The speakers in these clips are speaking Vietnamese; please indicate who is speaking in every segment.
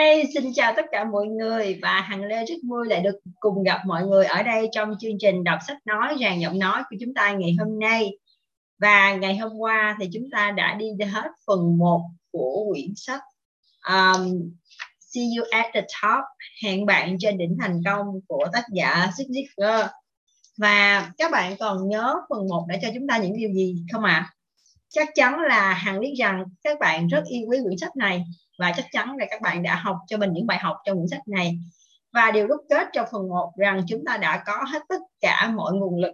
Speaker 1: Hi, xin chào tất cả mọi người và Hằng Lê rất vui lại được cùng gặp mọi người ở đây trong chương trình đọc sách nói ràng giọng nói của chúng ta ngày hôm nay. Và ngày hôm qua thì chúng ta đã đi hết phần 1 của quyển sách um, See You at the Top, hẹn bạn trên đỉnh thành công của tác giả Zig Ziglar. Và các bạn còn nhớ phần 1 đã cho chúng ta những điều gì không ạ? À? Chắc chắn là Hằng biết rằng các bạn rất yêu quý quyển sách này và chắc chắn là các bạn đã học cho mình những bài học trong quyển sách này. Và điều đúc kết trong phần 1 rằng chúng ta đã có hết tất cả mọi nguồn lực.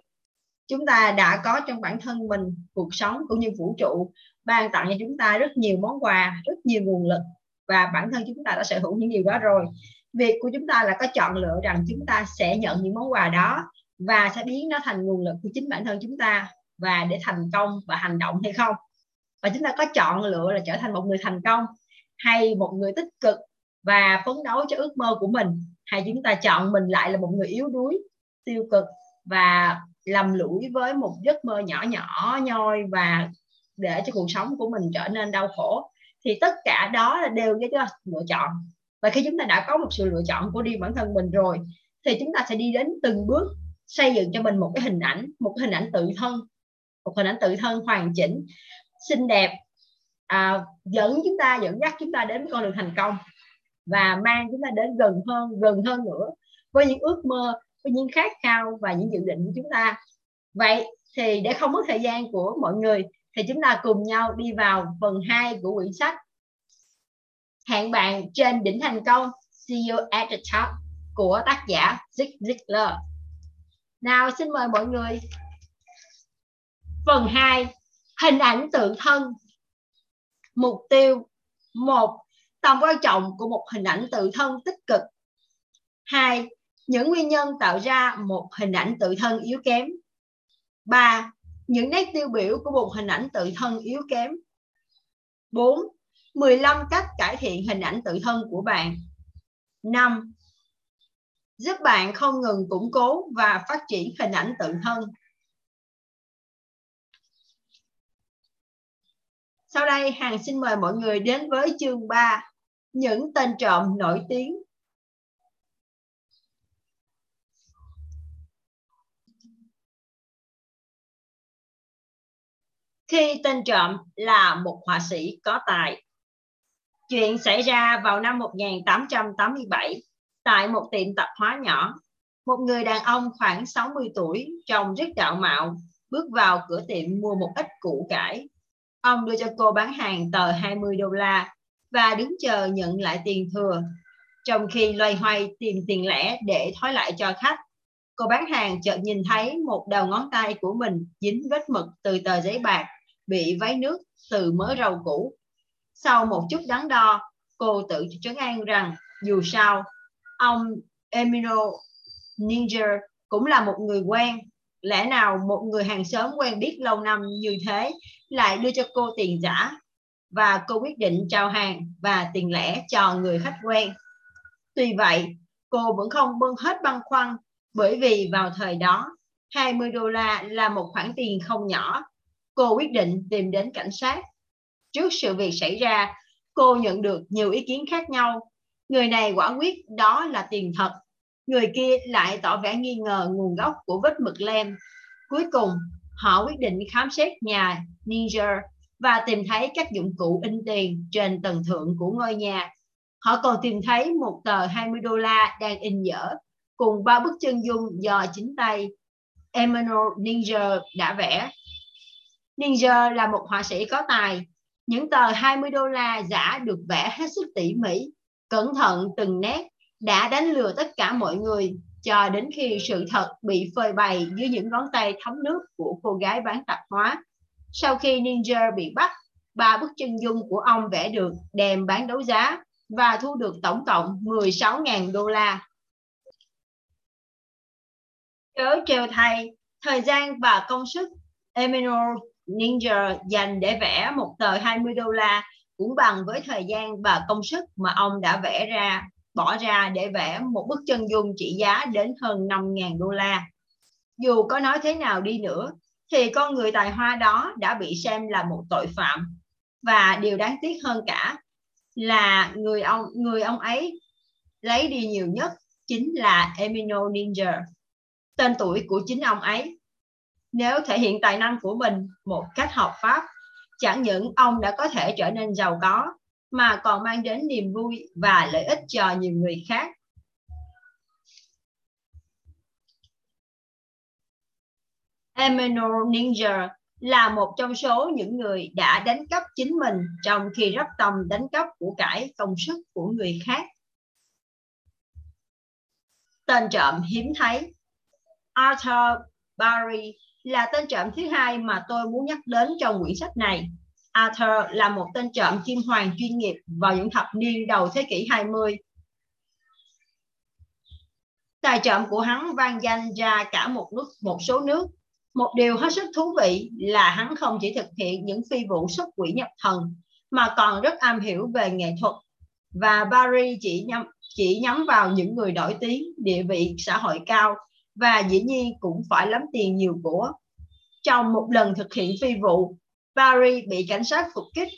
Speaker 1: Chúng ta đã có trong bản thân mình cuộc sống cũng như vũ trụ, ban tặng cho chúng ta rất nhiều món quà, rất nhiều nguồn lực. Và bản thân chúng ta đã sở hữu những điều đó rồi. Việc của chúng ta là có chọn lựa rằng chúng ta sẽ nhận những món quà đó và sẽ biến nó thành nguồn lực của chính bản thân chúng ta và để thành công và hành động hay không. Và chúng ta có chọn lựa là trở thành một người thành công hay một người tích cực và phấn đấu cho ước mơ của mình, hay chúng ta chọn mình lại là một người yếu đuối, tiêu cực và lầm lũi với một giấc mơ nhỏ nhỏ, nhoi và để cho cuộc sống của mình trở nên đau khổ. Thì tất cả đó là đều do lựa chọn. Và khi chúng ta đã có một sự lựa chọn của riêng bản thân mình rồi, thì chúng ta sẽ đi đến từng bước xây dựng cho mình một cái hình ảnh, một cái hình ảnh tự thân, một hình ảnh tự thân hoàn chỉnh, xinh đẹp à, dẫn chúng ta dẫn dắt chúng ta đến con đường thành công và mang chúng ta đến gần hơn gần hơn nữa với những ước mơ với những khát khao và những dự định của chúng ta. Vậy thì để không mất thời gian của mọi người thì chúng ta cùng nhau đi vào phần 2 của quyển sách hẹn bạn trên đỉnh thành công see you at the top của tác giả Zig Ziglar. Nào xin mời mọi người. Phần 2 hình ảnh tự thân mục tiêu một, tầm quan trọng của một hình ảnh tự thân tích cực hai, những nguyên nhân tạo ra một hình ảnh tự thân yếu kém ba, những nét tiêu biểu của một hình ảnh tự thân yếu kém 4. 15 cách cải thiện hình ảnh tự thân của bạn 5. Giúp bạn không ngừng củng cố và phát triển hình ảnh tự thân Sau đây, Hằng xin mời mọi người đến với chương 3 Những tên trộm nổi tiếng Khi tên trộm là một họa sĩ có tài, Chuyện xảy ra vào năm 1887 tại một tiệm tạp hóa nhỏ. Một người đàn ông khoảng 60 tuổi, trông rất đạo mạo, bước vào cửa tiệm mua một ít củ cải Ông đưa cho cô bán hàng tờ 20 đô la và đứng chờ nhận lại tiền thừa. Trong khi loay hoay tìm tiền lẻ để thói lại cho khách, cô bán hàng chợt nhìn thấy một đầu ngón tay của mình dính vết mực từ tờ giấy bạc bị váy nước từ mớ rau cũ. Sau một chút đắn đo, cô tự trấn an rằng dù sao, ông Emilio Ninja cũng là một người quen lẽ nào một người hàng xóm quen biết lâu năm như thế lại đưa cho cô tiền giả và cô quyết định trao hàng và tiền lẻ cho người khách quen. Tuy vậy, cô vẫn không bưng hết băn khoăn bởi vì vào thời đó 20 đô la là một khoản tiền không nhỏ. Cô quyết định tìm đến cảnh sát. Trước sự việc xảy ra, cô nhận được nhiều ý kiến khác nhau. Người này quả quyết đó là tiền thật người kia lại tỏ vẻ nghi ngờ nguồn gốc của vết mực lem. Cuối cùng, họ quyết định khám xét nhà Ninja và tìm thấy các dụng cụ in tiền trên tầng thượng của ngôi nhà. Họ còn tìm thấy một tờ 20 đô la đang in dở cùng ba bức chân dung do chính tay Emmanuel Ninja đã vẽ. Ninja là một họa sĩ có tài. Những tờ 20 đô la giả được vẽ hết sức tỉ mỉ, cẩn thận từng nét đã đánh lừa tất cả mọi người cho đến khi sự thật bị phơi bày dưới những ngón tay thấm nước của cô gái bán tạp hóa. Sau khi Ninja bị bắt, ba bức chân dung của ông vẽ được đem bán đấu giá và thu được tổng cộng 16.000 đô la. Chớ treo thay, thời gian và công sức Eminor Ninja dành để vẽ một tờ 20 đô la cũng bằng với thời gian và công sức mà ông đã vẽ ra bỏ ra để vẽ một bức chân dung trị giá đến hơn 5.000 đô la. Dù có nói thế nào đi nữa, thì con người tài hoa đó đã bị xem là một tội phạm. Và điều đáng tiếc hơn cả, là người ông người ông ấy lấy đi nhiều nhất chính là Emino Ninja, tên tuổi của chính ông ấy. Nếu thể hiện tài năng của mình một cách hợp pháp, chẳng những ông đã có thể trở nên giàu có, mà còn mang đến niềm vui và lợi ích cho nhiều người khác. Emino Ninja là một trong số những người đã đánh cắp chính mình trong khi rất tâm đánh cắp của cải công sức của người khác. Tên trộm hiếm thấy Arthur Barry là tên trộm thứ hai mà tôi muốn nhắc đến trong quyển sách này. Arthur là một tên trộm kim hoàng chuyên nghiệp vào những thập niên đầu thế kỷ 20. Tài trộm của hắn vang danh ra cả một nước một số nước một điều hết sức thú vị là hắn không chỉ thực hiện những phi vụ xuất quỷ nhập thần mà còn rất am hiểu về nghệ thuật và Barry chỉ nhắm chỉ nhắm vào những người nổi tiếng, địa vị xã hội cao và dĩ nhiên cũng phải lắm tiền nhiều của. Trong một lần thực hiện phi vụ, Barry bị cảnh sát phục kích,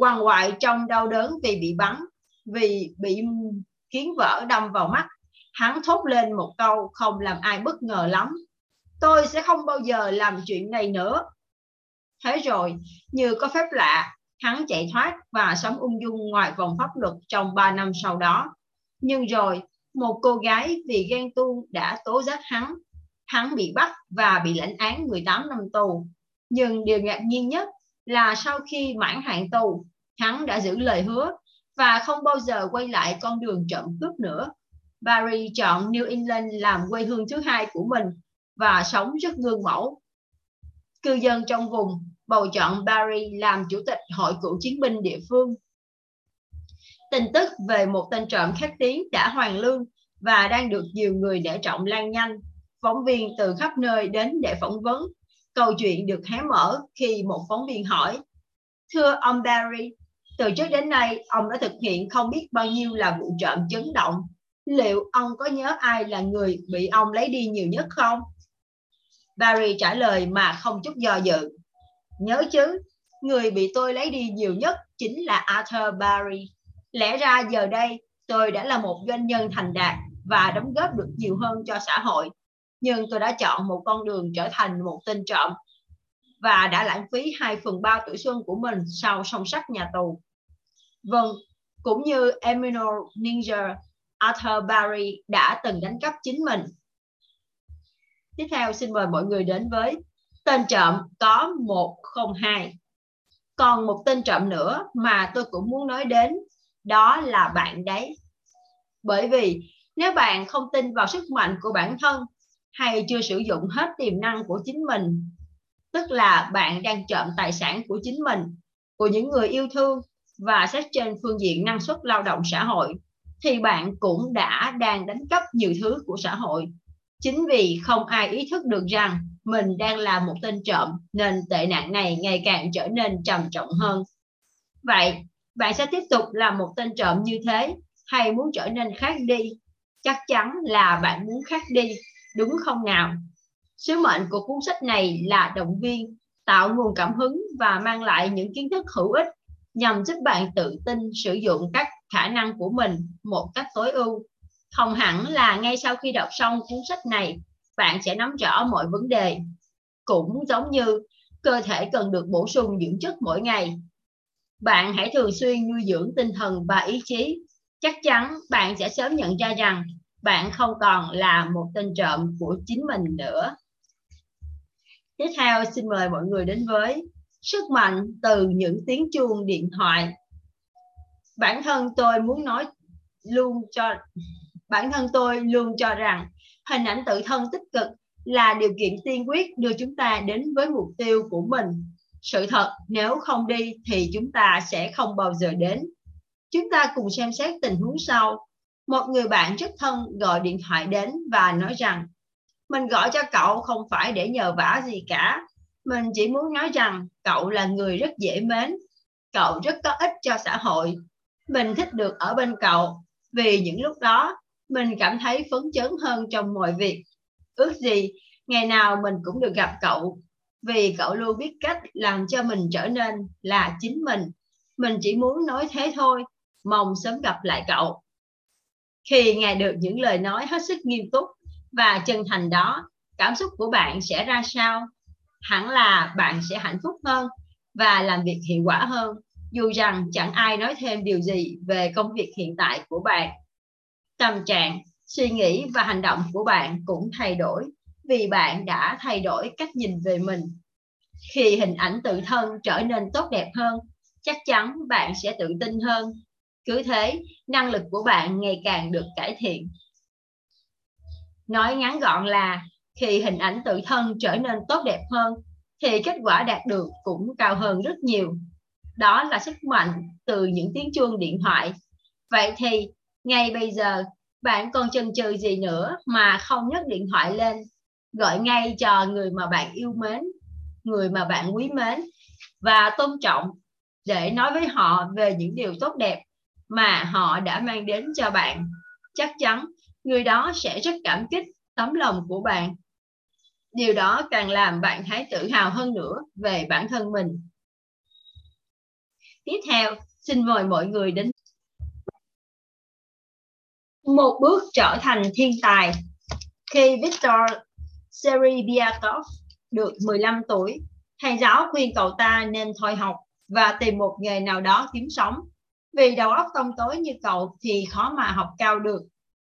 Speaker 1: quằn quại trong đau đớn vì bị bắn, vì bị kiến vỡ đâm vào mắt. Hắn thốt lên một câu không làm ai bất ngờ lắm. Tôi sẽ không bao giờ làm chuyện này nữa. Thế rồi như có phép lạ hắn chạy thoát và sống ung dung ngoài vòng pháp luật trong 3 năm sau đó. Nhưng rồi một cô gái vì ghen tuông đã tố giác hắn. Hắn bị bắt và bị lãnh án 18 năm tù. Nhưng điều ngạc nhiên nhất là sau khi mãn hạn tù, hắn đã giữ lời hứa và không bao giờ quay lại con đường trộm cướp nữa Barry chọn New England làm quê hương thứ hai của mình và sống rất gương mẫu. Cư dân trong vùng bầu chọn Barry làm chủ tịch hội cựu chiến binh địa phương. Tin tức về một tên trộm khét tiếng đã hoàn lương và đang được nhiều người để trọng lan nhanh. Phóng viên từ khắp nơi đến để phỏng vấn. Câu chuyện được hé mở khi một phóng viên hỏi Thưa ông Barry, từ trước đến nay ông đã thực hiện không biết bao nhiêu là vụ trộm chấn động. Liệu ông có nhớ ai là người bị ông lấy đi nhiều nhất không? Barry trả lời mà không chút do dự. Nhớ chứ, người bị tôi lấy đi nhiều nhất chính là Arthur Barry. Lẽ ra giờ đây tôi đã là một doanh nhân thành đạt và đóng góp được nhiều hơn cho xã hội. Nhưng tôi đã chọn một con đường trở thành một tên trộm và đã lãng phí 2 phần 3 tuổi xuân của mình sau song sắt nhà tù. Vâng, cũng như Emino Ninja, Arthur Barry đã từng đánh cắp chính mình Tiếp theo xin mời mọi người đến với tên trộm có 102. Còn một tên trộm nữa mà tôi cũng muốn nói đến đó là bạn đấy. Bởi vì nếu bạn không tin vào sức mạnh của bản thân hay chưa sử dụng hết tiềm năng của chính mình, tức là bạn đang trộm tài sản của chính mình, của những người yêu thương và xét trên phương diện năng suất lao động xã hội, thì bạn cũng đã đang đánh cắp nhiều thứ của xã hội Chính vì không ai ý thức được rằng mình đang là một tên trộm nên tệ nạn này ngày càng trở nên trầm trọng hơn. Vậy, bạn sẽ tiếp tục là một tên trộm như thế hay muốn trở nên khác đi? Chắc chắn là bạn muốn khác đi, đúng không nào? Sứ mệnh của cuốn sách này là động viên, tạo nguồn cảm hứng và mang lại những kiến thức hữu ích nhằm giúp bạn tự tin sử dụng các khả năng của mình một cách tối ưu không hẳn là ngay sau khi đọc xong cuốn sách này bạn sẽ nắm rõ mọi vấn đề cũng giống như cơ thể cần được bổ sung dưỡng chất mỗi ngày bạn hãy thường xuyên nuôi dưỡng tinh thần và ý chí chắc chắn bạn sẽ sớm nhận ra rằng bạn không còn là một tên trộm của chính mình nữa. Tiếp theo, xin mời mọi người đến với sức mạnh từ những tiếng chuông điện thoại. Bản thân tôi muốn nói luôn cho, bản thân tôi luôn cho rằng hình ảnh tự thân tích cực là điều kiện tiên quyết đưa chúng ta đến với mục tiêu của mình. Sự thật, nếu không đi thì chúng ta sẽ không bao giờ đến. Chúng ta cùng xem xét tình huống sau một người bạn rất thân gọi điện thoại đến và nói rằng, mình gọi cho cậu không phải để nhờ vả gì cả. Mình chỉ muốn nói rằng cậu là người rất dễ mến. Cậu rất có ích cho xã hội. Mình thích được ở bên cậu. Vì những lúc đó, mình cảm thấy phấn chấn hơn trong mọi việc. Ước gì ngày nào mình cũng được gặp cậu. Vì cậu luôn biết cách làm cho mình trở nên là chính mình. Mình chỉ muốn nói thế thôi. Mong sớm gặp lại cậu. Khi nghe được những lời nói hết sức nghiêm túc và chân thành đó, cảm xúc của bạn sẽ ra sao? Hẳn là bạn sẽ hạnh phúc hơn và làm việc hiệu quả hơn, dù rằng chẳng ai nói thêm điều gì về công việc hiện tại của bạn. Tâm trạng, suy nghĩ và hành động của bạn cũng thay đổi vì bạn đã thay đổi cách nhìn về mình. Khi hình ảnh tự thân trở nên tốt đẹp hơn, chắc chắn bạn sẽ tự tin hơn. Cứ thế, năng lực của bạn ngày càng được cải thiện. Nói ngắn gọn là khi hình ảnh tự thân trở nên tốt đẹp hơn thì kết quả đạt được cũng cao hơn rất nhiều. Đó là sức mạnh từ những tiếng chuông điện thoại. Vậy thì ngay bây giờ bạn còn chần chừ gì nữa mà không nhấc điện thoại lên gọi ngay cho người mà bạn yêu mến người mà bạn quý mến và tôn trọng để nói với họ về những điều tốt đẹp mà họ đã mang đến cho bạn. Chắc chắn người đó sẽ rất cảm kích tấm lòng của bạn. Điều đó càng làm bạn thấy tự hào hơn nữa về bản thân mình. Tiếp theo xin mời mọi người đến một bước trở thành thiên tài khi Victor Seribiakov được 15 tuổi, thầy giáo khuyên cậu ta nên thôi học và tìm một nghề nào đó kiếm sống. Vì đầu óc tông tối như cậu thì khó mà học cao được.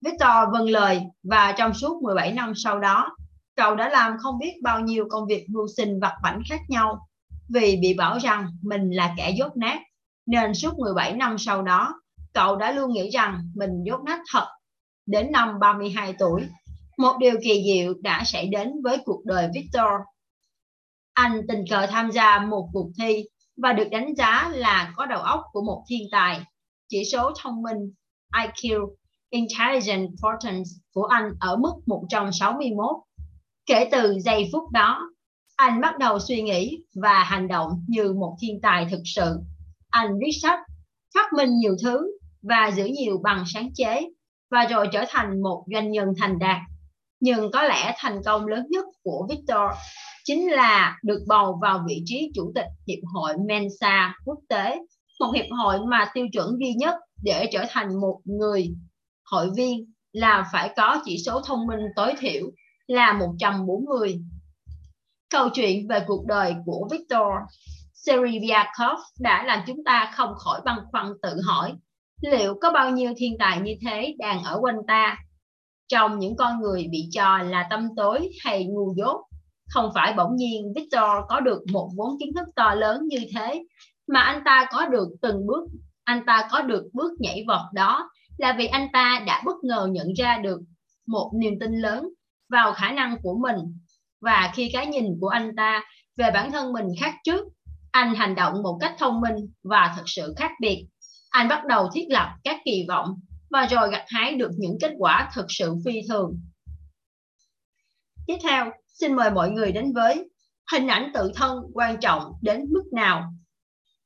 Speaker 1: Victor vâng lời và trong suốt 17 năm sau đó, cậu đã làm không biết bao nhiêu công việc mưu sinh vặt vảnh khác nhau. Vì bị bảo rằng mình là kẻ dốt nát, nên suốt 17 năm sau đó, cậu đã luôn nghĩ rằng mình dốt nát thật. Đến năm 32 tuổi, một điều kỳ diệu đã xảy đến với cuộc đời Victor. Anh tình cờ tham gia một cuộc thi và được đánh giá là có đầu óc của một thiên tài. Chỉ số thông minh IQ Intelligent Quotient của anh ở mức 161. Kể từ giây phút đó, anh bắt đầu suy nghĩ và hành động như một thiên tài thực sự. Anh viết sách, phát minh nhiều thứ và giữ nhiều bằng sáng chế và rồi trở thành một doanh nhân thành đạt nhưng có lẽ thành công lớn nhất của Victor chính là được bầu vào vị trí chủ tịch hiệp hội Mensa quốc tế, một hiệp hội mà tiêu chuẩn duy nhất để trở thành một người hội viên là phải có chỉ số thông minh tối thiểu là 140. Câu chuyện về cuộc đời của Victor Serebiakov đã làm chúng ta không khỏi băn khoăn tự hỏi, liệu có bao nhiêu thiên tài như thế đang ở quanh ta, trong những con người bị cho là tâm tối hay ngu dốt không phải bỗng nhiên Victor có được một vốn kiến thức to lớn như thế mà anh ta có được từng bước anh ta có được bước nhảy vọt đó là vì anh ta đã bất ngờ nhận ra được một niềm tin lớn vào khả năng của mình và khi cái nhìn của anh ta về bản thân mình khác trước anh hành động một cách thông minh và thật sự khác biệt anh bắt đầu thiết lập các kỳ vọng và rồi gặt hái được những kết quả thực sự phi thường. Tiếp theo, xin mời mọi người đến với hình ảnh tự thân quan trọng đến mức nào.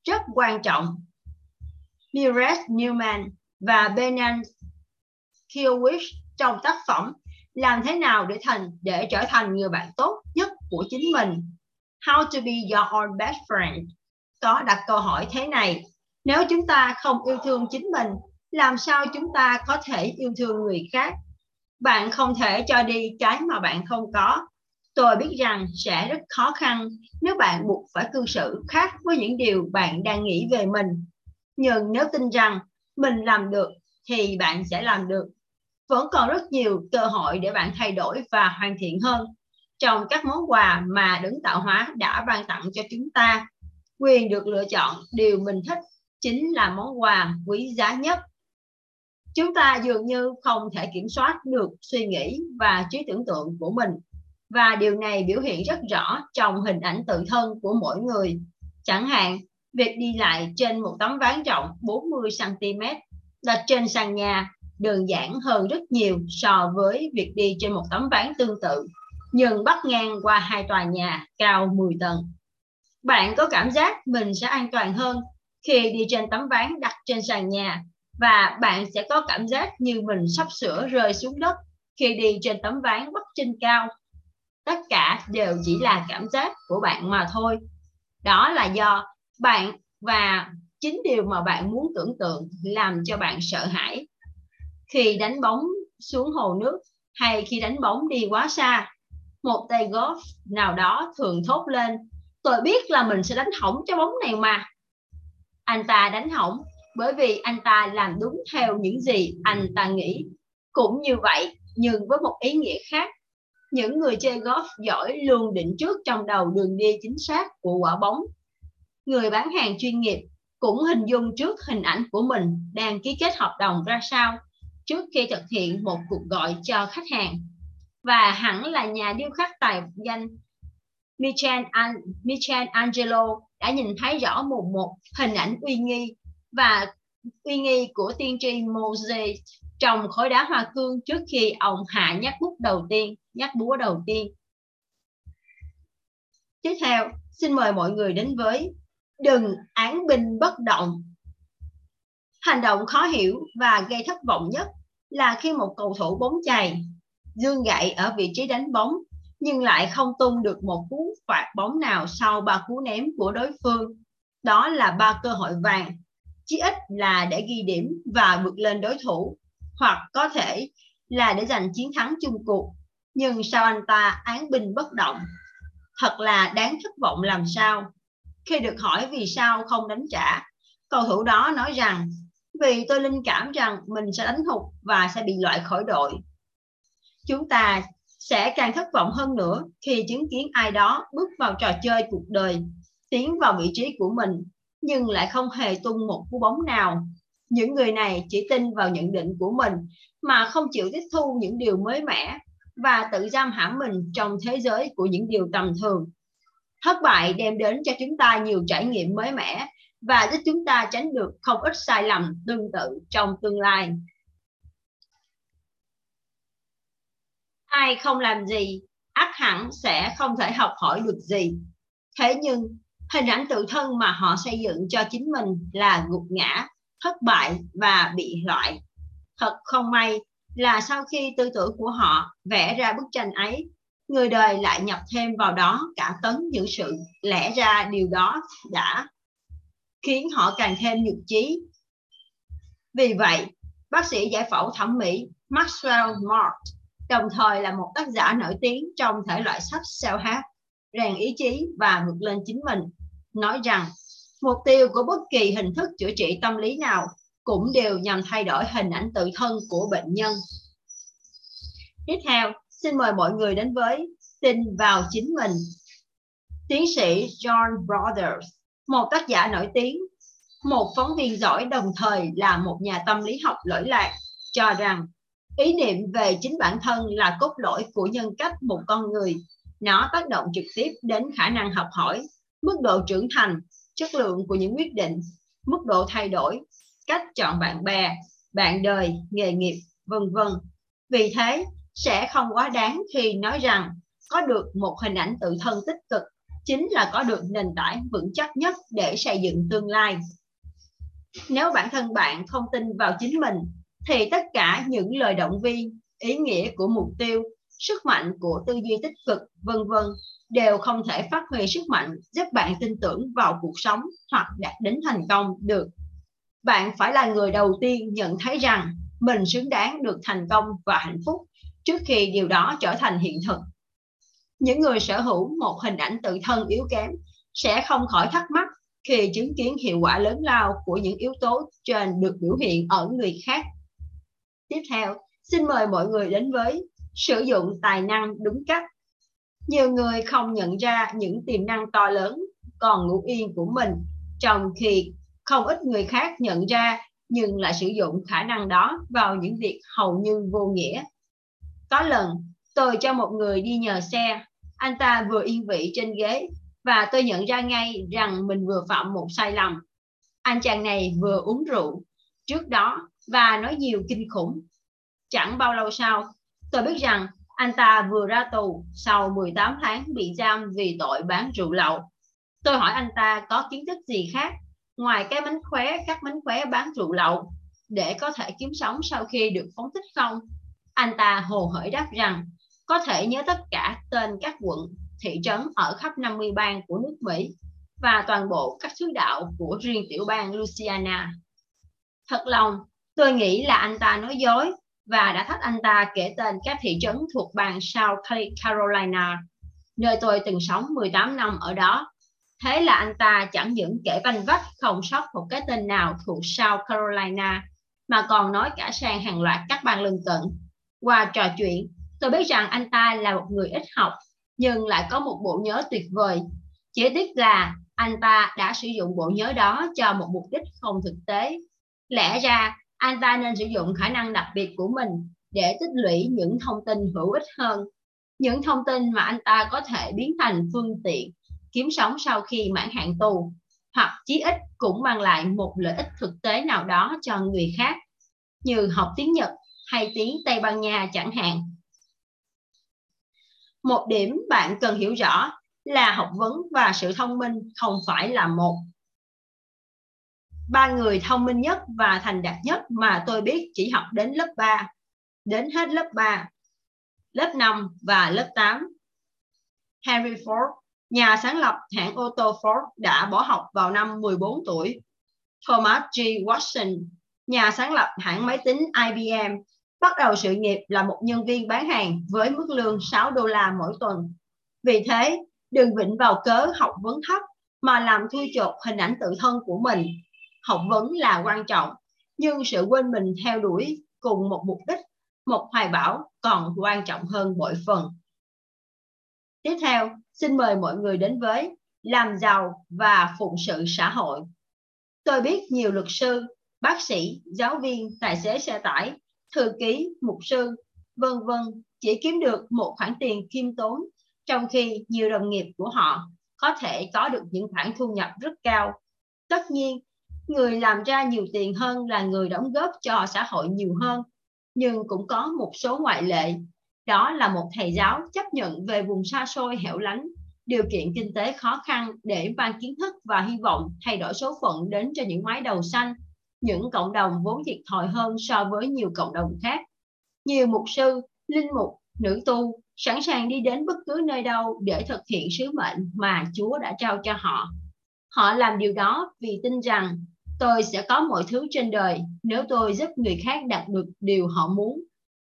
Speaker 1: Rất quan trọng. Mireille Newman và Benan Kiewicz trong tác phẩm Làm thế nào để thành, để trở thành người bạn tốt nhất của chính mình. How to be your own best friend. Có đặt câu hỏi thế này. Nếu chúng ta không yêu thương chính mình, làm sao chúng ta có thể yêu thương người khác bạn không thể cho đi cái mà bạn không có tôi biết rằng sẽ rất khó khăn nếu bạn buộc phải cư xử khác với những điều bạn đang nghĩ về mình. Nhưng nếu tin rằng mình làm được thì bạn sẽ làm được. Vẫn còn rất nhiều cơ hội để bạn thay đổi và hoàn thiện hơn. Trong các món quà mà đấng tạo hóa đã ban tặng cho chúng ta, quyền được lựa chọn điều mình thích chính là món quà quý giá nhất. Chúng ta dường như không thể kiểm soát được suy nghĩ và trí tưởng tượng của mình và điều này biểu hiện rất rõ trong hình ảnh tự thân của mỗi người chẳng hạn, việc đi lại trên một tấm ván rộng 40 cm đặt trên sàn nhà đơn giản hơn rất nhiều so với việc đi trên một tấm ván tương tự, nhưng bắt ngang qua hai tòa nhà cao 10 tầng. Bạn có cảm giác mình sẽ an toàn hơn khi đi trên tấm ván đặt trên sàn nhà và bạn sẽ có cảm giác như mình sắp sửa rơi xuống đất khi đi trên tấm ván bắc trên cao. Tất cả đều chỉ là cảm giác của bạn mà thôi. Đó là do bạn và chính điều mà bạn muốn tưởng tượng làm cho bạn sợ hãi. Khi đánh bóng xuống hồ nước hay khi đánh bóng đi quá xa, một tay golf nào đó thường thốt lên, tôi biết là mình sẽ đánh hỏng trái bóng này mà. Anh ta đánh hỏng bởi vì anh ta làm đúng theo những gì anh ta nghĩ. Cũng như vậy, nhưng với một ý nghĩa khác. Những người chơi golf giỏi luôn định trước trong đầu đường đi chính xác của quả bóng. Người bán hàng chuyên nghiệp cũng hình dung trước hình ảnh của mình đang ký kết hợp đồng ra sao trước khi thực hiện một cuộc gọi cho khách hàng. Và hẳn là nhà điêu khắc tài danh Michelangelo đã nhìn thấy rõ một một hình ảnh uy nghi và uy nghi của tiên tri Moses trồng khối đá hoa cương trước khi ông hạ nhát bút đầu tiên, nhát búa đầu tiên. Tiếp theo, xin mời mọi người đến với đừng án binh bất động. Hành động khó hiểu và gây thất vọng nhất là khi một cầu thủ bóng chày dương gậy ở vị trí đánh bóng nhưng lại không tung được một cú phạt bóng nào sau ba cú ném của đối phương. Đó là ba cơ hội vàng, chí ít là để ghi điểm và vượt lên đối thủ, hoặc có thể là để giành chiến thắng chung cuộc. Nhưng sao anh ta án binh bất động? Thật là đáng thất vọng làm sao. Khi được hỏi vì sao không đánh trả, cầu thủ đó nói rằng vì tôi linh cảm rằng mình sẽ đánh hụt và sẽ bị loại khỏi đội. Chúng ta sẽ càng thất vọng hơn nữa khi chứng kiến ai đó bước vào trò chơi cuộc đời, tiến vào vị trí của mình nhưng lại không hề tung một cú bóng nào. Những người này chỉ tin vào nhận định của mình mà không chịu tiếp thu những điều mới mẻ và tự giam hãm mình trong thế giới của những điều tầm thường. Thất bại đem đến cho chúng ta nhiều trải nghiệm mới mẻ và giúp chúng ta tránh được không ít sai lầm tương tự trong tương lai. Ai không làm gì, ắt hẳn sẽ không thể học hỏi được gì. Thế nhưng, hình ảnh tự thân mà họ xây dựng cho chính mình là gục ngã, thất bại và bị loại. Thật không may là sau khi tư tưởng của họ vẽ ra bức tranh ấy, người đời lại nhập thêm vào đó cả tấn những sự lẽ ra điều đó đã khiến họ càng thêm nhục chí. Vì vậy, bác sĩ giải phẫu thẩm mỹ Maxwell Mart đồng thời là một tác giả nổi tiếng trong thể loại sách self-help, rèn ý chí và vượt lên chính mình, nói rằng mục tiêu của bất kỳ hình thức chữa trị tâm lý nào cũng đều nhằm thay đổi hình ảnh tự thân của bệnh nhân. Tiếp theo, xin mời mọi người đến với tin vào chính mình. Tiến sĩ John Brothers, một tác giả nổi tiếng, một phóng viên giỏi đồng thời là một nhà tâm lý học lỗi lạc, cho rằng ý niệm về chính bản thân là cốt lõi của nhân cách một con người. Nó tác động trực tiếp đến khả năng học hỏi, mức độ trưởng thành, chất lượng của những quyết định, mức độ thay đổi, cách chọn bạn bè, bạn đời, nghề nghiệp, vân vân. Vì thế, sẽ không quá đáng khi nói rằng có được một hình ảnh tự thân tích cực chính là có được nền tảng vững chắc nhất để xây dựng tương lai. Nếu bản thân bạn không tin vào chính mình thì tất cả những lời động viên, ý nghĩa của mục tiêu, sức mạnh của tư duy tích cực, vân vân đều không thể phát huy sức mạnh giúp bạn tin tưởng vào cuộc sống hoặc đạt đến thành công được. Bạn phải là người đầu tiên nhận thấy rằng mình xứng đáng được thành công và hạnh phúc trước khi điều đó trở thành hiện thực. Những người sở hữu một hình ảnh tự thân yếu kém sẽ không khỏi thắc mắc khi chứng kiến hiệu quả lớn lao của những yếu tố trên được biểu hiện ở người khác. Tiếp theo, xin mời mọi người đến với sử dụng tài năng đúng cách. Nhiều người không nhận ra những tiềm năng to lớn còn ngủ yên của mình, trong khi không ít người khác nhận ra nhưng lại sử dụng khả năng đó vào những việc hầu như vô nghĩa. Có lần, tôi cho một người đi nhờ xe, anh ta vừa yên vị trên ghế và tôi nhận ra ngay rằng mình vừa phạm một sai lầm. Anh chàng này vừa uống rượu trước đó và nói nhiều kinh khủng. Chẳng bao lâu sau, tôi biết rằng anh ta vừa ra tù sau 18 tháng bị giam vì tội bán rượu lậu. Tôi hỏi anh ta có kiến thức gì khác ngoài cái bánh khóe, các bánh khóe bán rượu lậu để có thể kiếm sống sau khi được phóng thích không? Anh ta hồ hởi đáp rằng có thể nhớ tất cả tên các quận, thị trấn ở khắp 50 bang của nước Mỹ. và toàn bộ các xứ đạo của riêng tiểu bang Louisiana. Thật lòng, tôi nghĩ là anh ta nói dối và đã thách anh ta kể tên các thị trấn thuộc bang South Carolina, nơi tôi từng sống 18 năm ở đó. Thế là anh ta chẳng những kể vanh vách không sót một cái tên nào thuộc South Carolina, mà còn nói cả sang hàng loạt các bang lân cận. Qua trò chuyện, tôi biết rằng anh ta là một người ít học, nhưng lại có một bộ nhớ tuyệt vời. Chỉ tiếc là anh ta đã sử dụng bộ nhớ đó cho một mục đích không thực tế. Lẽ ra, anh ta nên sử dụng khả năng đặc biệt của mình để tích lũy những thông tin hữu ích hơn. Những thông tin mà anh ta có thể biến thành phương tiện kiếm sống sau khi mãn hạn tù, hoặc chí ít cũng mang lại một lợi ích thực tế nào đó cho người khác, như học tiếng Nhật hay tiếng Tây Ban Nha chẳng hạn. Một điểm bạn cần hiểu rõ là học vấn và sự thông minh không phải là một. Ba người thông minh nhất và thành đạt nhất mà tôi biết chỉ học đến lớp 3, đến hết lớp 3, lớp 5 và lớp 8. Henry Ford, nhà sáng lập hãng ô tô Ford đã bỏ học vào năm 14 tuổi. Thomas G. Watson, nhà sáng lập hãng máy tính IBM, bắt đầu sự nghiệp là một nhân viên bán hàng với mức lương 6 đô la mỗi tuần. Vì thế, đừng vịnh vào cớ học vấn thấp mà làm thui chột hình ảnh tự thân của mình. Học vấn là quan trọng, nhưng sự quên mình theo đuổi cùng một mục đích, một hoài bão còn quan trọng hơn bội phần. Tiếp theo, xin mời mọi người đến với làm giàu và phụng sự xã hội. Tôi biết nhiều luật sư, bác sĩ, giáo viên, tài xế xe tải, thư ký, mục sư, vân vân chỉ kiếm được một khoản tiền khiêm tốn trong khi nhiều đồng nghiệp của họ có thể có được những khoản thu nhập rất cao. Tất nhiên, người làm ra nhiều tiền hơn là người đóng góp cho xã hội nhiều hơn, nhưng cũng có một số ngoại lệ. Đó là một thầy giáo chấp nhận về vùng xa xôi hẻo lánh, điều kiện kinh tế khó khăn để mang kiến thức và hy vọng thay đổi số phận đến cho những mái đầu xanh, những cộng đồng vốn thiệt thòi hơn so với nhiều cộng đồng khác. Nhiều mục sư, linh mục, nữ tu sẵn sàng đi đến bất cứ nơi đâu để thực hiện sứ mệnh mà Chúa đã trao cho họ. Họ làm điều đó vì tin rằng tôi sẽ có mọi thứ trên đời nếu tôi giúp người khác đạt được điều họ muốn.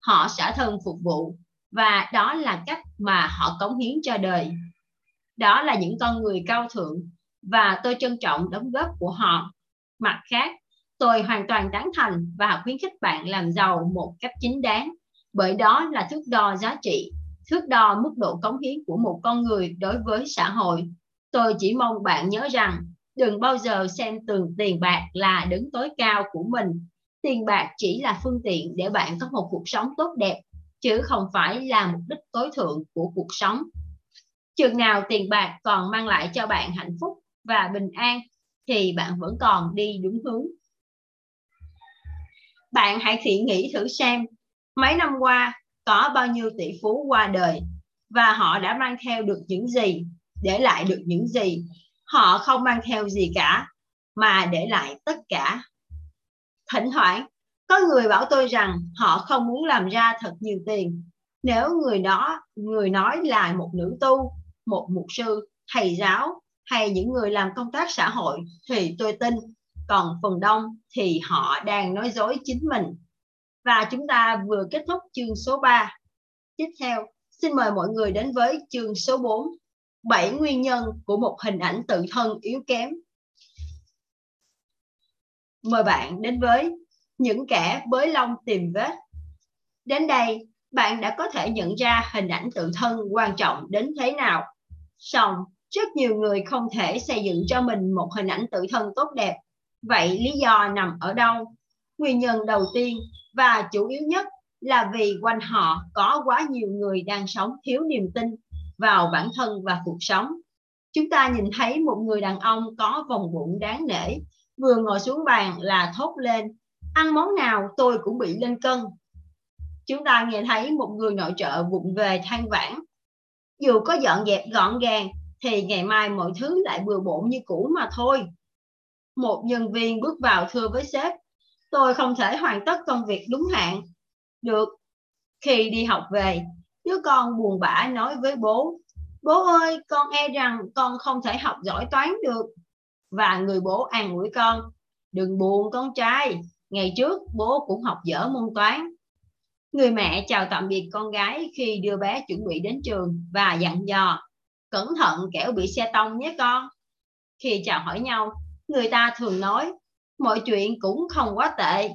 Speaker 1: Họ sẽ thân phục vụ và đó là cách mà họ cống hiến cho đời. Đó là những con người cao thượng và tôi trân trọng đóng góp của họ. Mặt khác, tôi hoàn toàn tán thành và khuyến khích bạn làm giàu một cách chính đáng bởi đó là thước đo giá trị thước đo mức độ cống hiến của một con người đối với xã hội. Tôi chỉ mong bạn nhớ rằng đừng bao giờ xem từng tiền bạc là đứng tối cao của mình. Tiền bạc chỉ là phương tiện để bạn có một cuộc sống tốt đẹp, chứ không phải là mục đích tối thượng của cuộc sống. Chừng nào tiền bạc còn mang lại cho bạn hạnh phúc và bình an, thì bạn vẫn còn đi đúng hướng. Bạn hãy thiện nghĩ thử xem, mấy năm qua có bao nhiêu tỷ phú qua đời và họ đã mang theo được những gì, để lại được những gì. Họ không mang theo gì cả, mà để lại tất cả. Thỉnh thoảng, có người bảo tôi rằng họ không muốn làm ra thật nhiều tiền. Nếu người đó, người nói là một nữ tu, một mục sư, thầy giáo hay những người làm công tác xã hội thì tôi tin. Còn phần đông thì họ đang nói dối chính mình và chúng ta vừa kết thúc chương số 3. Tiếp theo, xin mời mọi người đến với chương số 4. 7 nguyên nhân của một hình ảnh tự thân yếu kém. Mời bạn đến với những kẻ bới lông tìm vết. Đến đây, bạn đã có thể nhận ra hình ảnh tự thân quan trọng đến thế nào. Song, rất nhiều người không thể xây dựng cho mình một hình ảnh tự thân tốt đẹp. Vậy lý do nằm ở đâu? Nguyên nhân đầu tiên và chủ yếu nhất là vì quanh họ có quá nhiều người đang sống thiếu niềm tin vào bản thân và cuộc sống. Chúng ta nhìn thấy một người đàn ông có vòng bụng đáng nể, vừa ngồi xuống bàn là thốt lên, ăn món nào tôi cũng bị lên cân. Chúng ta nghe thấy một người nội trợ vụng về than vãn. Dù có dọn dẹp gọn gàng thì ngày mai mọi thứ lại bừa bộn như cũ mà thôi. Một nhân viên bước vào thưa với sếp, tôi không thể hoàn tất công việc đúng hạn. Được. Khi đi học về, đứa con buồn bã nói với bố, bố ơi con e rằng con không thể học giỏi toán được. Và người bố an ủi con đừng buồn con trai ngày trước bố cũng học dở môn toán. Người mẹ chào tạm biệt con gái khi đưa bé chuẩn bị đến trường và dặn dò cẩn thận kẻo bị xe tông nhé con. Khi chào hỏi nhau người ta thường nói mọi chuyện cũng không quá tệ.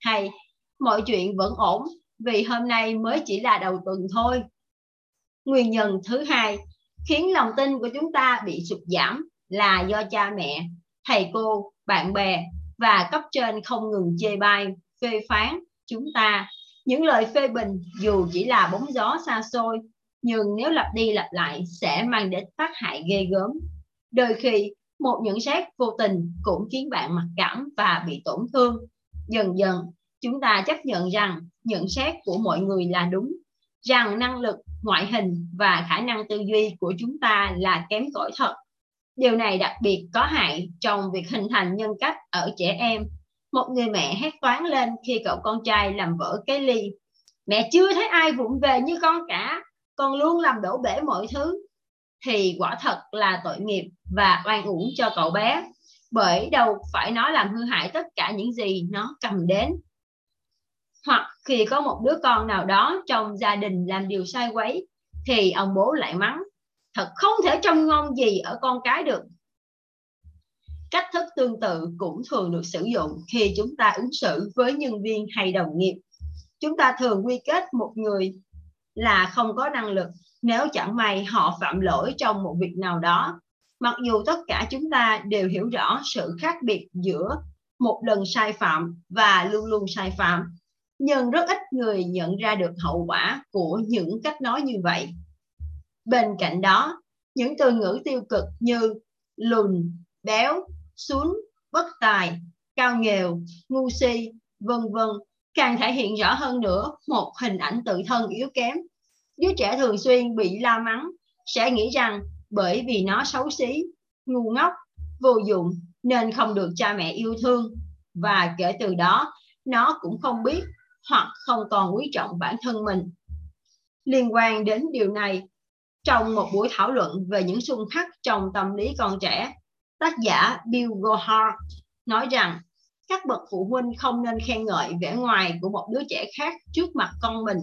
Speaker 1: Hay mọi chuyện vẫn ổn vì hôm nay mới chỉ là đầu tuần thôi. Nguyên nhân thứ hai khiến lòng tin của chúng ta bị sụt giảm là do cha mẹ, thầy cô, bạn bè và cấp trên không ngừng chê bai, phê phán chúng ta. Những lời phê bình dù chỉ là bóng gió xa xôi, nhưng nếu lặp đi lặp lại sẽ mang đến tác hại ghê gớm. Đôi khi, một nhận xét vô tình cũng khiến bạn mặc cảm và bị tổn thương. Dần dần chúng ta chấp nhận rằng nhận xét của mọi người là đúng, rằng năng lực, ngoại hình và khả năng tư duy của chúng ta là kém cỏi thật. Điều này đặc biệt có hại trong việc hình thành nhân cách ở trẻ em. Một người mẹ hét toán lên khi cậu con trai làm vỡ cái ly. Mẹ chưa thấy ai vụng về như con cả, con luôn làm đổ bể mọi thứ. Thì quả thật là tội nghiệp và oan uổng cho cậu bé, bởi đâu phải nó làm hư hại tất cả những gì nó cầm đến hoặc khi có một đứa con nào đó trong gia đình làm điều sai quấy, thì ông bố lại mắng, thật không thể trông ngon gì ở con cái được. Cách thức tương tự cũng thường được sử dụng khi chúng ta ứng xử với nhân viên hay đồng nghiệp. Chúng ta thường quy kết một người là không có năng lực nếu chẳng may họ phạm lỗi trong một việc nào đó. Mặc dù tất cả chúng ta đều hiểu rõ sự khác biệt giữa một lần sai phạm và luôn luôn sai phạm nhưng rất ít người nhận ra được hậu quả của những cách nói như vậy. Bên cạnh đó, những từ ngữ tiêu cực như lùn, béo xuống bất tài, cao nghèo, ngu si, vân vân càng thể hiện rõ hơn nữa một hình ảnh tự thân yếu kém. Đứa trẻ thường xuyên bị la mắng, sẽ nghĩ rằng bởi vì nó xấu xí, ngu ngốc, vô dụng nên không được cha mẹ yêu thương. Và kể từ đó, nó cũng không biết hoặc không còn quý trọng bản thân mình liên quan đến điều này trong một buổi thảo luận về những xung khắc trong tâm lý con trẻ tác giả Bill Gohart nói rằng các bậc phụ huynh không nên khen ngợi vẻ ngoài của một đứa trẻ khác trước mặt con mình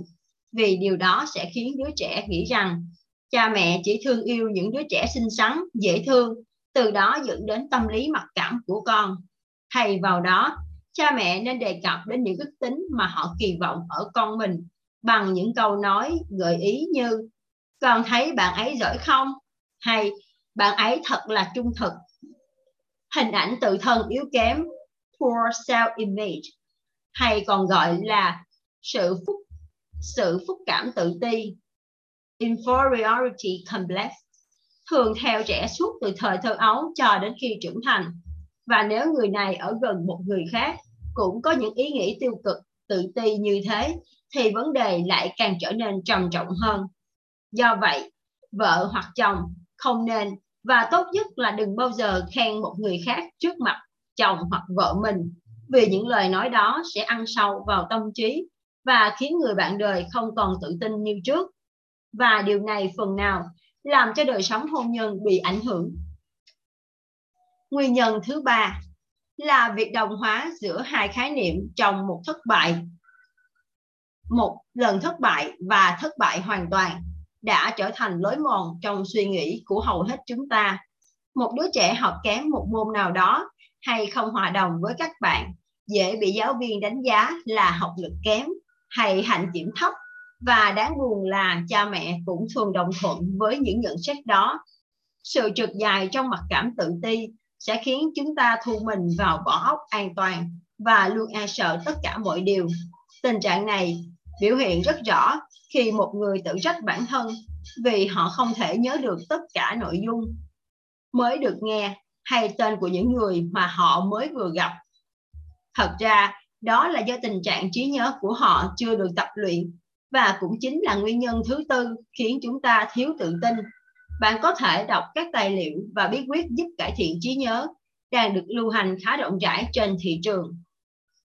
Speaker 1: vì điều đó sẽ khiến đứa trẻ nghĩ rằng cha mẹ chỉ thương yêu những đứa trẻ xinh xắn, dễ thương, từ đó dẫn đến tâm lý mặc cảm của con. Thay vào đó, cha mẹ nên đề cập đến những đức tính mà họ kỳ vọng ở con mình bằng những câu nói gợi ý như con thấy bạn ấy giỏi không? Hay bạn ấy thật là trung thực. Hình ảnh tự thân yếu kém, poor self-image, hay còn gọi là sự phúc sự phúc cảm tự ti inferiority complex thường theo trẻ suốt từ thời thơ ấu cho đến khi trưởng thành và nếu người này ở gần một người khác cũng có những ý nghĩ tiêu cực, tự ti như thế, thì vấn đề lại càng trở nên trầm trọng hơn do vậy, vợ hoặc chồng không nên, và tốt nhất là đừng bao giờ khen một người khác trước mặt chồng hoặc vợ mình, vì những lời nói đó sẽ ăn sâu vào tâm trí và khiến người bạn đời không còn tự tin như trước. Và điều này phần nào làm cho đời sống hôn nhân bị ảnh hưởng. Nguyên nhân thứ ba là việc đồng hóa giữa hai khái niệm trong một thất bại. Một lần thất bại và thất bại hoàn toàn đã trở thành lối mòn trong suy nghĩ của hầu hết chúng ta. Một đứa trẻ học kém một môn nào đó hay không hòa đồng với các bạn, dễ bị giáo viên đánh giá là học lực kém hay hạnh kiểm thấp và đáng buồn là cha mẹ cũng thường đồng thuận với những nhận xét đó. Sự trượt dài trong mặt cảm tự ti sẽ khiến chúng ta thu mình vào vỏ ốc an toàn và luôn e sợ tất cả mọi điều. Tình trạng này biểu hiện rất rõ khi một người tự trách bản thân vì họ không thể nhớ được tất cả nội dung mới được nghe hay tên của những người mà họ mới vừa gặp. Thật ra, đó là do tình trạng trí nhớ của họ chưa được tập luyện và cũng chính là nguyên nhân thứ tư khiến chúng ta thiếu tự tin. Bạn có thể đọc các tài liệu và bí quyết giúp cải thiện trí nhớ đang được lưu hành khá rộng rãi trên thị trường.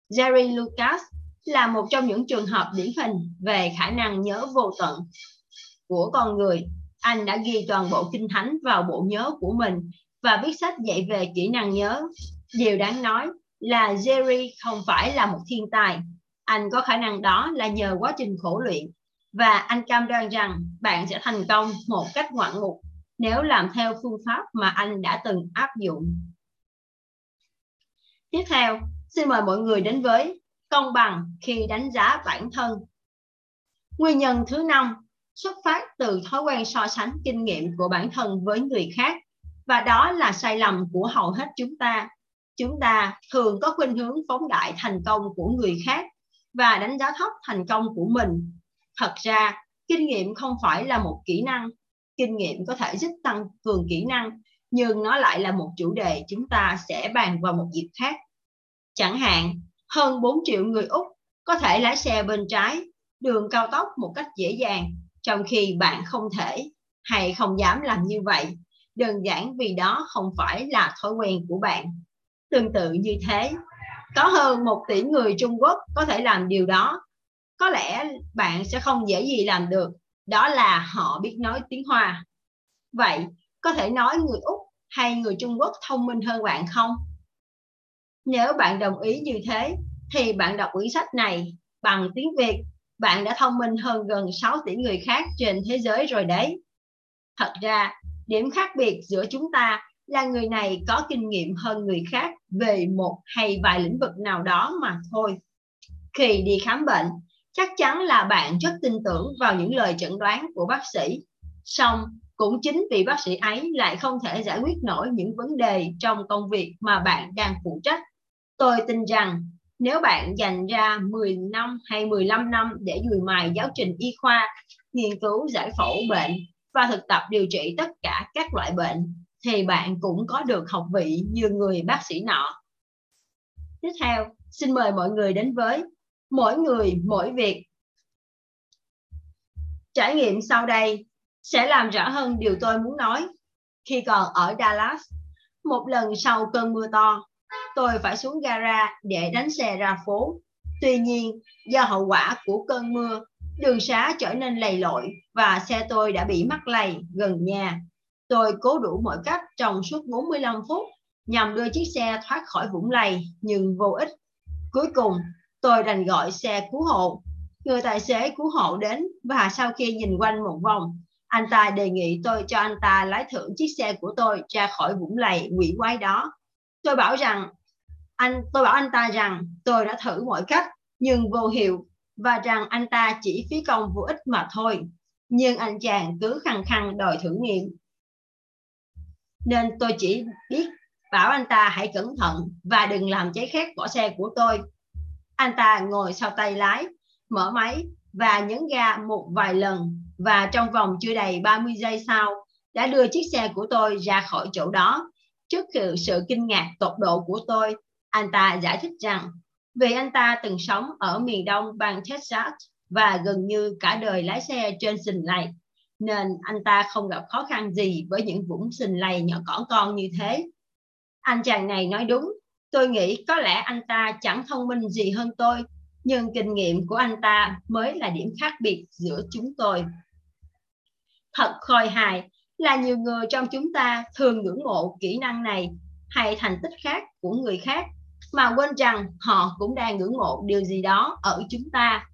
Speaker 1: Jerry Lucas là một trong những trường hợp điển hình về khả năng nhớ vô tận của con người. anh đã ghi toàn bộ kinh thánh vào bộ nhớ của mình và viết sách dạy về kỹ năng nhớ. Điều đáng nói là Jerry không phải là một thiên tài. Anh có khả năng đó là nhờ quá trình khổ luyện. Và anh cam đoan rằng bạn sẽ thành công một cách ngoạn mục nếu làm theo phương pháp mà anh đã từng áp dụng. Tiếp theo, xin mời mọi người đến với công bằng khi đánh giá bản thân. Nguyên nhân thứ năm xuất phát từ thói quen so sánh kinh nghiệm của bản thân với người khác và đó là sai lầm của hầu hết chúng ta. Chúng ta thường có khuynh hướng phóng đại thành công của người khác và đánh giá thấp thành công của mình. Thật ra, kinh nghiệm không phải là một kỹ năng. Kinh nghiệm có thể giúp tăng cường kỹ năng, nhưng nó lại là một chủ đề chúng ta sẽ bàn vào một dịp khác. Chẳng hạn, hơn 4 triệu người Úc có thể lái xe bên trái đường cao tốc một cách dễ dàng, trong khi bạn không thể hay không dám làm như vậy, đơn giản vì đó không phải là thói quen của bạn. Tương tự như thế, có hơn một tỷ người Trung Quốc có thể làm điều đó. Có lẽ bạn sẽ không dễ gì làm được, đó là họ biết nói tiếng Hoa. Vậy, có thể nói người Úc hay người Trung Quốc thông minh hơn bạn không? Nếu bạn đồng ý như thế, thì bạn đọc quyển sách này bằng tiếng Việt, bạn đã thông minh hơn gần 6 tỷ người khác trên thế giới rồi đấy. Thật ra, điểm khác biệt giữa chúng ta là người này có kinh nghiệm hơn người khác về một hay vài lĩnh vực nào đó mà thôi. Khi đi khám bệnh, chắc chắn là bạn rất tin tưởng vào những lời chẩn đoán của bác sĩ. Song, cũng chính vì bác sĩ ấy lại không thể giải quyết nổi những vấn đề trong công việc mà bạn đang phụ trách. Tôi tin rằng nếu bạn dành ra 10 năm hay 15 năm để dùi mài giáo trình y khoa, nghiên cứu giải phẫu bệnh và thực tập điều trị tất cả các loại bệnh, thì bạn cũng có được học vị như người bác sĩ nọ. Tiếp theo, xin mời mọi người đến với mỗi người mỗi việc. Trải nghiệm sau đây sẽ làm rõ hơn điều tôi muốn nói. Khi còn ở Dallas, một lần sau cơn mưa to, tôi phải xuống gara để đánh xe ra phố. Tuy nhiên, do hậu quả của cơn mưa, đường xá trở nên lầy lội và xe tôi đã bị mắc lầy gần nhà. Tôi cố đủ mọi cách trong suốt 45 phút nhằm đưa chiếc xe thoát khỏi vũng lầy nhưng vô ích. Cuối cùng, tôi đành gọi xe cứu hộ. Người tài xế cứu hộ đến và sau khi nhìn quanh một vòng, anh ta đề nghị tôi cho anh ta lái thử chiếc xe của tôi ra khỏi vũng lầy quỷ quái đó. Tôi bảo rằng anh tôi bảo anh ta rằng tôi đã thử mọi cách nhưng vô hiệu và rằng anh ta chỉ phí công vô ích mà thôi. Nhưng anh chàng cứ khăng khăng đòi thử nghiệm. Nên tôi chỉ biết bảo anh ta hãy cẩn thận và đừng làm cháy khét vỏ xe của tôi. Anh ta ngồi sau tay lái, mở máy và nhấn ga một vài lần và trong vòng chưa đầy 30 giây sau đã đưa chiếc xe của tôi ra khỏi chỗ đó. Trước sự kinh ngạc tột độ của tôi, anh ta giải thích rằng vì anh ta từng sống ở miền đông bang Texas và gần như cả đời lái xe trên sình lầy, nên anh ta không gặp khó khăn gì với những vũng sình lầy nhỏ cỏn con như thế. Anh chàng này nói đúng, tôi nghĩ có lẽ anh ta chẳng thông minh gì hơn tôi, nhưng kinh nghiệm của anh ta mới là điểm khác biệt giữa chúng tôi. Thật khôi hài là nhiều người trong chúng ta thường ngưỡng mộ kỹ năng này hay thành tích khác của người khác mà quên rằng họ cũng đang ngưỡng mộ điều gì đó ở chúng ta.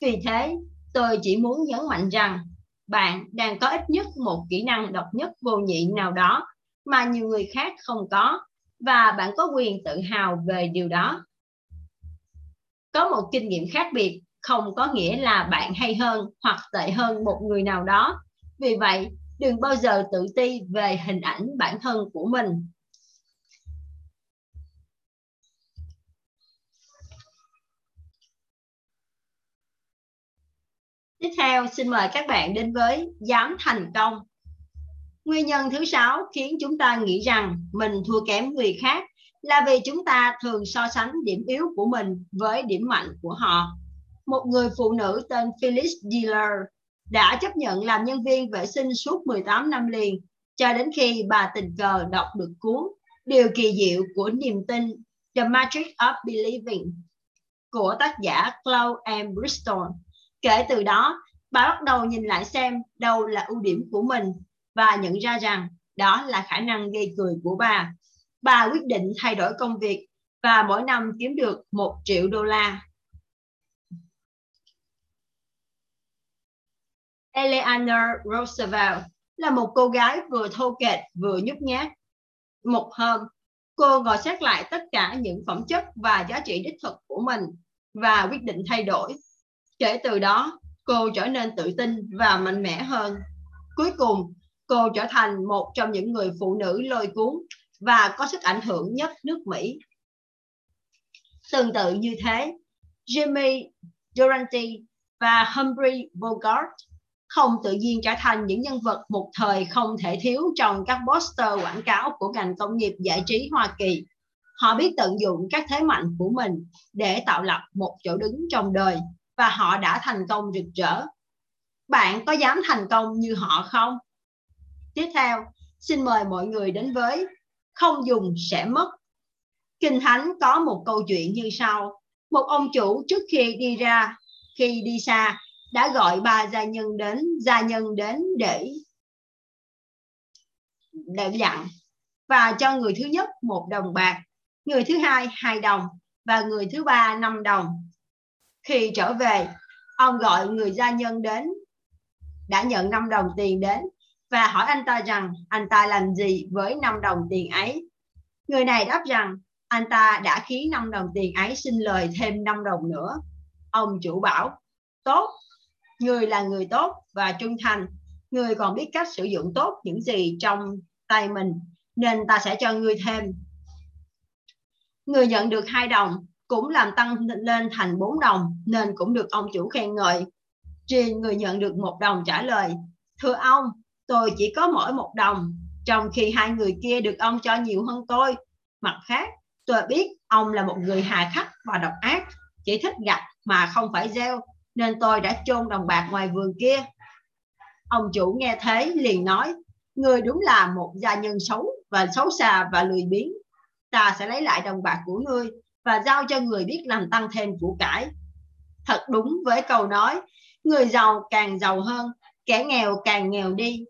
Speaker 1: Vì thế, tôi chỉ muốn nhấn mạnh rằng bạn đang có ít nhất một kỹ năng độc nhất vô nhị nào đó mà nhiều người khác không có và bạn có quyền tự hào về điều đó. Có một kinh nghiệm khác biệt không có nghĩa là bạn hay hơn hoặc tệ hơn một người nào đó. Vì vậy, đừng bao giờ tự ti về hình ảnh bản thân của mình Tiếp theo, xin mời các bạn đến với dám thành công. Nguyên nhân thứ sáu khiến chúng ta nghĩ rằng mình thua kém người khác là vì chúng ta thường so sánh điểm yếu của mình với điểm mạnh của họ. Một người phụ nữ tên Phyllis Diller đã chấp nhận làm nhân viên vệ sinh suốt 18 năm liền cho đến khi bà tình cờ đọc được cuốn Điều kỳ diệu của niềm tin The Magic of Believing của tác giả Chloe M. Bristol Kể từ đó, bà bắt đầu nhìn lại xem đâu là ưu điểm của mình và nhận ra rằng đó là khả năng gây cười của bà. Bà quyết định thay đổi công việc và mỗi năm kiếm được một triệu đô la. Eleanor Roosevelt là một cô gái vừa thô kệch vừa nhút nhát. Một hôm, cô ngồi xét lại tất cả những phẩm chất và giá trị đích thực của mình và quyết định thay đổi. Kể từ đó, cô trở nên tự tin và mạnh mẽ hơn. Cuối cùng, cô trở thành một trong những người phụ nữ lôi cuốn và có sức ảnh hưởng nhất nước Mỹ. Tương tự như thế, Jimmy Durante và Humphrey Bogart không tự nhiên trở thành những nhân vật một thời không thể thiếu trong các poster quảng cáo của ngành công nghiệp giải trí Hoa Kỳ. Họ biết tận dụng các thế mạnh của mình để tạo lập một chỗ đứng trong đời và họ đã thành công rực rỡ. Bạn có dám thành công như họ không? Tiếp theo, xin mời mọi người đến với Không dùng sẽ mất. Kinh Thánh có một câu chuyện như sau. Một ông chủ trước khi đi ra, khi đi xa, đã gọi ba gia nhân đến, gia nhân đến để để dặn và cho người thứ nhất một đồng bạc, người thứ hai hai đồng và người thứ ba năm đồng. Khi trở về, ông gọi người gia nhân đến đã nhận năm đồng tiền đến và hỏi anh ta rằng anh ta làm gì với 5 đồng tiền ấy. Người này đáp rằng anh ta đã khiến 5 đồng tiền ấy xin lời thêm 5 đồng nữa. Ông chủ bảo, tốt, người là người tốt và trung thành, người còn biết cách sử dụng tốt những gì trong tay mình, nên ta sẽ cho người thêm. Người nhận được hai đồng cũng làm tăng lên thành 4 đồng nên cũng được ông chủ khen ngợi. Riêng người nhận được một đồng trả lời, thưa ông, tôi chỉ có mỗi một đồng, trong khi hai người kia được ông cho nhiều hơn tôi. Mặt khác, tôi biết ông là một người hà khắc và độc ác, chỉ thích gặt mà không phải gieo, nên tôi đã chôn đồng bạc ngoài vườn kia. Ông chủ nghe thế liền nói, người đúng là một gia nhân xấu và xấu xa và lười biếng. Ta sẽ lấy lại đồng bạc của ngươi và giao cho người biết làm tăng thêm của cải. Thật đúng với câu nói, người giàu càng giàu hơn, kẻ nghèo càng nghèo đi.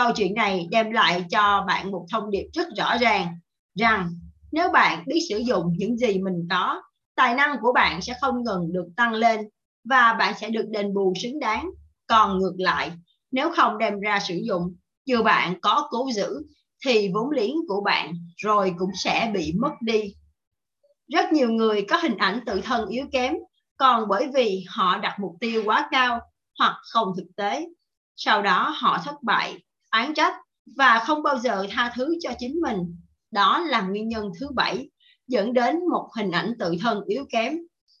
Speaker 1: Câu chuyện này đem lại cho bạn một thông điệp rất rõ ràng rằng nếu bạn biết sử dụng những gì mình có, tài năng của bạn sẽ không ngừng được tăng lên và bạn sẽ được đền bù xứng đáng. Còn ngược lại, nếu không đem ra sử dụng, dù bạn có cố giữ, thì vốn liếng của bạn rồi cũng sẽ bị mất đi. Rất nhiều người có hình ảnh tự thân yếu kém, còn bởi vì họ đặt mục tiêu quá cao hoặc không thực tế. Sau đó họ thất bại, án trách và không bao giờ tha thứ cho chính mình. Đó là nguyên nhân thứ bảy dẫn đến một hình ảnh tự thân yếu kém.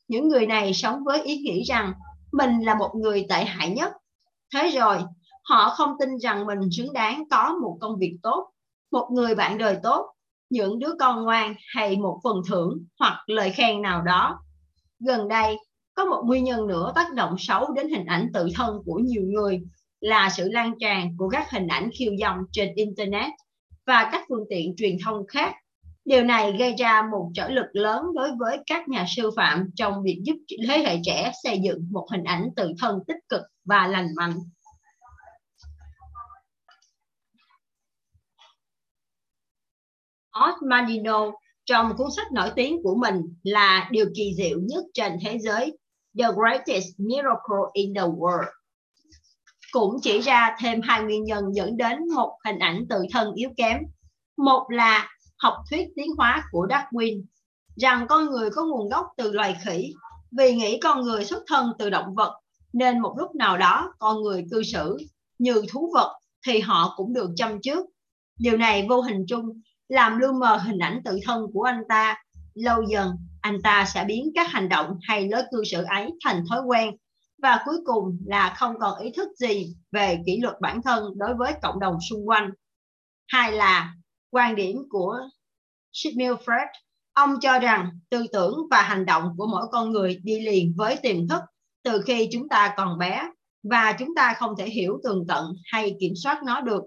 Speaker 1: Những người này sống với ý nghĩ rằng mình là một người tệ hại nhất. Thế rồi, họ không tin rằng mình xứng đáng có một công việc tốt, một người bạn đời tốt những đứa con ngoan hay một phần thưởng hoặc lời khen nào đó. Gần đây, có một nguyên nhân nữa tác động xấu đến hình ảnh tự thân của nhiều người là sự lan tràn của các hình ảnh khiêu dâm trên Internet và các phương tiện truyền thông khác. Điều này gây ra một trở lực lớn đối với các nhà sư phạm trong việc giúp thế hệ trẻ xây dựng một hình ảnh tự thân tích cực và lành mạnh. Osmanino trong cuốn sách nổi tiếng của mình là Điều kỳ diệu nhất trên thế giới, The Greatest Miracle in the World. Cũng chỉ ra thêm hai nguyên nhân dẫn đến một hình ảnh tự thân yếu kém. Một là học thuyết tiến hóa của Darwin, rằng con người có nguồn gốc từ loài khỉ, vì nghĩ con người xuất thân từ động vật, nên một lúc nào đó con người cư xử như thú vật thì họ cũng được chăm trước. Điều này vô hình chung làm lu mờ hình ảnh tự thân của anh ta. Lâu dần, anh ta sẽ biến các hành động hay lối cư xử ấy thành thói quen và cuối cùng là không còn ý thức gì về kỷ luật bản thân đối với cộng đồng xung quanh. Hai là quan điểm của Sigmund Freud. Ông cho rằng tư tưởng và hành động của mỗi con người đi liền với tiềm thức từ khi chúng ta còn bé và chúng ta không thể hiểu tường tận hay kiểm soát nó được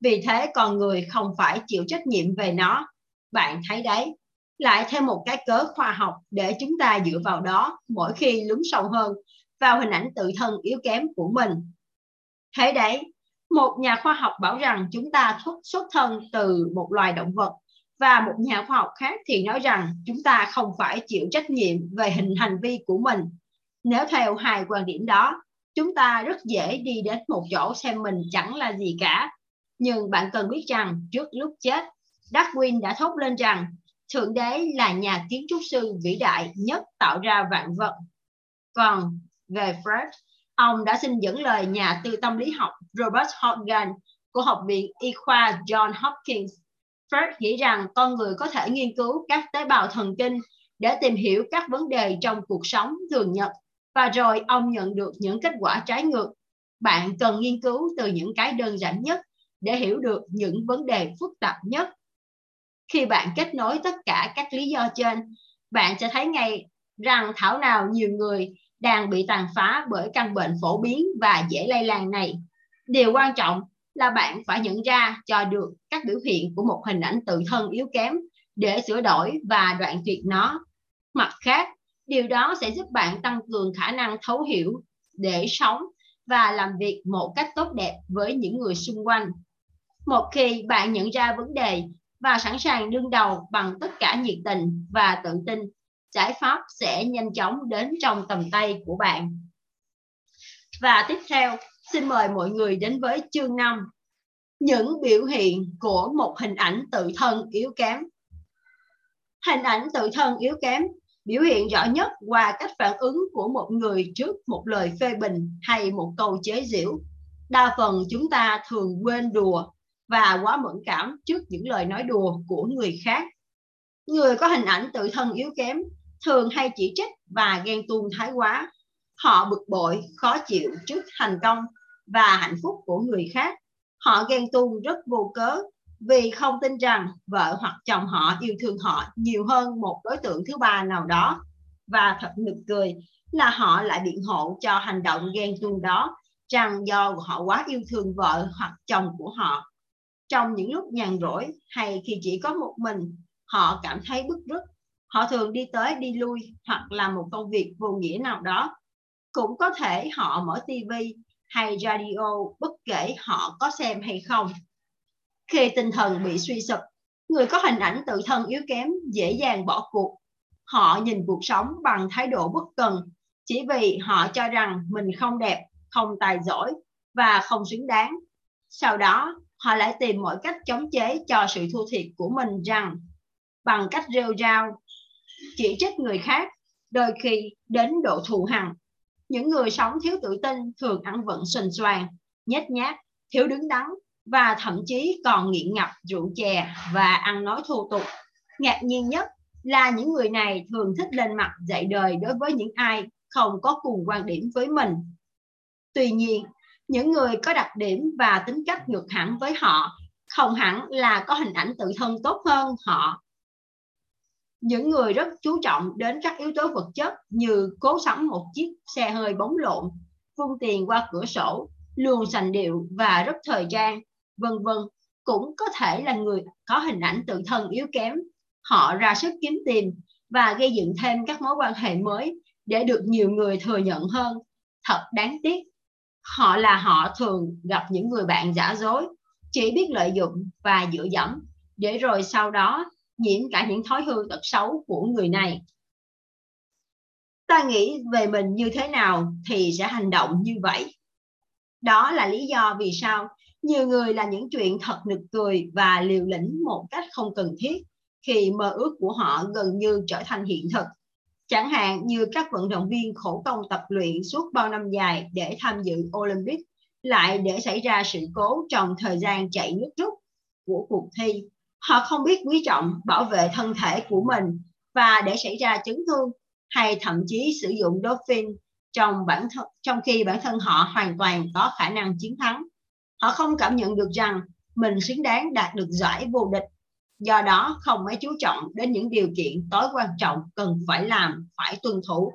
Speaker 1: vì thế con người không phải chịu trách nhiệm về nó bạn thấy đấy, lại thêm một cái cớ khoa học để chúng ta dựa vào đó mỗi khi lún sâu hơn vào hình ảnh tự thân yếu kém của mình. Thế đấy, một nhà khoa học bảo rằng chúng ta xuất thân từ một loài động vật và một nhà khoa học khác thì nói rằng chúng ta không phải chịu trách nhiệm về hình hành vi của mình. Nếu theo hai quan điểm đó, chúng ta rất dễ đi đến một chỗ xem mình chẳng là gì cả. Nhưng bạn cần biết rằng trước lúc chết, Darwin đã thốt lên rằng Thượng Đế là nhà kiến trúc sư vĩ đại nhất tạo ra vạn vật. Còn về Freud, ông đã xin dẫn lời nhà tư tâm lý học Robert Hogan của Học viện Y khoa John Hopkins. Freud nghĩ rằng con người có thể nghiên cứu các tế bào thần kinh để tìm hiểu các vấn đề trong cuộc sống thường nhật và rồi ông nhận được những kết quả trái ngược. Bạn cần nghiên cứu từ những cái đơn giản nhất để hiểu được những vấn đề phức tạp nhất. Khi bạn kết nối tất cả các lý do trên, bạn sẽ thấy ngay rằng thảo nào nhiều người đang bị tàn phá bởi căn bệnh phổ biến và dễ lây lan này. Điều quan trọng là bạn phải nhận ra cho được các biểu hiện của một hình ảnh tự thân yếu kém để sửa đổi và đoạn tuyệt nó. Mặt khác, điều đó sẽ giúp bạn tăng cường khả năng thấu hiểu để sống và làm việc một cách tốt đẹp với những người xung quanh. Một khi bạn nhận ra vấn đề và sẵn sàng đương đầu bằng tất cả nhiệt tình và tự tin giải pháp sẽ nhanh chóng đến trong tầm tay của bạn. Và tiếp theo, xin mời mọi người đến với chương 5. Những biểu hiện của một hình ảnh tự thân yếu kém. Hình ảnh tự thân yếu kém biểu hiện rõ nhất qua cách phản ứng của một người trước một lời phê bình hay một câu chế giễu. Đa phần chúng ta thường quên đùa và quá mẫn cảm trước những lời nói đùa của người khác. Người có hình ảnh tự thân yếu kém thường hay chỉ trích và ghen tuông thái quá. Họ bực bội, khó chịu trước thành công và hạnh phúc của người khác. Họ ghen tuông rất vô cớ vì không tin rằng vợ hoặc chồng họ yêu thương họ nhiều hơn một đối tượng thứ ba nào đó. Và thật nực cười là họ lại biện hộ cho hành động ghen tuông đó rằng do họ quá yêu thương vợ hoặc chồng của họ. Trong những lúc nhàn rỗi hay khi chỉ có một mình, họ cảm thấy bức rứt họ thường đi tới, đi lui, hoặc làm một công việc vô nghĩa nào đó. Cũng có thể họ mở tivi hay radio bất kể họ có xem hay không. Khi tinh thần bị suy sụp, người có hình ảnh tự thân yếu kém, dễ dàng bỏ cuộc. Họ nhìn cuộc sống bằng thái độ bất cần, chỉ vì họ cho rằng mình không đẹp, không tài giỏi và không xứng đáng. Sau đó, họ lại tìm mọi cách chống chế cho sự thua thiệt của mình rằng, bằng cách rêu rao chỉ trích người khác, đôi khi đến độ thù hằn. Những người sống thiếu tự tin thường ăn vận sình xoàn, nhét nhát, thiếu đứng đắn và thậm chí còn nghiện ngập rượu chè và ăn nói thô tục. Ngạc nhiên nhất là những người này thường thích lên mặt dạy đời đối với những ai không có cùng quan điểm với mình. Tuy nhiên, những người có đặc điểm và tính cách ngược hẳn với họ không hẳn là có hình ảnh tự thân tốt hơn họ những người rất chú trọng đến các yếu tố vật chất như cố sắm một chiếc xe hơi bóng lộn, vung tiền qua cửa sổ, luồng sành điệu và rất thời trang, vân vân cũng có thể là người có hình ảnh tự thân yếu kém. Họ ra sức kiếm tìm và gây dựng thêm các mối quan hệ mới để được nhiều người thừa nhận hơn. Thật đáng tiếc. Họ là họ thường gặp những người bạn giả dối, chỉ biết lợi dụng và dựa dẫm, để rồi sau đó nhiễm cả những thói hư tật xấu của người này. Ta nghĩ về mình như thế nào thì sẽ hành động như vậy. Đó là lý do vì sao nhiều người làm những chuyện thật nực cười và liều lĩnh một cách không cần thiết khi mơ ước của họ gần như trở thành hiện thực. Chẳng hạn như các vận động viên khổ công tập luyện suốt bao năm dài để tham dự Olympic lại để xảy ra sự cố trong thời gian chạy nước rút của cuộc thi họ không biết quý trọng, bảo vệ thân thể của mình và để xảy ra chấn thương hay thậm chí sử dụng doping trong bản thân, trong khi bản thân họ hoàn toàn có khả năng chiến thắng. Họ không cảm nhận được rằng mình xứng đáng đạt được giải vô địch. Do đó, không mấy chú trọng đến những điều kiện tối quan trọng cần phải làm, phải tuân thủ.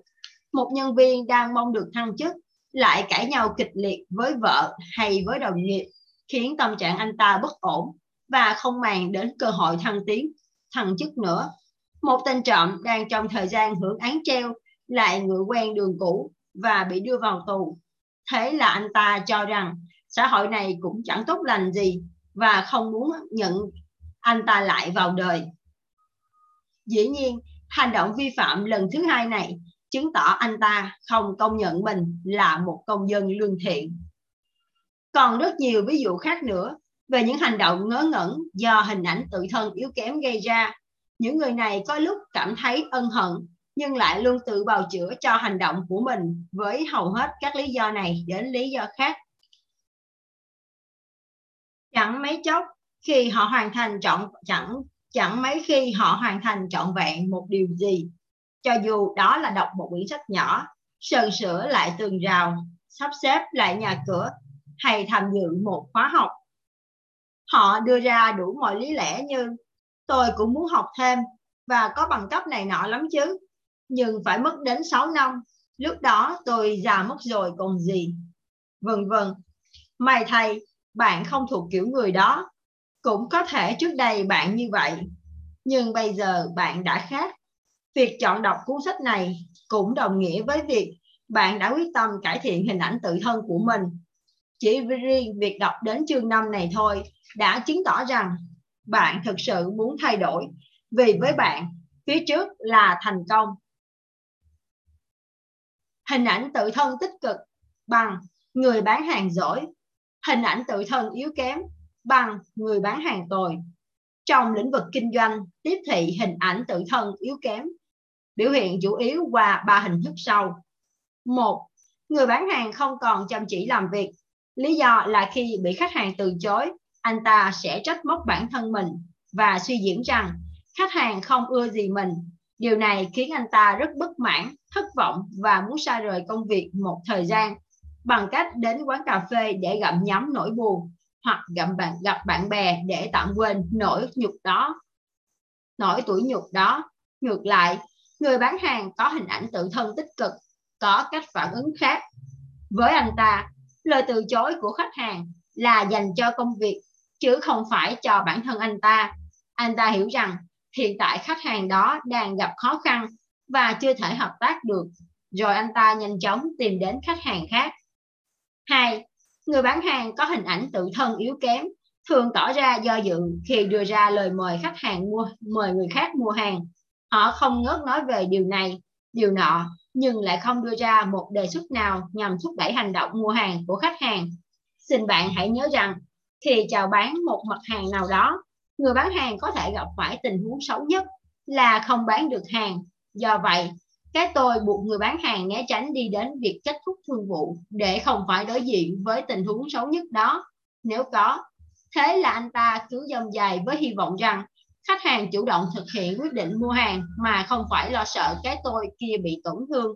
Speaker 1: Một nhân viên đang mong được thăng chức lại cãi nhau kịch liệt với vợ hay với đồng nghiệp, khiến tâm trạng anh ta bất ổn và không màng đến cơ hội thăng tiến, thăng chức nữa. Một tên trộm đang trong thời gian hưởng án treo lại ngựa quen đường cũ và bị đưa vào tù. Thế là anh ta cho rằng xã hội này cũng chẳng tốt lành gì và không muốn nhận anh ta lại vào đời. Dĩ nhiên, hành động vi phạm lần thứ hai này chứng tỏ anh ta không công nhận mình là một công dân lương thiện. Còn rất nhiều ví dụ khác nữa về những hành động ngớ ngẩn do hình ảnh tự thân yếu kém gây ra. Những người này có lúc cảm thấy ân hận, nhưng lại luôn tự bào chữa cho hành động của mình với hầu hết các lý do này đến lý do khác. Chẳng mấy chốc, khi họ hoàn thành trọn, chẳng chẳng mấy khi họ hoàn thành trọn vẹn một điều gì, cho dù đó là đọc một quyển sách nhỏ sơn sửa lại tường rào, sắp xếp lại nhà cửa, hay tham dự một khóa học họ đưa ra đủ mọi lý lẽ như, tôi cũng muốn học thêm và có bằng cấp này nọ lắm chứ, nhưng phải mất đến 6 năm. Lúc đó tôi già mất rồi còn gì. Vân vân. Mày thầy bạn không thuộc kiểu người đó. Cũng có thể trước đây bạn như vậy, nhưng bây giờ bạn đã khác. Việc chọn đọc cuốn sách này cũng đồng nghĩa với việc bạn đã quyết tâm cải thiện hình ảnh tự thân của mình. Chỉ riêng việc đọc đến chương 5 này thôi đã chứng tỏ rằng bạn thực sự muốn thay đổi vì với bạn, phía trước là thành công. Hình ảnh tự thân tích cực bằng người bán hàng giỏi. Hình ảnh tự thân yếu kém bằng người bán hàng tồi. Trong lĩnh vực kinh doanh, tiếp thị hình ảnh tự thân yếu kém. Biểu hiện chủ yếu qua ba hình thức sau. Một, người bán hàng không còn chăm chỉ làm việc. Lý do là khi bị khách hàng từ chối anh ta sẽ trách móc bản thân mình và suy diễn rằng khách hàng không ưa gì mình. Điều này khiến anh ta rất bất mãn, thất vọng và muốn xa rời công việc một thời gian bằng cách đến quán cà phê để gặm nhấm nỗi buồn hoặc gặp bạn gặp bạn bè để tạm quên nỗi nhục đó. Nỗi tuổi nhục đó, ngược lại, người bán hàng có hình ảnh tự thân tích cực, có cách phản ứng khác. Với anh ta, lời từ chối của khách hàng là dành cho công việc chứ không phải cho bản thân anh ta. Anh ta hiểu rằng hiện tại khách hàng đó đang gặp khó khăn và chưa thể hợp tác được. Rồi anh ta nhanh chóng tìm đến khách hàng khác. Hai, người bán hàng có hình ảnh tự thân yếu kém, thường tỏ ra do dự khi đưa ra lời mời khách hàng mua, mời người khác mua hàng. Họ không ngớt nói về điều này, điều nọ, nhưng lại không đưa ra một đề xuất nào nhằm thúc đẩy hành động mua hàng của khách hàng. Xin bạn hãy nhớ rằng khi chào bán một mặt hàng nào đó. Người bán hàng có thể gặp phải tình huống xấu nhất là không bán được hàng. Do vậy, cái tôi buộc người bán hàng né tránh đi đến việc kết thúc thương vụ để không phải đối diện với tình huống xấu nhất đó. Nếu có, thế là anh ta cứ dông dài với hy vọng rằng khách hàng chủ động thực hiện quyết định mua hàng mà không phải lo sợ cái tôi kia bị tổn thương.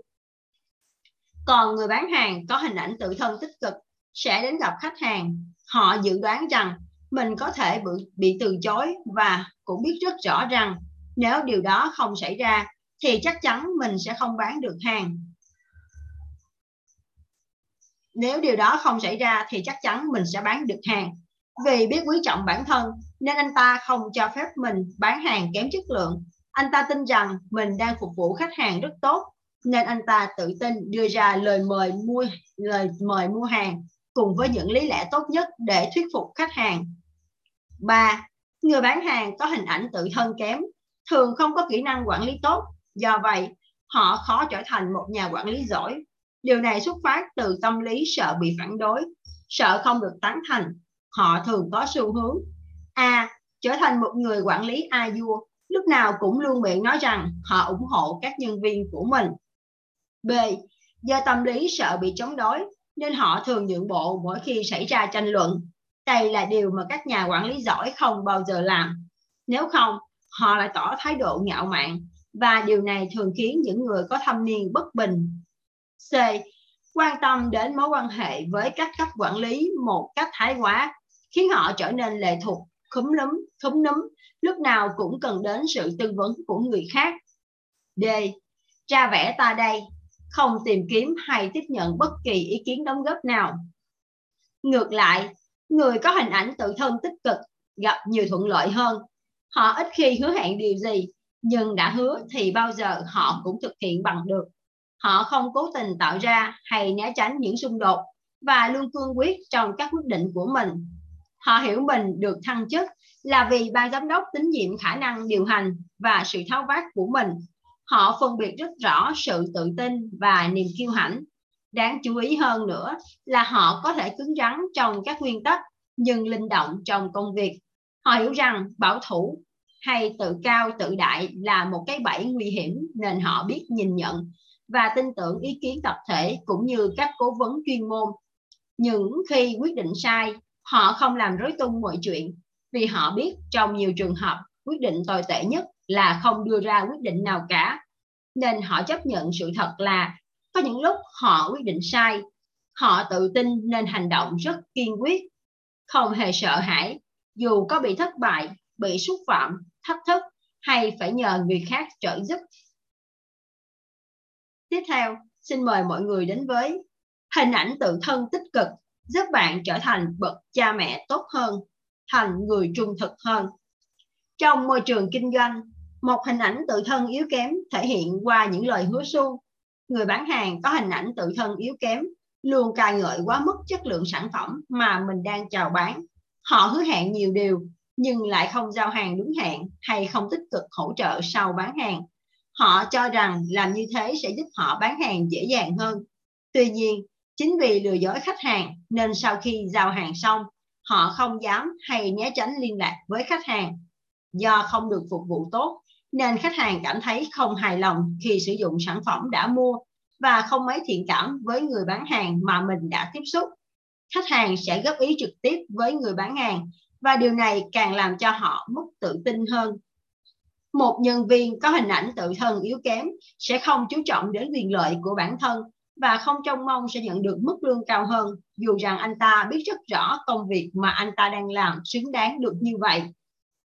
Speaker 1: Còn người bán hàng có hình ảnh tự thân tích cực sẽ đến gặp khách hàng họ dự đoán rằng mình có thể bị, bị từ chối và cũng biết rất rõ rằng nếu điều đó không xảy ra thì chắc chắn mình sẽ không bán được hàng. Nếu điều đó không xảy ra thì chắc chắn mình sẽ bán được hàng. Vì biết quý trọng bản thân nên anh ta không cho phép mình bán hàng kém chất lượng. Anh ta tin rằng mình đang phục vụ khách hàng rất tốt nên anh ta tự tin đưa ra lời mời mua lời mời mua hàng cùng với những lý lẽ tốt nhất để thuyết phục khách hàng 3. Người bán hàng có hình ảnh tự thân kém, thường không có kỹ năng quản lý tốt, do vậy họ khó trở thành một nhà quản lý giỏi. Điều này xuất phát từ tâm lý sợ bị phản đối, sợ không được tán thành. Họ thường có xu hướng A. Trở thành một người quản lý a vua, lúc nào cũng luôn miệng nói rằng họ ủng hộ các nhân viên của mình. B. Do tâm lý sợ bị chống đối, nên họ thường nhượng bộ mỗi khi xảy ra tranh luận đây là điều mà các nhà quản lý giỏi không bao giờ làm. Nếu không, họ lại tỏ thái độ ngạo mạn và điều này thường khiến những người có thâm niên bất bình. C. Quan tâm đến mối quan hệ với các cấp quản lý một cách thái quá khiến họ trở nên lệ thuộc, khúm núm, khúm núm, lúc nào cũng cần đến sự tư vấn của người khác. D. Ra vẻ ta đây, không tìm kiếm hay tiếp nhận bất kỳ ý kiến đóng góp nào. Ngược lại, người có hình ảnh tự thân tích cực gặp nhiều thuận lợi hơn họ ít khi hứa hẹn điều gì nhưng đã hứa thì bao giờ họ cũng thực hiện bằng được Họ không cố tình tạo ra hay né tránh những xung đột và luôn cương quyết trong các quyết định của mình. Họ hiểu mình được thăng chức là vì ban giám đốc tín nhiệm khả năng điều hành và sự tháo vát của mình. Họ phân biệt rất rõ sự tự tin và niềm kiêu hãnh. Đáng chú ý hơn nữa là họ có thể cứng rắn trong các nguyên tắc nhưng linh động trong công việc. Họ hiểu rằng bảo thủ hay tự cao tự đại là một cái bẫy nguy hiểm nên họ biết nhìn nhận và tin tưởng ý kiến tập thể cũng như các cố vấn chuyên môn. Những khi quyết định sai, họ không làm rối tung mọi chuyện vì họ biết trong nhiều trường hợp quyết định tồi tệ nhất là không đưa ra quyết định nào cả. Nên họ chấp nhận sự thật là có những lúc họ quyết định sai. Họ tự tin nên hành động rất kiên quyết, không hề sợ hãi dù có bị thất bại, bị xúc phạm, thách thức hay phải nhờ người khác trợ giúp. Tiếp theo, xin mời mọi người đến với hình ảnh tự thân tích cực giúp bạn trở thành bậc cha mẹ tốt hơn, thành người trung thực hơn. Trong môi trường kinh doanh, một hình ảnh tự thân yếu kém thể hiện qua những lời hứa su Người bán hàng có hình ảnh tự thân yếu kém luôn ca ngợi quá mức chất lượng sản phẩm mà mình đang chào bán. Họ hứa hẹn nhiều điều nhưng lại không giao hàng đúng hẹn hay không tích cực hỗ trợ sau bán hàng. Họ cho rằng làm như thế sẽ giúp họ bán hàng dễ dàng hơn. Tuy nhiên, chính vì lừa dối khách hàng nên sau khi giao hàng xong, họ không dám hay né tránh liên lạc với khách hàng. Do không được phục vụ tốt, nên khách hàng cảm thấy không hài lòng khi sử dụng sản phẩm đã mua và không mấy thiện cảm với người bán hàng mà mình đã tiếp xúc. Khách hàng sẽ góp ý trực tiếp với người bán hàng và điều này càng làm cho họ mất tự tin hơn. Một nhân viên có hình ảnh tự thân yếu kém sẽ không chú trọng đến quyền lợi của bản thân và không trông mong sẽ nhận được mức lương cao hơn, dù rằng anh ta biết rất rõ công việc mà anh ta đang làm xứng đáng được như vậy.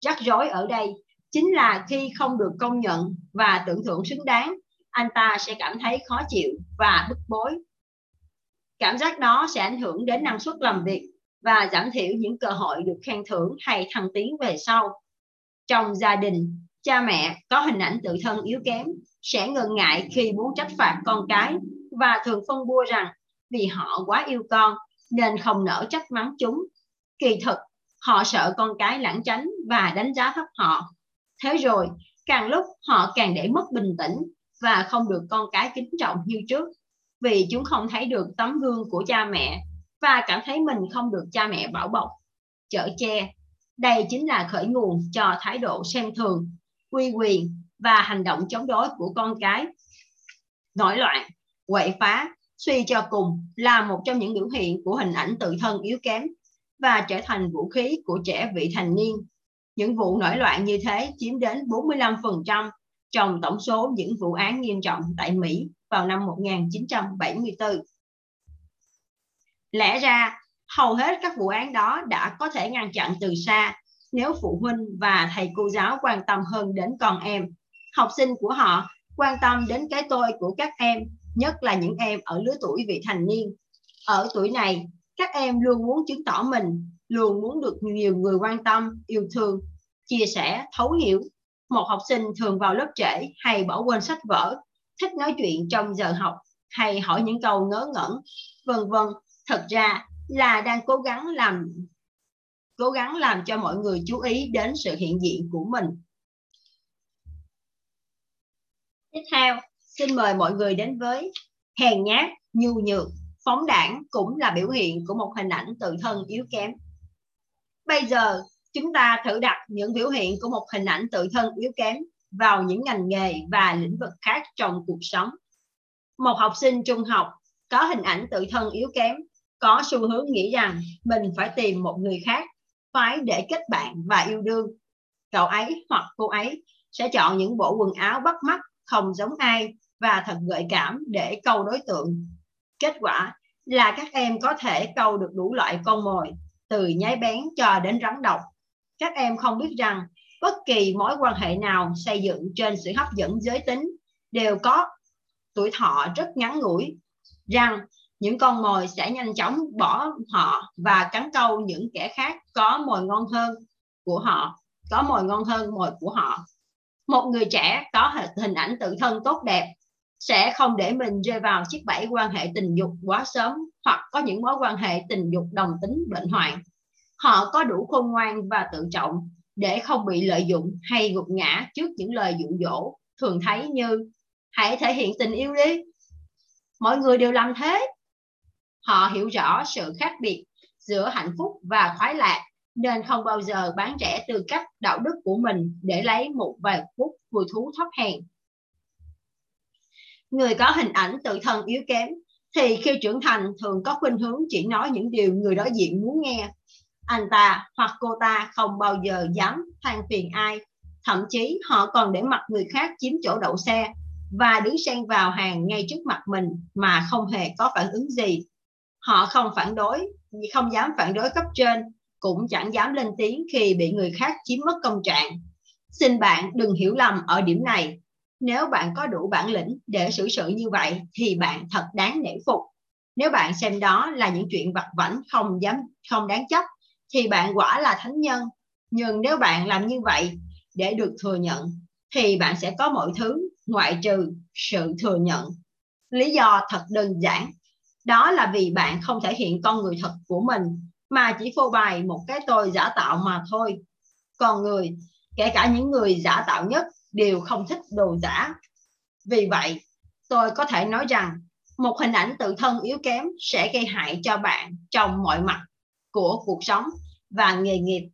Speaker 1: Rắc rối ở đây chính là khi không được công nhận và tưởng thưởng xứng đáng, anh ta sẽ cảm thấy khó chịu và bức bối. Cảm giác đó sẽ ảnh hưởng đến năng suất làm việc và giảm thiểu những cơ hội được khen thưởng hay thăng tiến về sau. Trong gia đình, cha mẹ có hình ảnh tự thân yếu kém sẽ ngần ngại khi muốn trách phạt con cái và thường phân bua rằng vì họ quá yêu con nên không nỡ trách mắng chúng. Kỳ thực, họ sợ con cái lãng tránh và đánh giá thấp họ. Thế rồi, càng lúc họ càng để mất bình tĩnh và không được con cái kính trọng như trước vì chúng không thấy được tấm gương của cha mẹ và cảm thấy mình không được cha mẹ bảo bọc, chở che. Đây chính là khởi nguồn cho thái độ xem thường, quy quyền và hành động chống đối của con cái. Nổi loạn, quậy phá, suy cho cùng là một trong những biểu hiện của hình ảnh tự thân yếu kém và trở thành vũ khí của trẻ vị thành niên. Những vụ nổi loạn như thế chiếm đến 45% trong tổng số những vụ án nghiêm trọng tại Mỹ vào năm 1974. Lẽ ra, hầu hết các vụ án đó đã có thể ngăn chặn từ xa nếu phụ huynh và thầy cô giáo quan tâm hơn đến con em. Học sinh của họ quan tâm đến cái tôi của các em, nhất là những em ở lứa tuổi vị thành niên. Ở tuổi này, các em luôn muốn chứng tỏ mình, luôn muốn được nhiều người quan tâm, yêu thương, chia sẻ, thấu hiểu. Một học sinh thường vào lớp trễ hay bỏ quên sách vở, thích nói chuyện trong giờ học hay hỏi những câu ngớ ngẩn, vân vân. Thật ra là đang cố gắng làm cố gắng làm cho mọi người chú ý đến sự hiện diện của mình. Tiếp theo xin mời mọi người đến với hèn nhát nhu nhược phóng đảng cũng là biểu hiện của một hình ảnh tự thân yếu kém. Bây giờ chúng ta thử đặt những biểu hiện của một hình ảnh tự thân yếu kém vào những ngành nghề và lĩnh vực khác trong cuộc sống. Một học sinh trung học có hình ảnh tự thân yếu kém, có xu hướng nghĩ rằng mình phải tìm một người khác phải để kết bạn và yêu đương. Cậu ấy hoặc cô ấy sẽ chọn những bộ quần áo bắt mắt, không giống ai và thật gợi cảm để câu đối tượng. Kết quả là các em có thể câu được đủ loại con mồi, từ nhái bén cho đến rắn độc các em không biết rằng bất kỳ mối quan hệ nào xây dựng trên sự hấp dẫn giới tính đều có tuổi thọ rất ngắn ngủi, rằng những con mồi sẽ nhanh chóng bỏ họ và cắn câu những kẻ khác có mồi ngon hơn của họ, có mồi ngon hơn mồi của họ một người trẻ có hình ảnh tự thân tốt đẹp sẽ không để mình rơi vào chiếc bẫy quan hệ tình dục quá sớm hoặc có những mối quan hệ tình dục đồng tính bệnh hoạn. Họ có đủ khôn ngoan và tự trọng để không bị lợi dụng hay gục ngã trước những lời dụ dỗ thường thấy như, hãy thể hiện tình yêu đi. Mọi người đều làm thế. Họ hiểu rõ sự khác biệt giữa hạnh phúc và khoái lạc, nên không bao giờ bán rẻ tư cách đạo đức của mình để lấy một vài phút vui thú thấp hèn. Người có hình ảnh tự thân yếu kém thì khi trưởng thành thường có khuynh hướng chỉ nói những điều người đối diện muốn nghe. Anh ta hoặc cô ta không bao giờ dám than phiền ai, thậm chí họ còn để mặc người khác chiếm chỗ đậu xe và đứng xen vào hàng ngay trước mặt mình mà không hề có phản ứng gì. Họ không phản đối, không dám phản đối cấp trên, cũng chẳng dám lên tiếng khi bị người khác chiếm mất công trạng. Xin bạn đừng hiểu lầm ở điểm này. Nếu bạn có đủ bản lĩnh để xử sự như vậy thì bạn thật đáng nể phục. Nếu bạn xem đó là những chuyện vặt vãnh không dám không đáng chấp thì bạn quả là thánh nhân. Nhưng nếu bạn làm như vậy để được thừa nhận thì bạn sẽ có mọi thứ ngoại trừ sự thừa nhận. Lý do thật đơn giản, đó là vì bạn không thể hiện con người thật của mình mà chỉ phô bày một cái tôi giả tạo mà thôi. Còn người, kể cả những người giả tạo nhất đều không thích đồ giả. Vì vậy, tôi có thể nói rằng một hình ảnh tự thân yếu kém sẽ gây hại cho bạn trong mọi mặt của cuộc sống và nghề nghiệp.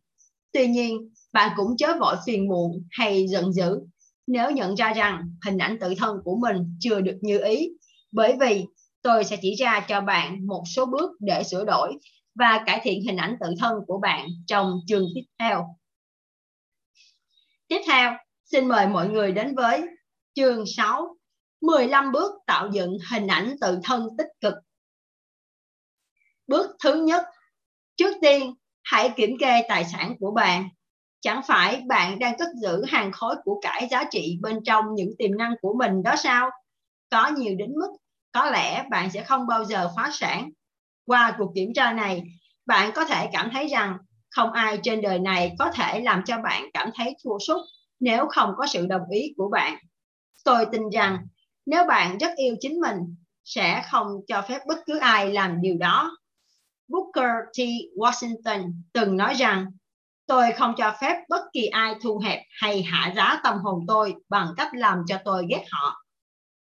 Speaker 1: Tuy nhiên, bạn cũng chớ vội phiền muộn hay giận dữ nếu nhận ra rằng hình ảnh tự thân của mình chưa được như ý, bởi vì tôi sẽ chỉ ra cho bạn một số bước để sửa đổi và cải thiện hình ảnh tự thân của bạn trong chương tiếp theo. Tiếp theo, xin mời mọi người đến với chương 6, 15 bước tạo dựng hình ảnh tự thân tích cực. Bước thứ nhất, trước tiên hãy kiểm kê tài sản của bạn. Chẳng phải bạn đang cất giữ hàng khối của cải giá trị bên trong những tiềm năng của mình đó sao? Có nhiều đến mức có lẽ bạn sẽ không bao giờ phá sản. Qua cuộc kiểm tra này, bạn có thể cảm thấy rằng không ai trên đời này có thể làm cho bạn cảm thấy thua sút nếu không có sự đồng ý của bạn. Tôi tin rằng nếu bạn rất yêu chính mình, sẽ không cho phép bất cứ ai làm điều đó. Booker T. Washington từng nói rằng tôi không cho phép bất kỳ ai thu hẹp hay hạ giá tâm hồn tôi bằng cách làm cho tôi ghét họ.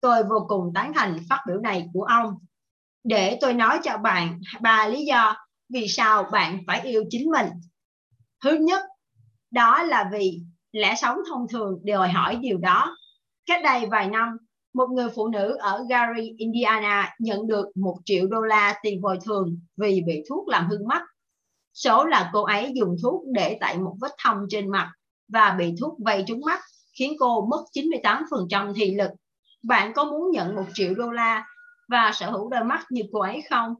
Speaker 1: Tôi vô cùng tán thành phát biểu này của ông. Để tôi nói cho bạn ba lý do vì sao bạn phải yêu chính mình. Thứ nhất, đó là vì lẽ sống thông thường đòi hỏi điều đó. Cách đây vài năm, một người phụ nữ ở Gary, Indiana nhận được một triệu đô la tiền bồi thường vì bị thuốc làm hư mắt. Số là cô ấy dùng thuốc để tại một vết thâm trên mặt và bị thuốc vây trúng mắt, khiến cô mất 98% thị lực. Bạn có muốn nhận một triệu đô la và sở hữu đôi mắt như cô ấy không?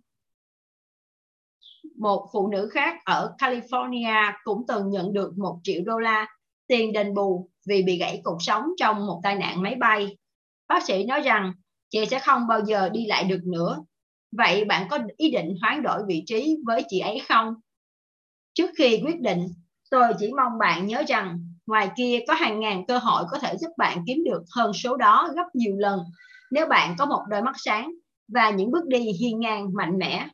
Speaker 1: Một phụ nữ khác ở California cũng từng nhận được một triệu đô la tiền đền bù vì bị gãy cột sống trong một tai nạn máy bay. Bác sĩ nói rằng chị sẽ không bao giờ đi lại được nữa. Vậy bạn có ý định hoán đổi vị trí với chị ấy không? Trước khi quyết định, tôi chỉ mong bạn nhớ rằng ngoài kia có hàng ngàn cơ hội có thể giúp bạn kiếm được hơn số đó gấp nhiều lần nếu bạn có một đôi mắt sáng và những bước đi hiên ngang mạnh mẽ.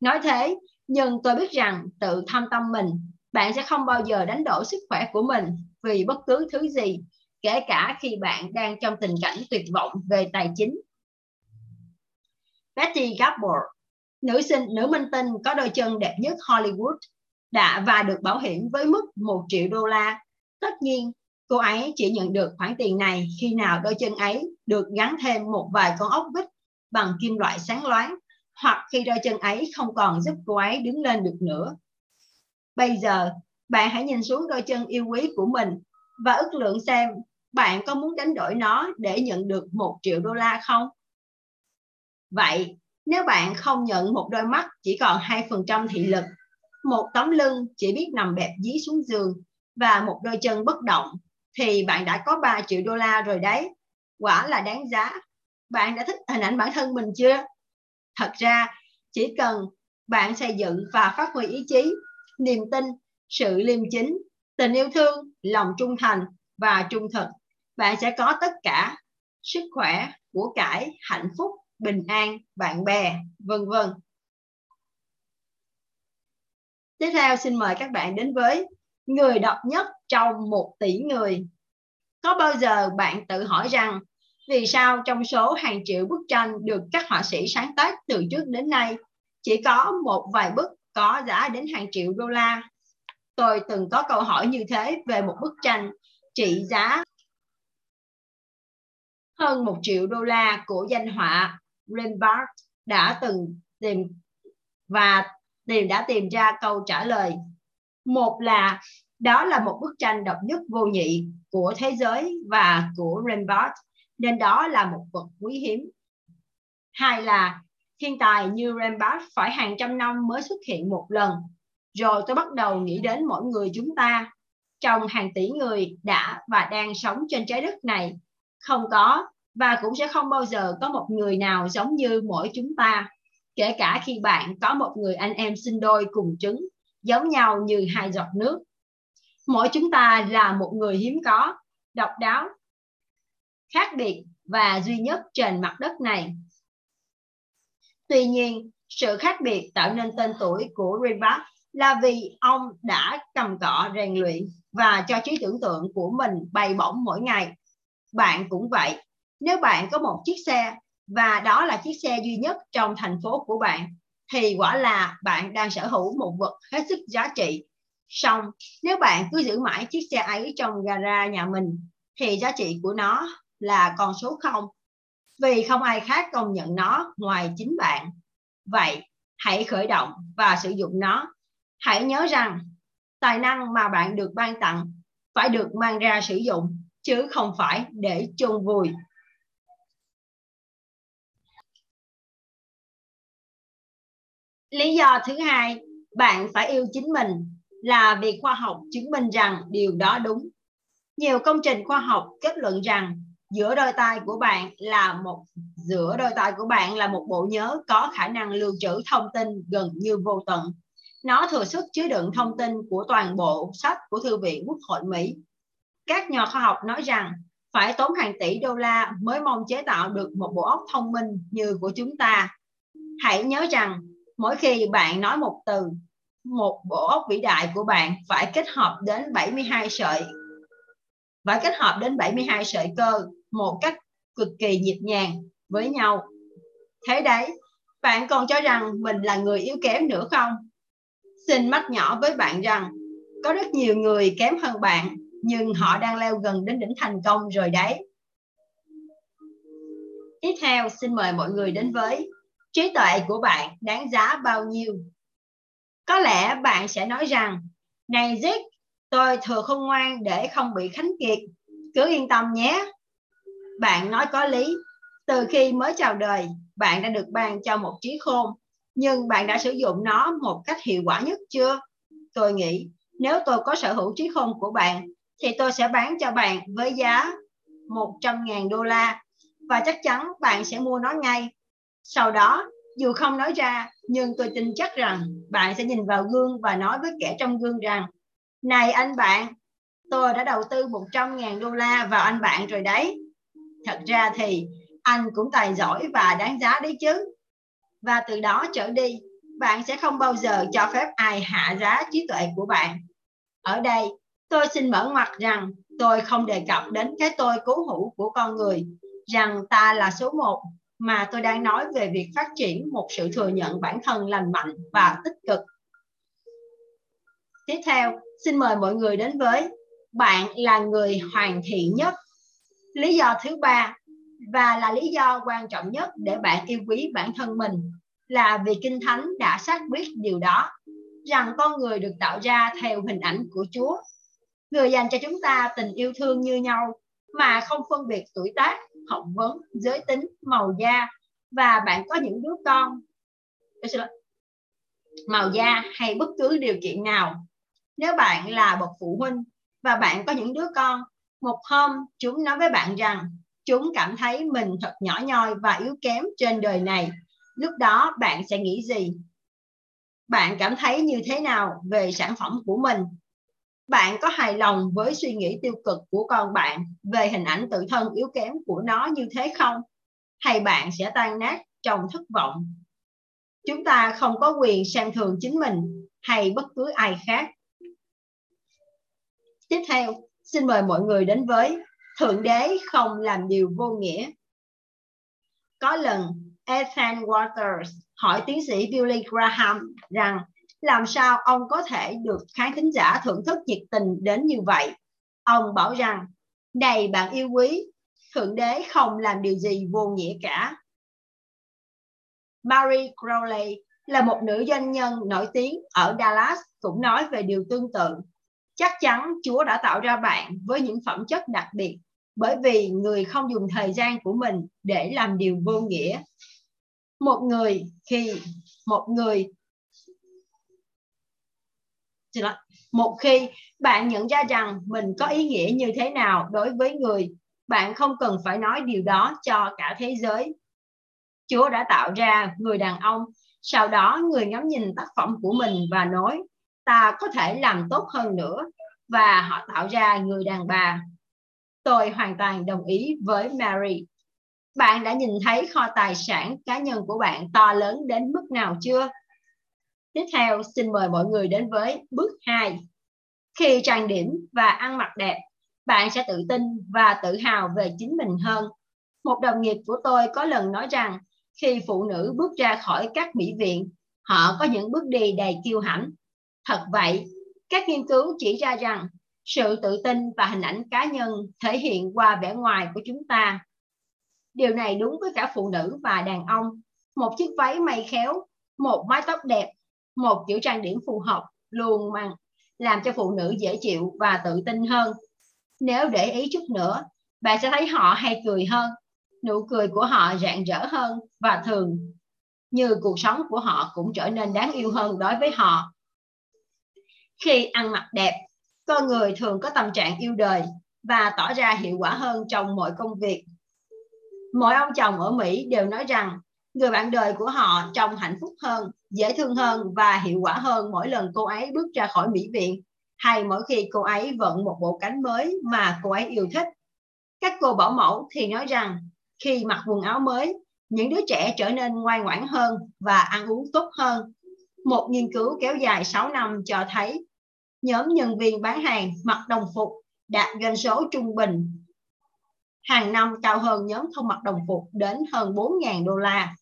Speaker 1: Nói thế, nhưng tôi biết rằng tự thâm tâm mình, bạn sẽ không bao giờ đánh đổi sức khỏe của mình vì bất cứ thứ gì, kể cả khi bạn đang trong tình cảnh tuyệt vọng về tài chính. Betty Gabor, nữ sinh nữ minh tinh có đôi chân đẹp nhất Hollywood, đã và được bảo hiểm với mức 1 triệu đô la. Tất nhiên, cô ấy chỉ nhận được khoản tiền này khi nào đôi chân ấy được gắn thêm một vài con ốc vít bằng kim loại sáng loáng hoặc khi đôi chân ấy không còn giúp cô ấy đứng lên được nữa. Bây giờ, bạn hãy nhìn xuống đôi chân yêu quý của mình và ước lượng xem bạn có muốn đánh đổi nó để nhận được một triệu đô la không? Vậy, nếu bạn không nhận một đôi mắt chỉ còn 2% thị lực, một tấm lưng chỉ biết nằm bẹp dí xuống giường và một đôi chân bất động, thì bạn đã có 3 triệu đô la rồi đấy. Quả là đáng giá. Bạn đã thích hình ảnh bản thân mình chưa? Thật ra, chỉ cần bạn xây dựng và phát huy ý chí, niềm tin, sự liêm chính, tình yêu thương, lòng trung thành và trung thực, bạn sẽ có tất cả sức khỏe, của cải, hạnh phúc, bình an, bạn bè, vân vân. Tiếp theo xin mời các bạn đến với người độc nhất trong một tỷ người. Có bao giờ bạn tự hỏi rằng vì sao trong số hàng triệu bức tranh được các họa sĩ sáng tác từ trước đến nay chỉ có một vài bức có giá đến hàng triệu đô la? Tôi từng có câu hỏi như thế về một bức tranh trị giá hơn một triệu đô la của danh họa Rembrandt đã từng tìm và tìm, đã tìm ra câu trả lời. Một là, đó là một bức tranh độc nhất vô nhị của thế giới và của Rembrandt, nên đó là một vật quý hiếm. Hai là, thiên tài như Rembrandt phải hàng trăm năm mới xuất hiện một lần. Rồi tôi bắt đầu nghĩ đến mỗi người chúng ta trong hàng tỷ người đã và đang sống trên trái đất này. Không có và cũng sẽ không bao giờ có một người nào giống như mỗi chúng ta. Kể cả khi bạn có một người anh em sinh đôi cùng trứng, giống nhau như hai giọt nước. Mỗi chúng ta là một người hiếm có, độc đáo, khác biệt và duy nhất trên mặt đất này. Tuy nhiên, sự khác biệt tạo nên tên tuổi của reebok là vì ông đã cầm cọ rèn luyện và cho trí tưởng tượng của mình bày bổng mỗi ngày. Bạn cũng vậy. Nếu bạn có một chiếc xe và đó là chiếc xe duy nhất trong thành phố của bạn, thì quả là bạn đang sở hữu một vật hết sức giá trị. Xong, nếu bạn cứ giữ mãi chiếc xe ấy trong gara nhà mình, thì giá trị của nó là con số không vì không ai khác công nhận nó ngoài chính bạn vậy hãy khởi động và sử dụng nó hãy nhớ rằng tài năng mà bạn được ban tặng phải được mang ra sử dụng, chứ không phải để chôn vùi. Lý do thứ hai, bạn phải yêu chính mình. Là vì khoa học chứng minh rằng điều đó đúng. Nhiều công trình khoa học kết luận rằng giữa đôi tay của bạn là một, giữa đôi tay của bạn là một bộ nhớ có khả năng lưu trữ thông tin gần như vô tận. Nó thừa sức chứa đựng thông tin của toàn bộ sách của Thư viện Quốc hội Mỹ. Các nhà khoa học nói rằng phải tốn hàng tỷ đô la mới mong chế tạo được một bộ óc thông minh như của chúng ta. Hãy nhớ rằng mỗi khi bạn nói một từ, một bộ óc vĩ đại của bạn phải kết hợp đến 72 sợi phải kết hợp đến 72 sợi cơ một cách cực kỳ nhịp nhàng với nhau. Thế đấy, bạn còn cho rằng mình là người yếu kém nữa không? Xin mách nhỏ với bạn rằng có rất nhiều người kém hơn bạn nhưng họ đang leo gần đến đỉnh thành công rồi đấy. Tiếp theo, xin mời mọi người đến với trí tuệ của bạn đáng giá bao nhiêu? Có lẽ bạn sẽ nói rằng, này Zig, tôi thừa không ngoan để không bị khánh kiệt. Cứ yên tâm nhé, bạn nói có lý từ khi mới chào đời bạn đã được ban cho một trí khôn nhưng bạn đã sử dụng nó một cách hiệu quả nhất chưa? Tôi nghĩ nếu tôi có sở hữu trí khôn của bạn thì tôi sẽ bán cho bạn với giá 100.000 đô la. Và chắc chắn bạn sẽ mua nó ngay. Sau đó, dù không nói ra, nhưng tôi tin chắc rằng bạn sẽ nhìn vào gương và nói với kẻ trong gương rằng Này anh bạn, tôi đã đầu tư 100.000 đô la vào anh bạn rồi đấy. Thật ra thì anh cũng tài giỏi và đáng giá đấy chứ và từ đó trở đi, bạn sẽ không bao giờ cho phép ai hạ giá trí tuệ của bạn. Ở đây, tôi xin mở ngoặt rằng tôi không đề cập đến cái tôi cố hữu của con người, rằng ta là số một, mà tôi đang nói về việc phát triển một sự thừa nhận bản thân lành mạnh và tích cực. Tiếp theo, xin mời mọi người đến với bạn là người hoàn thiện nhất. Lý do thứ ba và là lý do quan trọng nhất để bạn yêu quý bản thân mình là vì kinh thánh đã xác quyết điều đó rằng con người được tạo ra theo hình ảnh của Chúa. Người dành cho chúng ta tình yêu thương như nhau mà không phân biệt tuổi tác, học vấn, giới tính, màu da và bạn có những đứa con màu da hay bất cứ điều kiện nào. Nếu bạn là bậc phụ huynh và bạn có những đứa con một hôm, chúng nói với bạn rằng chúng cảm thấy mình thật nhỏ nhoi và yếu kém trên đời này. Lúc đó, bạn sẽ nghĩ gì? Bạn cảm thấy như thế nào về sản phẩm của mình? bạn có hài lòng với suy nghĩ tiêu cực của con bạn về hình ảnh tự thân yếu kém của nó như thế không hay bạn sẽ tan nát trong thất vọng chúng ta không có quyền xem thường chính mình hay bất cứ ai khác tiếp theo, xin mời mọi người đến với thượng đế không làm điều vô nghĩa. Có lần, Ethan Waters hỏi tiến sĩ Billy Graham rằng, làm sao ông có thể được khán thính giả thưởng thức nhiệt tình đến như vậy? Ông bảo rằng, này bạn yêu quý, thượng đế không làm điều gì vô nghĩa cả. Mary Crowley là một nữ doanh nhân nổi tiếng ở Dallas cũng nói về điều tương tự. Chắc chắn Chúa đã tạo ra bạn với những phẩm chất đặc biệt bởi vì người không dùng thời gian của mình để làm điều vô nghĩa. Một người khi một người một khi bạn nhận ra rằng mình có ý nghĩa như thế nào đối với người, bạn không cần phải nói điều đó cho cả thế giới. Chúa đã tạo ra người đàn ông, sau đó người ngắm nhìn tác phẩm của mình và nói, ta có thể làm tốt hơn nữa. Và họ tạo ra người đàn bà tôi hoàn toàn đồng ý với Mary. Bạn đã nhìn thấy kho tài sản cá nhân của bạn to lớn đến mức nào chưa? Tiếp theo, xin mời mọi người đến với bước 2 khi trang điểm và ăn mặc đẹp, bạn sẽ tự tin và tự hào về chính mình hơn. Một đồng nghiệp của tôi có lần nói rằng, khi phụ nữ bước ra khỏi các mỹ viện, họ có những bước đi đầy kiêu hãnh. Thật vậy, các nghiên cứu chỉ ra rằng sự tự tin và hình ảnh cá nhân thể hiện qua vẻ ngoài của chúng ta. Điều này đúng với cả phụ nữ và đàn ông. Một chiếc váy may khéo, một mái tóc đẹp, một kiểu trang điểm phù hợp, luôn mang, làm cho phụ nữ dễ chịu và tự tin hơn. Nếu để ý chút nữa, bạn sẽ thấy họ hay cười hơn, nụ cười của họ rạng rỡ hơn và thường như cuộc sống của họ cũng trở nên đáng yêu hơn đối với họ. Khi ăn mặc đẹp con người thường có tâm trạng yêu đời và tỏ ra hiệu quả hơn trong mọi công việc. Mọi ông chồng ở mỹ đều nói rằng, người bạn đời của họ trông hạnh phúc hơn, dễ thương hơn và hiệu quả hơn mỗi lần cô ấy bước ra khỏi mỹ viện, hay mỗi khi cô ấy vận một bộ cánh mới mà cô ấy yêu thích. Các cô bảo mẫu thì nói rằng, khi mặc quần áo mới, những đứa trẻ trở nên ngoan ngoãn hơn và ăn uống tốt hơn. Một nghiên cứu kéo dài 6 năm cho thấy nhóm nhân viên bán hàng mặc đồng phục đạt doanh số trung bình hàng năm cao hơn nhóm không mặc đồng phục đến hơn 4.000 đô la.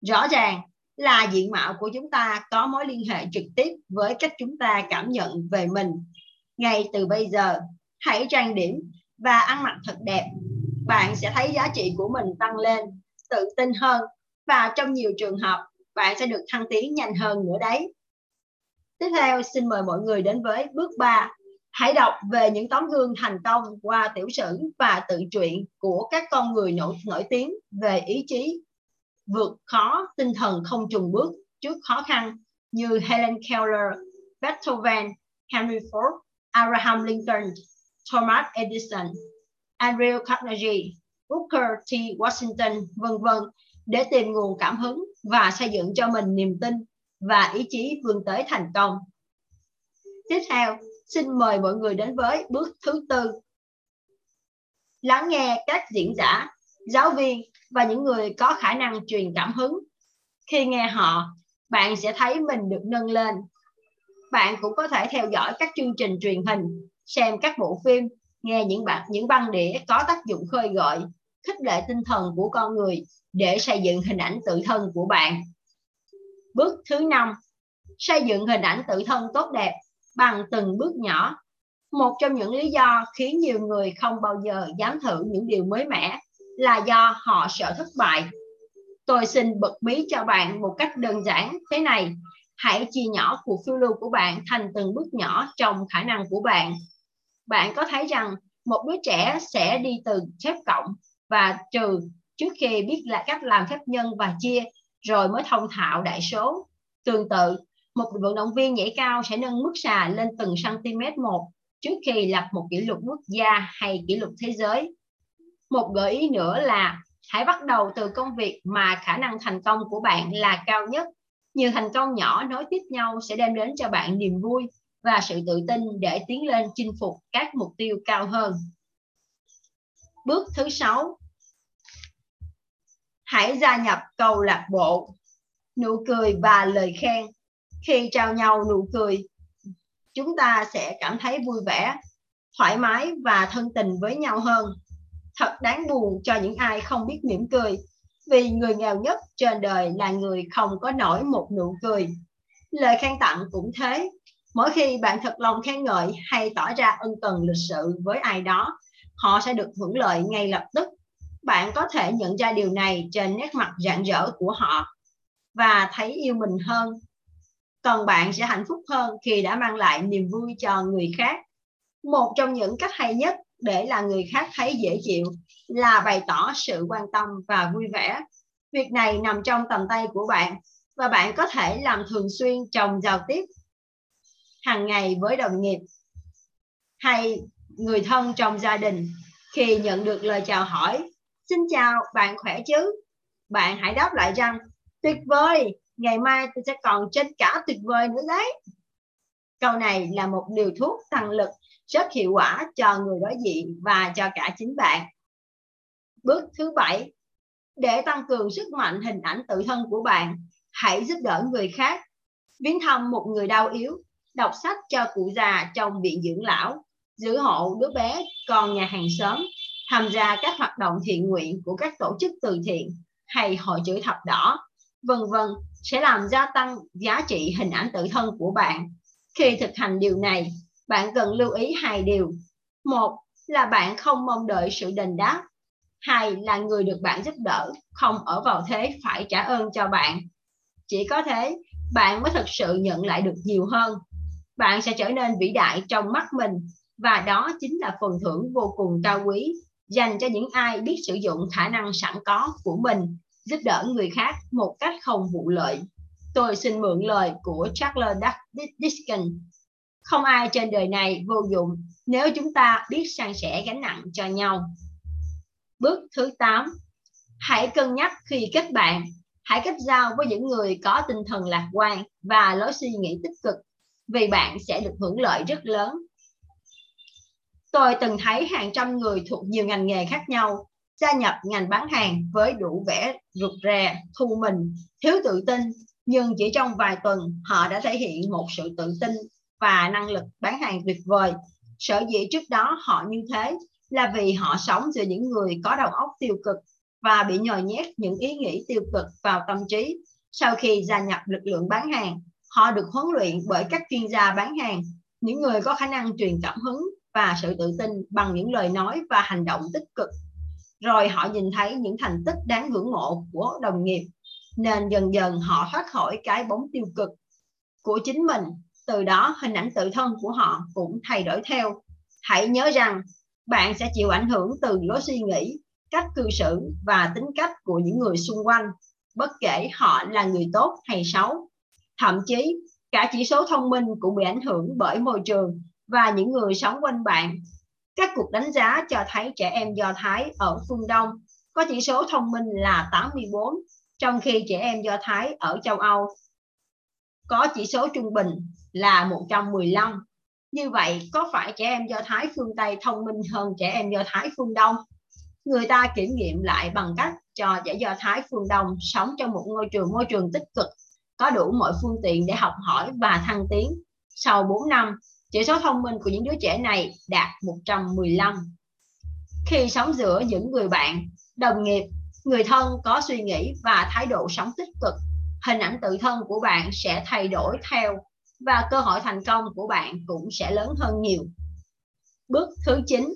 Speaker 1: Rõ ràng là diện mạo của chúng ta có mối liên hệ trực tiếp với cách chúng ta cảm nhận về mình. Ngay từ bây giờ, hãy trang điểm và ăn mặc thật đẹp bạn sẽ thấy giá trị của mình tăng lên tự tin hơn và trong nhiều trường hợp bạn sẽ được thăng tiến nhanh hơn nữa đấy tiếp theo xin mời mọi người đến với bước 3 hãy đọc về những tấm gương thành công qua tiểu sử và tự truyện của các con người nổi, nổi tiếng về ý chí vượt khó tinh thần không trùng bước trước khó khăn như Helen Keller, Beethoven, Henry Ford, Abraham Lincoln, Thomas Edison Andrew Carnegie, Booker T. Washington, vân vân để tìm nguồn cảm hứng và xây dựng cho mình niềm tin và ý chí vươn tới thành công. Tiếp theo, xin mời mọi người đến với bước thứ tư. Lắng nghe các diễn giả, giáo viên và những người có khả năng truyền cảm hứng. Khi nghe họ, bạn sẽ thấy mình được nâng lên. Bạn cũng có thể theo dõi các chương trình truyền hình, xem các bộ phim nghe những bản những băng đĩa có tác dụng khơi gợi khích lệ tinh thần của con người để xây dựng hình ảnh tự thân của bạn bước thứ năm, xây dựng hình ảnh tự thân tốt đẹp bằng từng bước nhỏ. Một trong những lý do khiến nhiều người không bao giờ dám thử những điều mới mẻ là do họ sợ thất bại. Tôi xin bật mí cho bạn một cách đơn giản thế này. Hãy chia nhỏ cuộc phiêu lưu của bạn thành từng bước nhỏ trong khả năng của bạn. Bạn có thấy rằng một đứa trẻ sẽ đi từ phép cộng và trừ trước khi biết là cách làm phép nhân và chia rồi mới thông thạo đại số. Tương tự, một vận động viên nhảy cao sẽ nâng mức xà lên từng cm một trước khi lập một kỷ lục quốc gia hay kỷ lục thế giới. Một gợi ý nữa là hãy bắt đầu từ công việc mà khả năng thành công của bạn là cao nhất. Nhiều thành công nhỏ nối tiếp nhau sẽ đem đến cho bạn niềm vui và sự tự tin để tiến lên chinh phục các mục tiêu cao hơn. Bước thứ sáu, hãy gia nhập câu lạc bộ. Nụ cười và lời khen. Khi trao nhau nụ cười, chúng ta sẽ cảm thấy vui vẻ, thoải mái và thân tình với nhau hơn. Thật đáng buồn cho những ai không biết mỉm cười, vì người nghèo nhất trên đời là người không có nổi một nụ cười. Lời khen tặng cũng thế. Mỗi khi bạn thật lòng khen ngợi hay tỏ ra ân cần lịch sự với ai đó, họ sẽ được hưởng lợi ngay lập tức bạn có thể nhận ra điều này trên nét mặt rạng rỡ của họ và thấy yêu mình hơn. Còn bạn sẽ hạnh phúc hơn khi đã mang lại niềm vui cho người khác. Một trong những cách hay nhất để là người khác thấy dễ chịu là bày tỏ sự quan tâm và vui vẻ. Việc này nằm trong tầm tay của bạn và bạn có thể làm thường xuyên trong giao tiếp, hàng ngày với đồng nghiệp hay người thân trong gia đình. Khi nhận được lời chào hỏi xin chào, bạn khỏe chứ? Bạn hãy đáp lại rằng, tuyệt vời, ngày mai tôi sẽ còn trên cả tuyệt vời nữa đấy. Câu này là một liều thuốc tăng lực rất hiệu quả cho người đối diện và cho cả chính bạn. Bước thứ bảy, để tăng cường sức mạnh hình ảnh tự thân của bạn, hãy giúp đỡ người khác. Viếng thăm một người đau yếu, đọc sách cho cụ già trong viện dưỡng lão, giữ hộ đứa bé, con nhà hàng xóm tham gia các hoạt động thiện nguyện của các tổ chức từ thiện hay hội chữ thập đỏ vân vân sẽ làm gia tăng giá trị hình ảnh tự thân của bạn. Khi thực hành điều này, bạn cần lưu ý hai điều. Một là bạn không mong đợi sự đền đáp. Hai là người được bạn giúp đỡ không ở vào thế phải trả ơn cho bạn. Chỉ có thế, bạn mới thực sự nhận lại được nhiều hơn. Bạn sẽ trở nên vĩ đại trong mắt mình và đó chính là phần thưởng vô cùng cao quý dành cho những ai biết sử dụng khả năng sẵn có của mình, giúp đỡ người khác một cách không vụ lợi. Tôi xin mượn lời của Charles Dickens. Không ai trên đời này vô dụng nếu chúng ta biết san sẻ gánh nặng cho nhau. Bước thứ 8. Hãy cân nhắc khi kết bạn. Hãy kết giao với những người có tinh thần lạc quan và lối suy nghĩ tích cực, vì bạn sẽ được hưởng lợi rất lớn. Tôi từng thấy hàng trăm người thuộc nhiều ngành nghề khác nhau gia nhập ngành bán hàng với đủ vẻ rụt rè, thu mình, thiếu tự tin, nhưng chỉ trong vài tuần họ đã thể hiện một sự tự tin và năng lực bán hàng tuyệt vời. Sở dĩ trước đó họ như thế là vì họ sống giữa những người có đầu óc tiêu cực và bị nhồi nhét những ý nghĩ tiêu cực vào tâm trí. Sau khi gia nhập lực lượng bán hàng, họ được huấn luyện bởi các chuyên gia bán hàng, những người có khả năng truyền cảm hứng và sự tự tin bằng những lời nói và hành động tích cực. Rồi họ nhìn thấy những thành tích đáng ngưỡng mộ của đồng nghiệp, nên dần dần họ thoát khỏi cái bóng tiêu cực của chính mình. Từ đó, hình ảnh tự thân của họ cũng thay đổi theo. Hãy nhớ rằng, bạn sẽ chịu ảnh hưởng từ lối suy nghĩ, cách cư xử và tính cách của những người xung quanh, bất kể họ là người tốt hay xấu. Thậm chí, cả chỉ số thông minh cũng bị ảnh hưởng bởi môi trường và những người sống quanh bạn các cuộc đánh giá cho thấy trẻ em Do Thái ở phương Đông có chỉ số thông minh là 84, trong khi trẻ em Do Thái ở châu Âu có chỉ số trung bình là 115. Như vậy, có phải trẻ em Do Thái phương Tây thông minh hơn trẻ em Do Thái phương Đông? Người ta kiểm nghiệm lại bằng cách cho trẻ Do Thái phương Đông sống trong một ngôi trường môi trường tích cực, có đủ mọi phương tiện để học hỏi và thăng tiến. Sau 4 năm, chỉ số thông minh của những đứa trẻ này đạt 115. Khi sống giữa những người bạn, đồng nghiệp, người thân có suy nghĩ và thái độ sống tích cực, hình ảnh tự thân của bạn sẽ thay đổi theo và cơ hội thành công của bạn cũng sẽ lớn hơn nhiều. Bước thứ 9.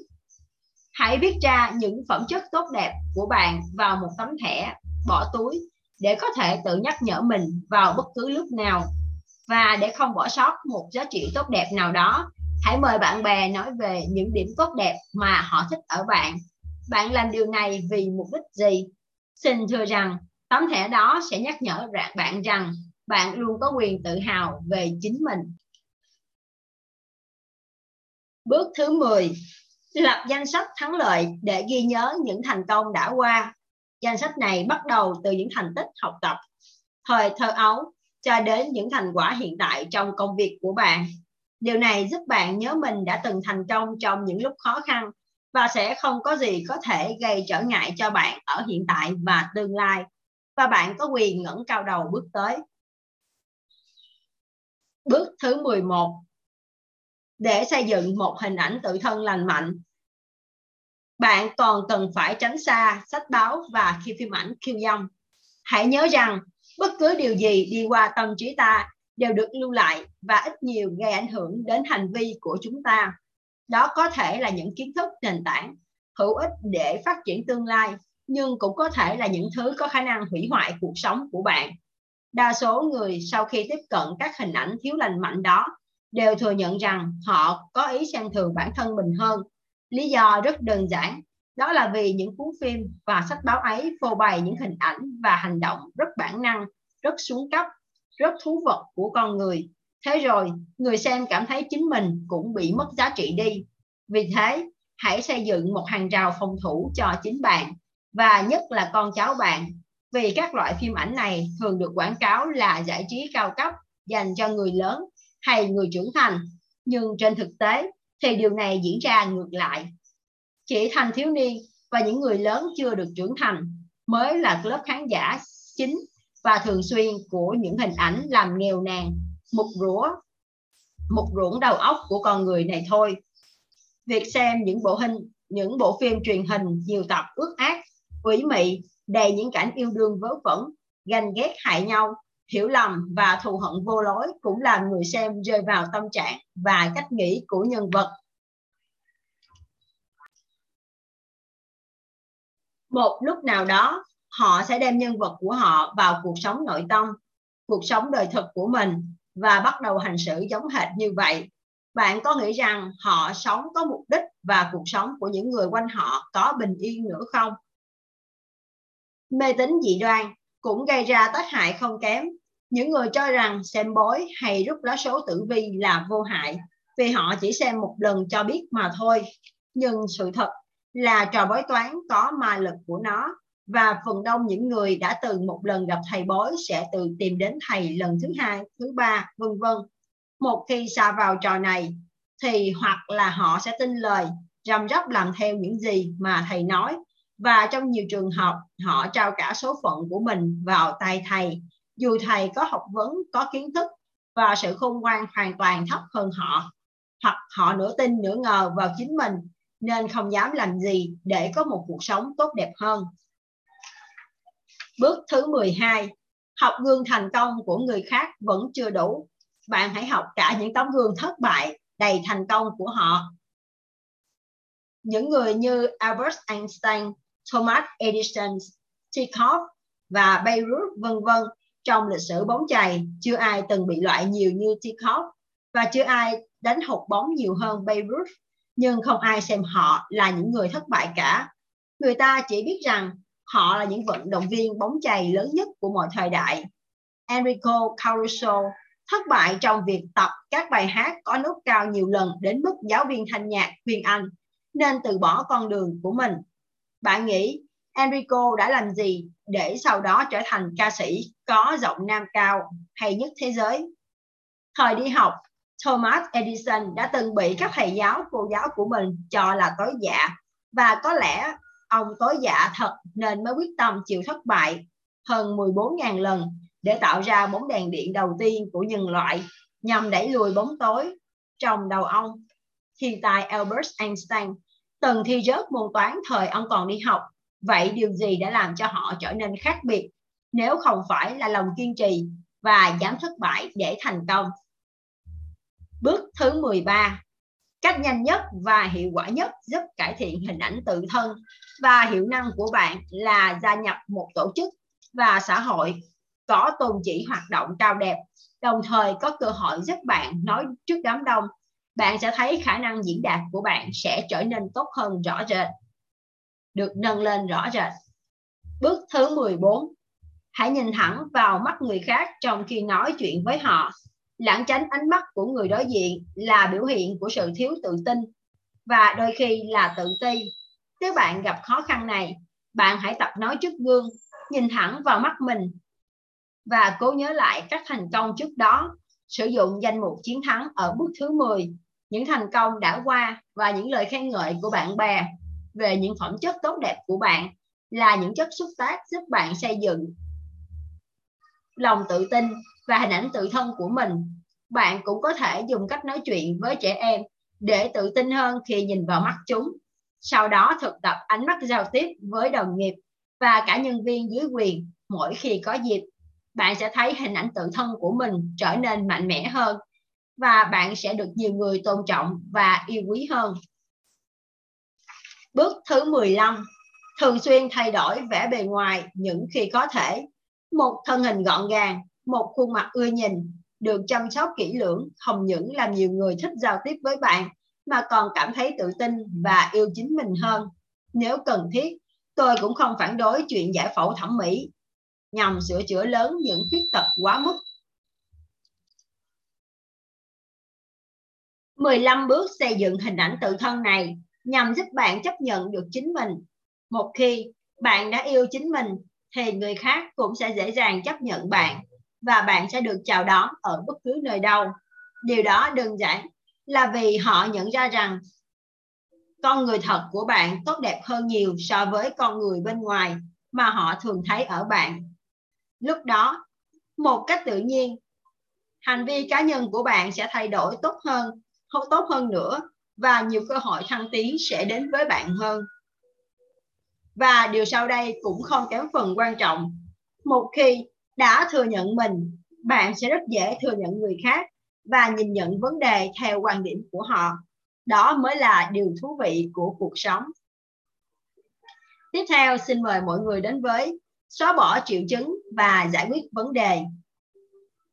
Speaker 1: Hãy viết ra những phẩm chất tốt đẹp của bạn vào một tấm thẻ, bỏ túi để có thể tự nhắc nhở mình vào bất cứ lúc nào và để không bỏ sót một giá trị tốt đẹp nào đó, hãy mời bạn bè nói về những điểm tốt đẹp mà họ thích ở bạn. Bạn làm điều này vì mục đích gì? Xin thưa rằng, tấm thẻ đó sẽ nhắc nhở bạn rằng bạn luôn có quyền tự hào về chính mình. Bước thứ 10 lập danh sách thắng lợi để ghi nhớ những thành công đã qua. Danh sách này bắt đầu từ những thành tích học tập, thời thơ ấu cho đến những thành quả hiện tại trong công việc của bạn. Điều này giúp bạn nhớ mình đã từng thành công trong những lúc khó khăn và sẽ không có gì có thể gây trở ngại cho bạn ở hiện tại và tương lai. Và bạn có quyền ngẩng cao đầu bước tới. Bước thứ 11. Để xây dựng một hình ảnh tự thân lành mạnh, bạn còn cần phải tránh xa sách báo và khi phim ảnh khiêu dâm. Hãy nhớ rằng bất cứ điều gì đi qua tâm trí ta đều được lưu lại và ít nhiều gây ảnh hưởng đến hành vi của chúng ta. Đó có thể là những kiến thức nền tảng hữu ích để phát triển tương lai, nhưng cũng có thể là những thứ có khả năng hủy hoại cuộc sống của bạn. Đa số người sau khi tiếp cận các hình ảnh thiếu lành mạnh đó đều thừa nhận rằng họ có ý xem thường bản thân mình hơn. Lý do rất đơn giản, đó là vì những cuốn phim và sách báo ấy phô bày những hình ảnh và hành động rất bản năng, rất xuống cấp rất thú vật của con người. Thế rồi, người xem cảm thấy chính mình cũng bị mất giá trị đi. Vì thế, hãy xây dựng một hàng rào phòng thủ cho chính bạn và nhất là con cháu bạn. Vì các loại phim ảnh này thường được quảng cáo là giải trí cao cấp dành cho người lớn hay người trưởng thành. Nhưng trên thực tế thì điều này diễn ra ngược lại. Chỉ thanh thiếu niên và những người lớn chưa được trưởng thành mới là lớp khán giả chính và thường xuyên của những hình ảnh làm nghèo nàn, mục rũa, mục ruộng đầu óc của con người này thôi. Việc xem những bộ hình, những bộ phim truyền hình nhiều tập ước ác, quỷ mị, đầy những cảnh yêu đương vớ vẩn, ganh ghét hại nhau, hiểu lầm và thù hận vô lối cũng làm người xem rơi vào tâm trạng và cách nghĩ của nhân vật. Một lúc nào đó, họ sẽ đem nhân vật của họ vào cuộc sống nội tâm cuộc sống đời thực của mình và bắt đầu hành xử giống hệt như vậy. Bạn có nghĩ rằng họ sống có mục đích và cuộc sống của những người quanh họ có bình yên nữa không? Mê tín dị đoan cũng gây ra tác hại không kém. Những người cho rằng xem bói hay rút lá số tử vi là vô hại vì họ chỉ xem một lần cho biết mà thôi. Nhưng sự thật là trò bói toán có ma lực của nó và phần đông những người đã từng một lần gặp thầy bói sẽ tự tìm đến thầy lần thứ hai, thứ ba, vân vân. Một khi xa vào trò này thì hoặc là họ sẽ tin lời, rầm rắp làm theo những gì mà thầy nói và trong nhiều trường hợp họ trao cả số phận của mình vào tay thầy dù thầy có học vấn, có kiến thức và sự khôn ngoan hoàn toàn thấp hơn họ hoặc họ nửa tin nửa ngờ vào chính mình nên không dám làm gì để có một cuộc sống tốt đẹp hơn. Bước thứ 12, học gương thành công của người khác vẫn chưa đủ. Bạn hãy học cả những tấm gương thất bại đầy thành công của họ. Những người như Albert Einstein, Thomas Edison, Tikhov và Beirut vân vân trong lịch sử bóng chày chưa ai từng bị loại nhiều như Tikhov và chưa ai đánh hụt bóng nhiều hơn Beirut nhưng không ai xem họ là những người thất bại cả. Người ta chỉ biết rằng Họ là những vận động viên bóng chày lớn nhất của mọi thời đại. Enrico Caruso thất bại trong việc tập các bài hát có nốt cao nhiều lần đến mức giáo viên thanh nhạc khuyên anh nên từ bỏ con đường của mình. Bạn nghĩ Enrico đã làm gì để sau đó trở thành ca sĩ có giọng nam cao hay nhất thế giới? Thời đi học, Thomas Edison đã từng bị các thầy giáo, cô giáo của mình cho là tối dạ và có lẽ Ông tối dạ thật nên mới quyết tâm chịu thất bại hơn 14.000 lần để tạo ra bóng đèn điện đầu tiên của nhân loại nhằm đẩy lùi bóng tối trong đầu ông. Thiên tài Albert Einstein từng thi rớt môn toán thời ông còn đi học. Vậy điều gì đã làm cho họ trở nên khác biệt nếu không phải là lòng kiên trì và dám thất bại để thành công? Bước thứ 13 cách nhanh nhất và hiệu quả nhất giúp cải thiện hình ảnh tự thân và hiệu năng của bạn là gia nhập một tổ chức và xã hội, có tôn chỉ hoạt động cao đẹp, đồng thời có cơ hội giúp bạn nói trước đám đông. Bạn sẽ thấy khả năng diễn đạt của bạn sẽ trở nên tốt hơn rõ rệt, được nâng lên rõ rệt. Bước thứ 14 hãy nhìn thẳng vào mắt người khác trong khi nói chuyện với họ lãng tránh ánh mắt của người đối diện là biểu hiện của sự thiếu tự tin và đôi khi là tự ti. Nếu bạn gặp khó khăn này bạn hãy tập nói trước gương nhìn thẳng vào mắt mình và cố nhớ lại các thành công trước đó. Sử dụng danh mục chiến thắng ở bước thứ 10, những thành công đã qua và những lời khen ngợi của bạn bè về những phẩm chất tốt đẹp của bạn là những chất xúc tác giúp bạn xây dựng lòng tự tin và hình ảnh tự thân của mình. Bạn cũng có thể dùng cách nói chuyện với trẻ em để tự tin hơn khi nhìn vào mắt chúng. Sau đó thực tập ánh mắt giao tiếp với đồng nghiệp và cả nhân viên dưới quyền mỗi khi có dịp. Bạn sẽ thấy hình ảnh tự thân của mình trở nên mạnh mẽ hơn và bạn sẽ được nhiều người tôn trọng và yêu quý hơn. Bước thứ 15. Thường xuyên thay đổi vẻ bề ngoài những khi có thể. Một thân hình gọn gàng, một khuôn mặt ưa nhìn, được chăm sóc kỹ lưỡng không những làm nhiều người thích giao tiếp với bạn mà còn cảm thấy tự tin và yêu chính mình hơn. Nếu cần thiết, tôi cũng không phản đối chuyện giải phẫu thẩm mỹ nhằm sửa chữa lớn những khuyết tật quá mức. 15 bước xây dựng hình ảnh tự thân này nhằm giúp bạn chấp nhận được chính mình. Một khi bạn đã yêu chính mình thì người khác cũng sẽ dễ dàng chấp nhận bạn và bạn sẽ được chào đón ở bất cứ nơi đâu. Điều đó đơn giản là vì họ nhận ra rằng con người thật của bạn tốt đẹp hơn nhiều so với con người bên ngoài mà họ thường thấy ở bạn. Lúc đó, một cách tự nhiên, hành vi cá nhân của bạn sẽ thay đổi tốt hơn, không tốt hơn nữa và nhiều cơ hội thăng tiến sẽ đến với bạn hơn. Và điều sau đây cũng không kém phần quan trọng. Một khi đã thừa nhận mình, bạn sẽ rất dễ thừa nhận người khác và nhìn nhận vấn đề theo quan điểm của họ. Đó mới là điều thú vị của cuộc sống. Tiếp theo, xin mời mọi người đến với xóa bỏ triệu chứng và giải quyết vấn đề.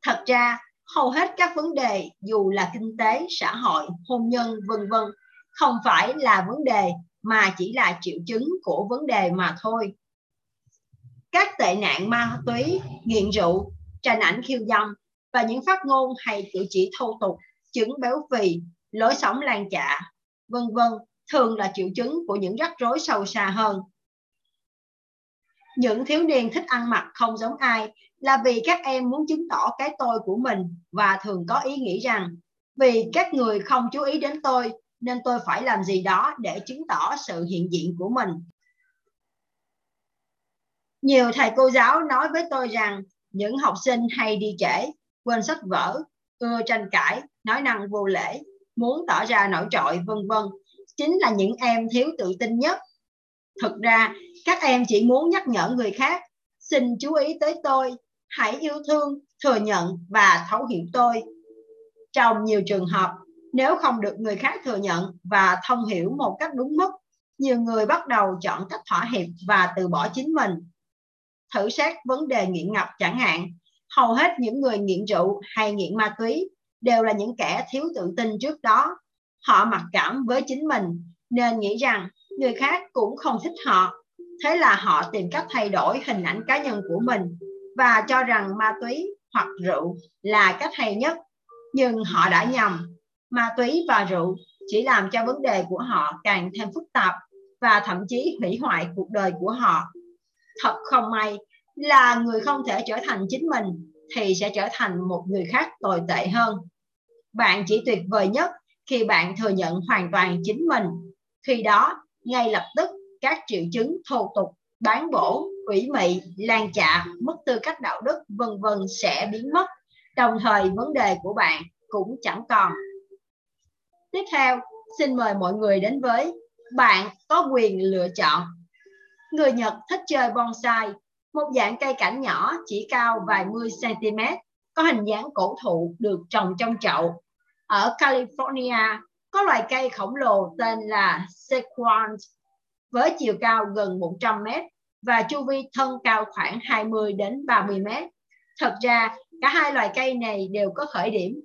Speaker 1: Thật ra, hầu hết các vấn đề dù là kinh tế, xã hội, hôn nhân, vân vân không phải là vấn đề mà chỉ là triệu chứng của vấn đề mà thôi. Các tệ nạn ma túy, nghiện rượu, tranh ảnh khiêu dâm và những phát ngôn hay cử chỉ thô tục, chứng béo phì, lối sống lan chạ, vân vân thường là triệu chứng của những rắc rối sâu xa hơn. Những thiếu niên thích ăn mặc không giống ai là vì các em muốn chứng tỏ cái tôi của mình và thường có ý nghĩ rằng vì các người không chú ý đến tôi nên tôi phải làm gì đó để chứng tỏ sự hiện diện của mình. Nhiều thầy cô giáo nói với tôi rằng những học sinh hay đi trễ, quên sách vở, ưa tranh cãi, nói năng vô lễ, muốn tỏ ra nổi trội vân vân chính là những em thiếu tự tin nhất. Thực ra, các em chỉ muốn nhắc nhở người khác, xin chú ý tới tôi, hãy yêu thương, thừa nhận và thấu hiểu tôi. Trong nhiều trường hợp, nếu không được người khác thừa nhận và thông hiểu một cách đúng mức, nhiều người bắt đầu chọn cách thỏa hiệp và từ bỏ chính mình. Thử xét vấn đề nghiện ngập chẳng hạn, hầu hết những người nghiện rượu hay nghiện ma túy đều là những kẻ thiếu tự tin trước đó. Họ mặc cảm với chính mình nên nghĩ rằng người khác cũng không thích họ. Thế là họ tìm cách thay đổi hình ảnh cá nhân của mình và cho rằng ma túy hoặc rượu là cách hay nhất. Nhưng họ đã nhầm ma túy và rượu chỉ làm cho vấn đề của họ càng thêm phức tạp và thậm chí hủy hoại cuộc đời của họ. Thật không may là người không thể trở thành chính mình thì sẽ trở thành một người khác tồi tệ hơn. Bạn chỉ tuyệt vời nhất khi bạn thừa nhận hoàn toàn chính mình. Khi đó, ngay lập tức các triệu chứng thô tục, bán bổ, ủy mị, lan chạ, mất tư cách đạo đức, vân vân sẽ biến mất. Đồng thời vấn đề của bạn cũng chẳng còn Tiếp theo, xin mời mọi người đến với bạn có quyền lựa chọn. Người Nhật thích chơi bonsai, một dạng cây cảnh nhỏ chỉ cao vài mươi cm, có hình dáng cổ thụ được trồng trong chậu. Ở California, có loài cây khổng lồ tên là sequoia với chiều cao gần 100 m và chu vi thân cao khoảng 20 đến 30 m. Thật ra, cả hai loài cây này đều có khởi điểm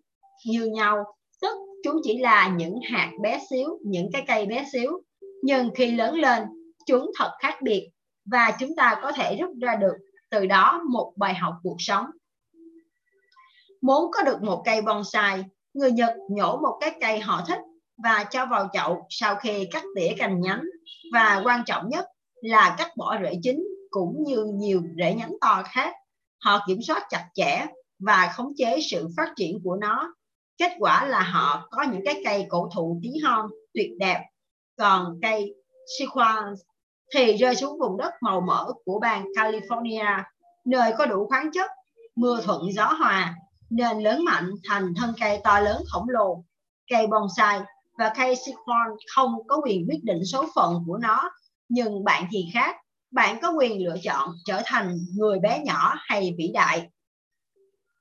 Speaker 1: như nhau, tức chúng chỉ là những hạt bé xíu, những cái cây bé xíu. Nhưng khi lớn lên, chúng thật khác biệt và chúng ta có thể rút ra được từ đó một bài học cuộc sống. Muốn có được một cây bonsai, người Nhật nhổ một cái cây họ thích và cho vào chậu sau khi cắt tỉa cành nhánh và quan trọng nhất là cắt bỏ rễ chính cũng như nhiều rễ nhánh to khác. Họ kiểm soát chặt chẽ và khống chế sự phát triển của nó. Kết quả là họ có những cái cây cổ thụ tí hon tuyệt đẹp, còn cây Sequoia thì rơi xuống vùng đất màu mỡ của bang California, nơi có đủ khoáng chất, mưa thuận gió hòa, nên lớn mạnh thành thân cây to lớn khổng lồ. Cây bonsai và cây Sequoia không có quyền quyết định số phận của nó, nhưng bạn thì khác. Bạn có quyền lựa chọn trở thành người bé nhỏ hay vĩ đại.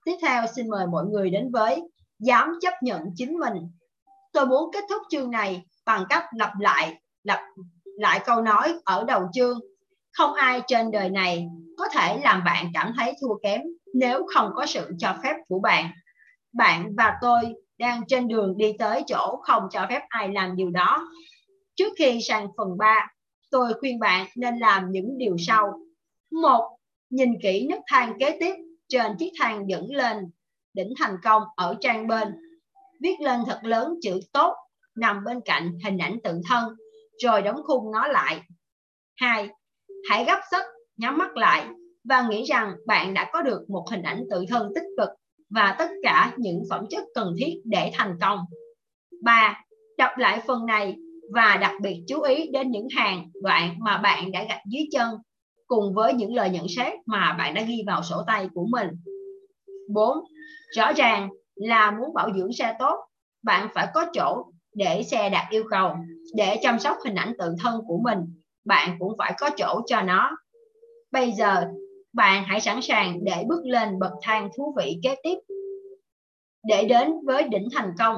Speaker 1: Tiếp theo xin mời mọi người đến với dám chấp nhận chính mình. Tôi muốn kết thúc chương này bằng cách lặp lại lặp lại câu nói ở đầu chương. Không ai trên đời này có thể làm bạn cảm thấy thua kém nếu không có sự cho phép của bạn. Bạn và tôi đang trên đường đi tới chỗ không cho phép ai làm điều đó. Trước khi sang phần 3, tôi khuyên bạn nên làm những điều sau. Một, nhìn kỹ nấc thang kế tiếp trên chiếc thang dẫn lên đỉnh thành công ở trang bên. Viết lên thật lớn chữ tốt nằm bên cạnh hình ảnh tự thân, rồi đóng khung nó lại. Hai, hãy gấp sách, nhắm mắt lại và nghĩ rằng bạn đã có được một hình ảnh tự thân tích cực và tất cả những phẩm chất cần thiết để thành công. 3. Đọc lại phần này và đặc biệt chú ý đến những hàng đoạn mà bạn đã gạch dưới chân cùng với những lời nhận xét mà bạn đã ghi vào sổ tay của mình. 4. Rõ ràng là muốn bảo dưỡng xe tốt, bạn phải có chỗ để xe đạt yêu cầu. Để chăm sóc hình ảnh tự thân của mình, bạn cũng phải có chỗ cho nó. Bây giờ, bạn hãy sẵn sàng để bước lên bậc thang thú vị kế tiếp để đến với đỉnh thành công.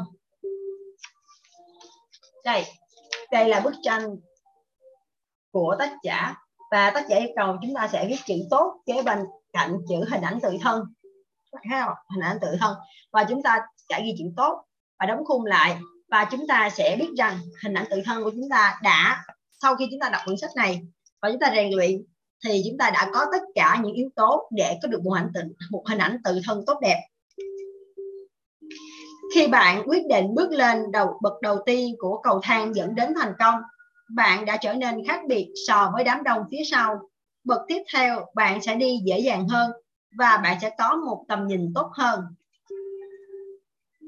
Speaker 1: Đây, đây là bức tranh của tác giả và tác giả yêu cầu chúng ta sẽ viết chữ tốt kế bên cạnh chữ hình ảnh tự thân hình ảnh tự thân và chúng ta sẽ ghi chữ tốt và đóng khung lại và chúng ta sẽ biết rằng hình ảnh tự thân của chúng ta đã, sau khi chúng ta đọc quyển sách này và chúng ta rèn luyện, thì chúng ta đã có tất cả những yếu tố để có được một hình ảnh một hình ảnh tự thân tốt đẹp. Khi bạn quyết định bước lên đầu, bậc đầu tiên của cầu thang dẫn đến thành công, bạn đã trở nên khác biệt so với đám đông phía sau. Bậc tiếp theo, bạn sẽ đi dễ dàng hơn và bạn sẽ có một tầm nhìn tốt hơn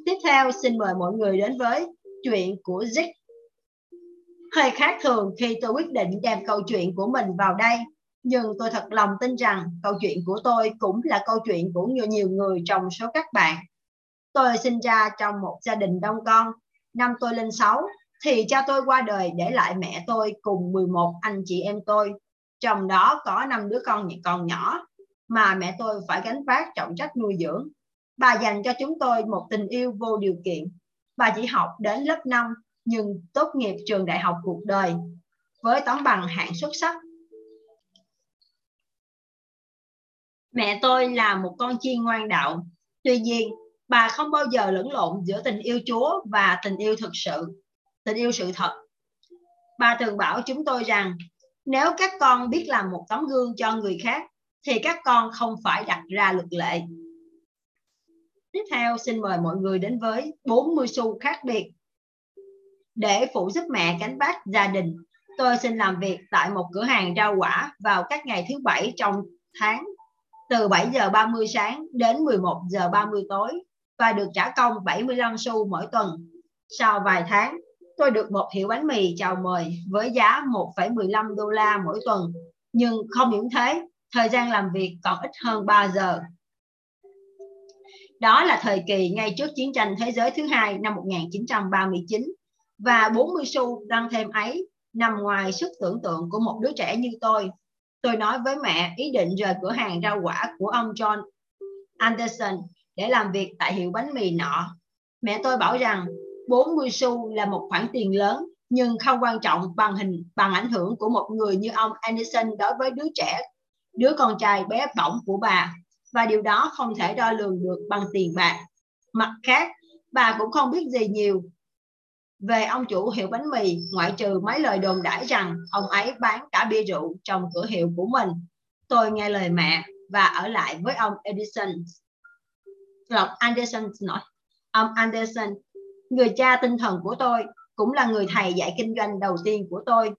Speaker 1: tiếp theo, xin mời mọi người đến với chuyện của Zick hơi khác thường khi tôi quyết định đem câu chuyện của mình vào đây, nhưng tôi thật lòng tin rằng câu chuyện của tôi cũng là câu chuyện của nhiều nhiều người trong số các bạn. Tôi sinh ra trong một gia đình đông con. Năm tôi lên 6 thì cha tôi qua đời để lại mẹ tôi cùng 11 anh chị em tôi. Trong đó có năm đứa con còn nhỏ mà mẹ tôi phải gánh vác trọng trách nuôi dưỡng bà dành cho chúng tôi một tình yêu vô điều kiện bà chỉ học đến lớp 5 nhưng tốt nghiệp trường đại học cuộc đời với tấm bằng hạng xuất sắc mẹ tôi là một con chiên ngoan đạo tuy nhiên bà không bao giờ lẫn lộn giữa tình yêu Chúa và tình yêu thực sự, tình yêu sự thật. Bà thường bảo chúng tôi rằng nếu các con biết làm một tấm gương cho người khác thì các con không phải đặt ra luật lệ. Tiếp theo xin mời mọi người đến với 40 xu khác biệt. Để phụ giúp mẹ cánh vác gia đình, tôi xin làm việc tại một cửa hàng rau quả vào các ngày thứ bảy trong tháng từ 7 giờ 30 sáng đến 11 giờ 30 tối và được trả công 75 xu mỗi tuần. Sau vài tháng, tôi được một hiệu bánh mì chào mời với giá 1,15 đô la mỗi tuần. Nhưng không những thế, thời gian làm việc còn ít hơn 3 giờ. Đó là thời kỳ ngay trước chiến tranh thế giới thứ hai năm 1939 và 40 xu tăng thêm ấy nằm ngoài sức tưởng tượng của một đứa trẻ như tôi. Tôi nói với mẹ ý định rời cửa hàng rau quả của ông John Anderson để làm việc tại hiệu bánh mì nọ. Mẹ tôi bảo rằng 40 xu là một khoản tiền lớn nhưng không quan trọng bằng hình bằng ảnh hưởng của một người như ông Anderson đối với đứa trẻ, đứa con trai bé bỏng của bà và điều đó không thể đo lường được bằng tiền bạc. Mặt khác, bà cũng không biết gì nhiều về ông chủ hiệu bánh mì ngoại trừ mấy lời đồn đãi rằng ông ấy bán cả bia rượu trong cửa hiệu của mình. Tôi nghe lời mẹ và ở lại với ông Edison Lộc Anderson nói ông Anderson người cha tinh thần của tôi cũng là người thầy dạy kinh doanh đầu tiên của tôi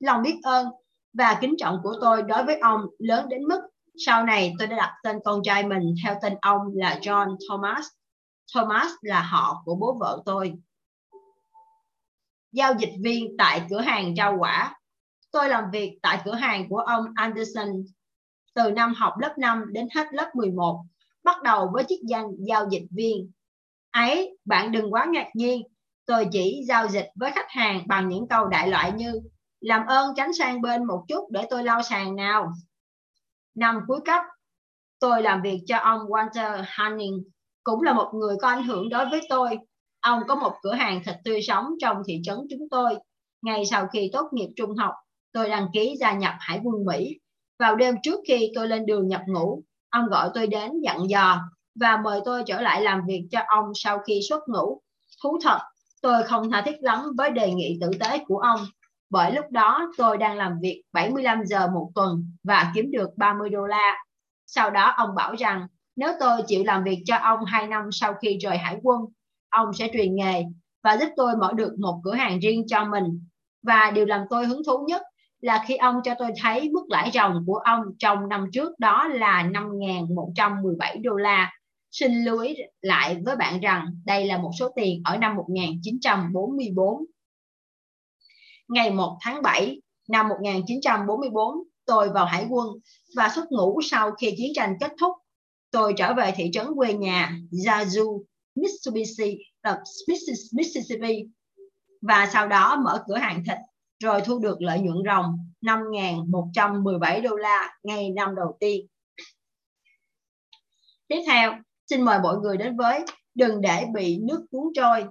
Speaker 1: lòng biết ơn và kính trọng của tôi đối với ông lớn đến mức sau này tôi đã đặt tên con trai mình theo tên ông là John Thomas. Thomas là họ của bố vợ tôi. Giao dịch viên tại cửa hàng rau quả. Tôi làm việc tại cửa hàng của ông Anderson từ năm học lớp 5 đến hết lớp 11, bắt đầu với chức danh giao dịch viên. Ấy, bạn đừng quá ngạc nhiên, tôi chỉ giao dịch với khách hàng bằng những câu đại loại như làm ơn tránh sang bên một chút để tôi lau sàn nào. Năm cuối cấp, tôi làm việc cho ông Walter Hanning, cũng là một người có ảnh hưởng đối với tôi. Ông có một cửa hàng thịt tươi sống trong thị trấn chúng tôi. Ngay sau khi tốt nghiệp trung học, tôi đăng ký gia nhập Hải quân Mỹ. Vào đêm trước khi tôi lên đường nhập ngũ, ông gọi tôi đến dặn dò và mời tôi trở lại làm việc cho ông sau khi xuất ngũ. Thú thật, tôi không tha thiết lắm với đề nghị tử tế của ông bởi lúc đó tôi đang làm việc 75 giờ một tuần và kiếm được 30 đô la. Sau đó ông bảo rằng nếu tôi chịu làm việc cho ông 2 năm sau khi rời hải quân, ông sẽ truyền nghề và giúp tôi mở được một cửa hàng riêng cho mình. Và điều làm tôi hứng thú nhất là khi ông cho tôi thấy mức lãi ròng của ông trong năm trước đó là 5.117 đô la. Xin lưu ý lại với bạn rằng đây là một số tiền ở năm 1944 ngày 1 tháng 7 năm 1944, tôi vào hải quân và xuất ngũ sau khi chiến tranh kết thúc. Tôi trở về thị trấn quê nhà Yazoo, Mississippi, ờ, Mississippi và sau đó mở cửa hàng thịt rồi thu được lợi nhuận ròng 5.117 đô la ngày năm đầu tiên. Tiếp theo, xin mời mọi người đến với Đừng để bị nước cuốn trôi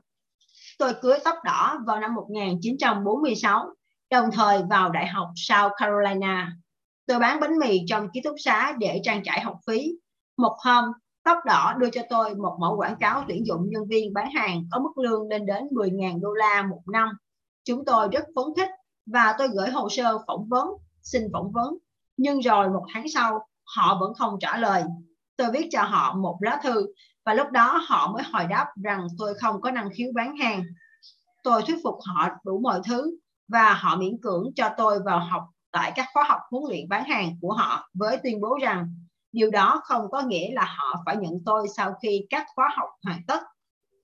Speaker 1: Tôi cưới tóc đỏ vào năm 1946, đồng thời vào Đại học South Carolina. Tôi bán bánh mì trong ký túc xá để trang trải học phí. Một hôm, tóc đỏ đưa cho tôi một mẫu quảng cáo tuyển dụng nhân viên bán hàng có mức lương lên đến 10.000 đô la một năm. Chúng tôi rất phấn khích và tôi gửi hồ sơ phỏng vấn, xin phỏng vấn. Nhưng rồi một tháng sau, họ vẫn không trả lời. Tôi viết cho họ một lá thư và lúc đó họ mới hồi đáp rằng tôi không có năng khiếu bán hàng. Tôi thuyết phục họ đủ mọi thứ và họ miễn cưỡng cho tôi vào học tại các khóa học huấn luyện bán hàng của họ với tuyên bố rằng điều đó không có nghĩa là họ phải nhận tôi sau khi các khóa học hoàn tất.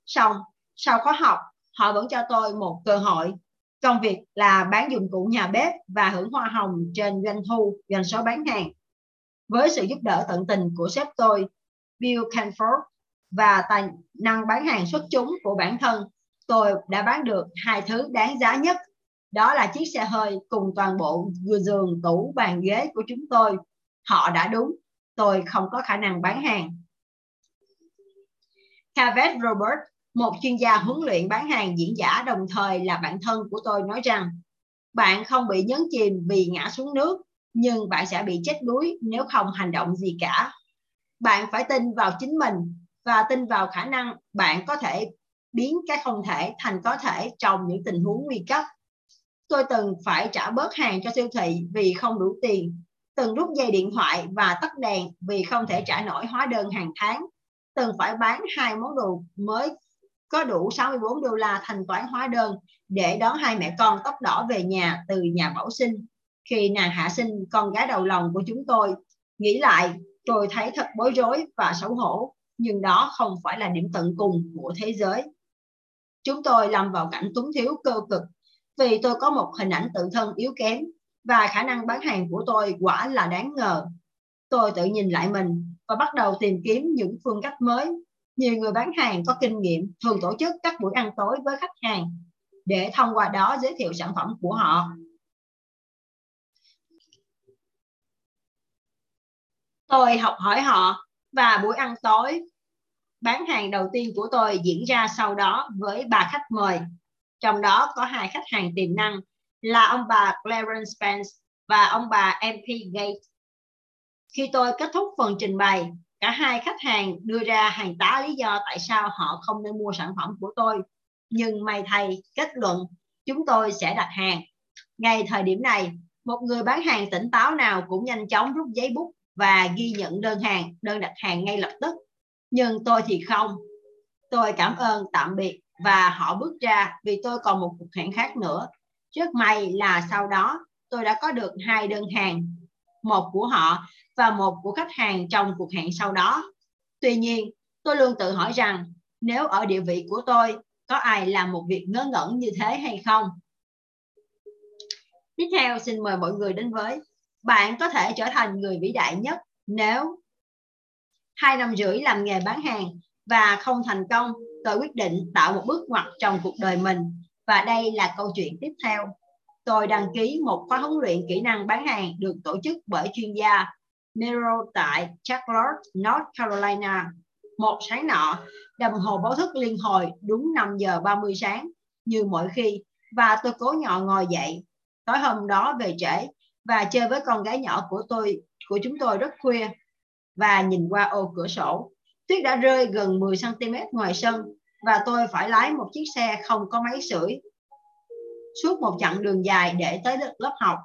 Speaker 1: Xong, sau khóa học, họ vẫn cho tôi một cơ hội. Công việc là bán dụng cụ nhà bếp và hưởng hoa hồng trên doanh thu, doanh số bán hàng. Với sự giúp đỡ tận tình của sếp tôi, Bill Canford, và tài năng bán hàng xuất chúng của bản thân, tôi đã bán được hai thứ đáng giá nhất. Đó là chiếc xe hơi cùng toàn bộ giường, tủ, bàn ghế của chúng tôi. Họ đã đúng, tôi không có khả năng bán hàng. Cavet Robert, một chuyên gia huấn luyện bán hàng diễn giả đồng thời là bạn thân của tôi nói rằng bạn không bị nhấn chìm vì ngã xuống nước, nhưng bạn sẽ bị chết đuối nếu không hành động gì cả. Bạn phải tin vào chính mình và tin vào khả năng bạn có thể biến cái không thể thành có thể trong những tình huống nguy cấp. Tôi từng phải trả bớt hàng cho siêu thị vì không đủ tiền, từng rút dây điện thoại và tắt đèn vì không thể trả nổi hóa đơn hàng tháng, từng phải bán hai món đồ mới có đủ 64 đô la thanh toán hóa đơn để đón hai mẹ con tóc đỏ về nhà từ nhà bảo sinh. Khi nàng hạ sinh con gái đầu lòng của chúng tôi, nghĩ lại tôi thấy thật bối rối và xấu hổ nhưng đó không phải là điểm tận cùng của thế giới. Chúng tôi lâm vào cảnh túng thiếu cơ cực vì tôi có một hình ảnh tự thân yếu kém và khả năng bán hàng của tôi quả là đáng ngờ. Tôi tự nhìn lại mình và bắt đầu tìm kiếm những phương cách mới. Nhiều người bán hàng có kinh nghiệm thường tổ chức các buổi ăn tối với khách hàng để thông qua đó giới thiệu sản phẩm của họ. Tôi học hỏi họ và buổi ăn tối bán hàng đầu tiên của tôi diễn ra sau đó với ba khách mời. Trong đó có hai khách hàng tiềm năng là ông bà Clarence Spence và ông bà MP Gates. Khi tôi kết thúc phần trình bày, cả hai khách hàng đưa ra hàng tá lý do tại sao họ không nên mua sản phẩm của tôi. Nhưng may thay, kết luận, chúng tôi sẽ đặt hàng. Ngay thời điểm này, một người bán hàng tỉnh táo nào cũng nhanh chóng rút giấy bút và ghi nhận đơn hàng, đơn đặt hàng ngay lập tức nhưng tôi thì không tôi cảm ơn tạm biệt và họ bước ra vì tôi còn một cuộc hẹn khác nữa rất may là sau đó tôi đã có được hai đơn hàng một của họ và một của khách hàng trong cuộc hẹn sau đó. Tuy nhiên, tôi luôn tự hỏi rằng nếu ở địa vị của tôi, có ai làm một việc ngớ ngẩn như thế hay không? Tiếp theo, xin mời mọi người đến với bạn có thể trở thành người vĩ đại nhất nếu hai năm rưỡi làm nghề bán hàng và không thành công, tôi quyết định tạo một bước ngoặt trong cuộc đời mình. Và đây là câu chuyện tiếp theo. Tôi đăng ký một khóa huấn luyện kỹ năng bán hàng được tổ chức bởi chuyên gia Miro tại Charlotte, North Carolina. Một sáng nọ, đồng hồ báo thức liên hồi đúng 5 giờ 30 sáng như mọi khi và tôi cố nhỏ ngồi dậy. Tối hôm đó về trễ và chơi với con gái nhỏ của tôi của chúng tôi rất khuya và nhìn qua ô cửa sổ. Tuyết đã rơi gần 10 cm ngoài sân và tôi phải lái một chiếc xe không có máy sưởi suốt một chặng đường dài để tới lớp học.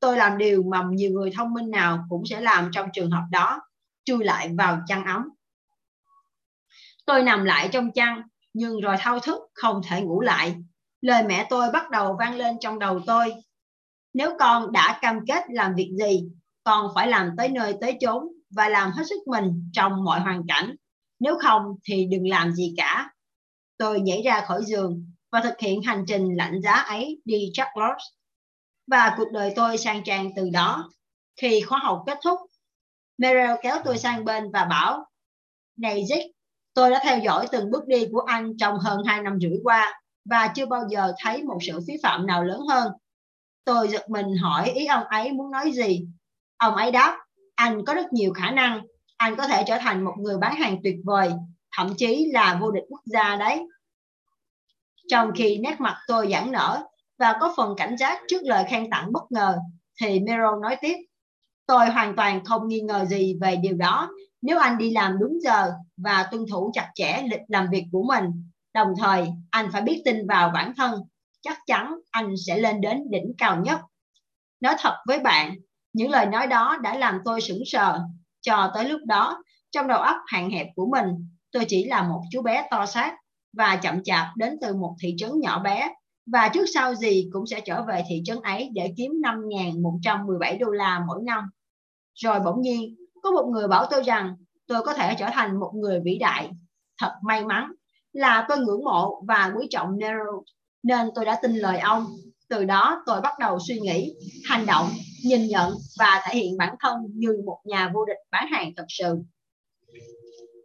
Speaker 1: Tôi làm điều mà nhiều người thông minh nào cũng sẽ làm trong trường hợp đó, chui lại vào chăn ấm. Tôi nằm lại trong chăn, nhưng rồi thao thức không thể ngủ lại. Lời mẹ tôi bắt đầu vang lên trong đầu tôi. Nếu con đã cam kết làm việc gì, con phải làm tới nơi tới chốn và làm hết sức mình trong mọi hoàn cảnh. Nếu không thì đừng làm gì cả. Tôi nhảy ra khỏi giường và thực hiện hành trình lạnh giá ấy đi Charlotte. Và cuộc đời tôi sang trang từ đó. Khi khóa học kết thúc, Meryl kéo tôi sang bên và bảo Này Zick, tôi đã theo dõi từng bước đi của anh trong hơn 2 năm rưỡi qua và chưa bao giờ thấy một sự phí phạm nào lớn hơn. Tôi giật mình hỏi ý ông ấy muốn nói gì. Ông ấy đáp, anh có rất nhiều khả năng, anh có thể trở thành một người bán hàng tuyệt vời, thậm chí là vô địch quốc gia đấy. Trong khi nét mặt tôi giãn nở và có phần cảnh giác trước lời khen tặng bất ngờ, thì Mero nói tiếp, tôi hoàn toàn không nghi ngờ gì về điều đó nếu anh đi làm đúng giờ và tuân thủ chặt chẽ lịch làm việc của mình. Đồng thời, anh phải biết tin vào bản thân, chắc chắn anh sẽ lên đến đỉnh cao nhất. Nói thật với bạn, những lời nói đó đã làm tôi sững sờ. Cho tới lúc đó, trong đầu óc hạn hẹp của mình, tôi chỉ là một chú bé to xác và chậm chạp đến từ một thị trấn nhỏ bé và trước sau gì cũng sẽ trở về thị trấn ấy để kiếm 5.117 đô la mỗi năm. Rồi bỗng nhiên, có một người bảo tôi rằng tôi có thể trở thành một người vĩ đại. Thật may mắn là tôi ngưỡng mộ và quý trọng Nero, nên tôi đã tin lời ông. Từ đó tôi bắt đầu suy nghĩ, hành động, nhìn nhận và thể hiện bản thân như một nhà vô địch bán hàng thật sự.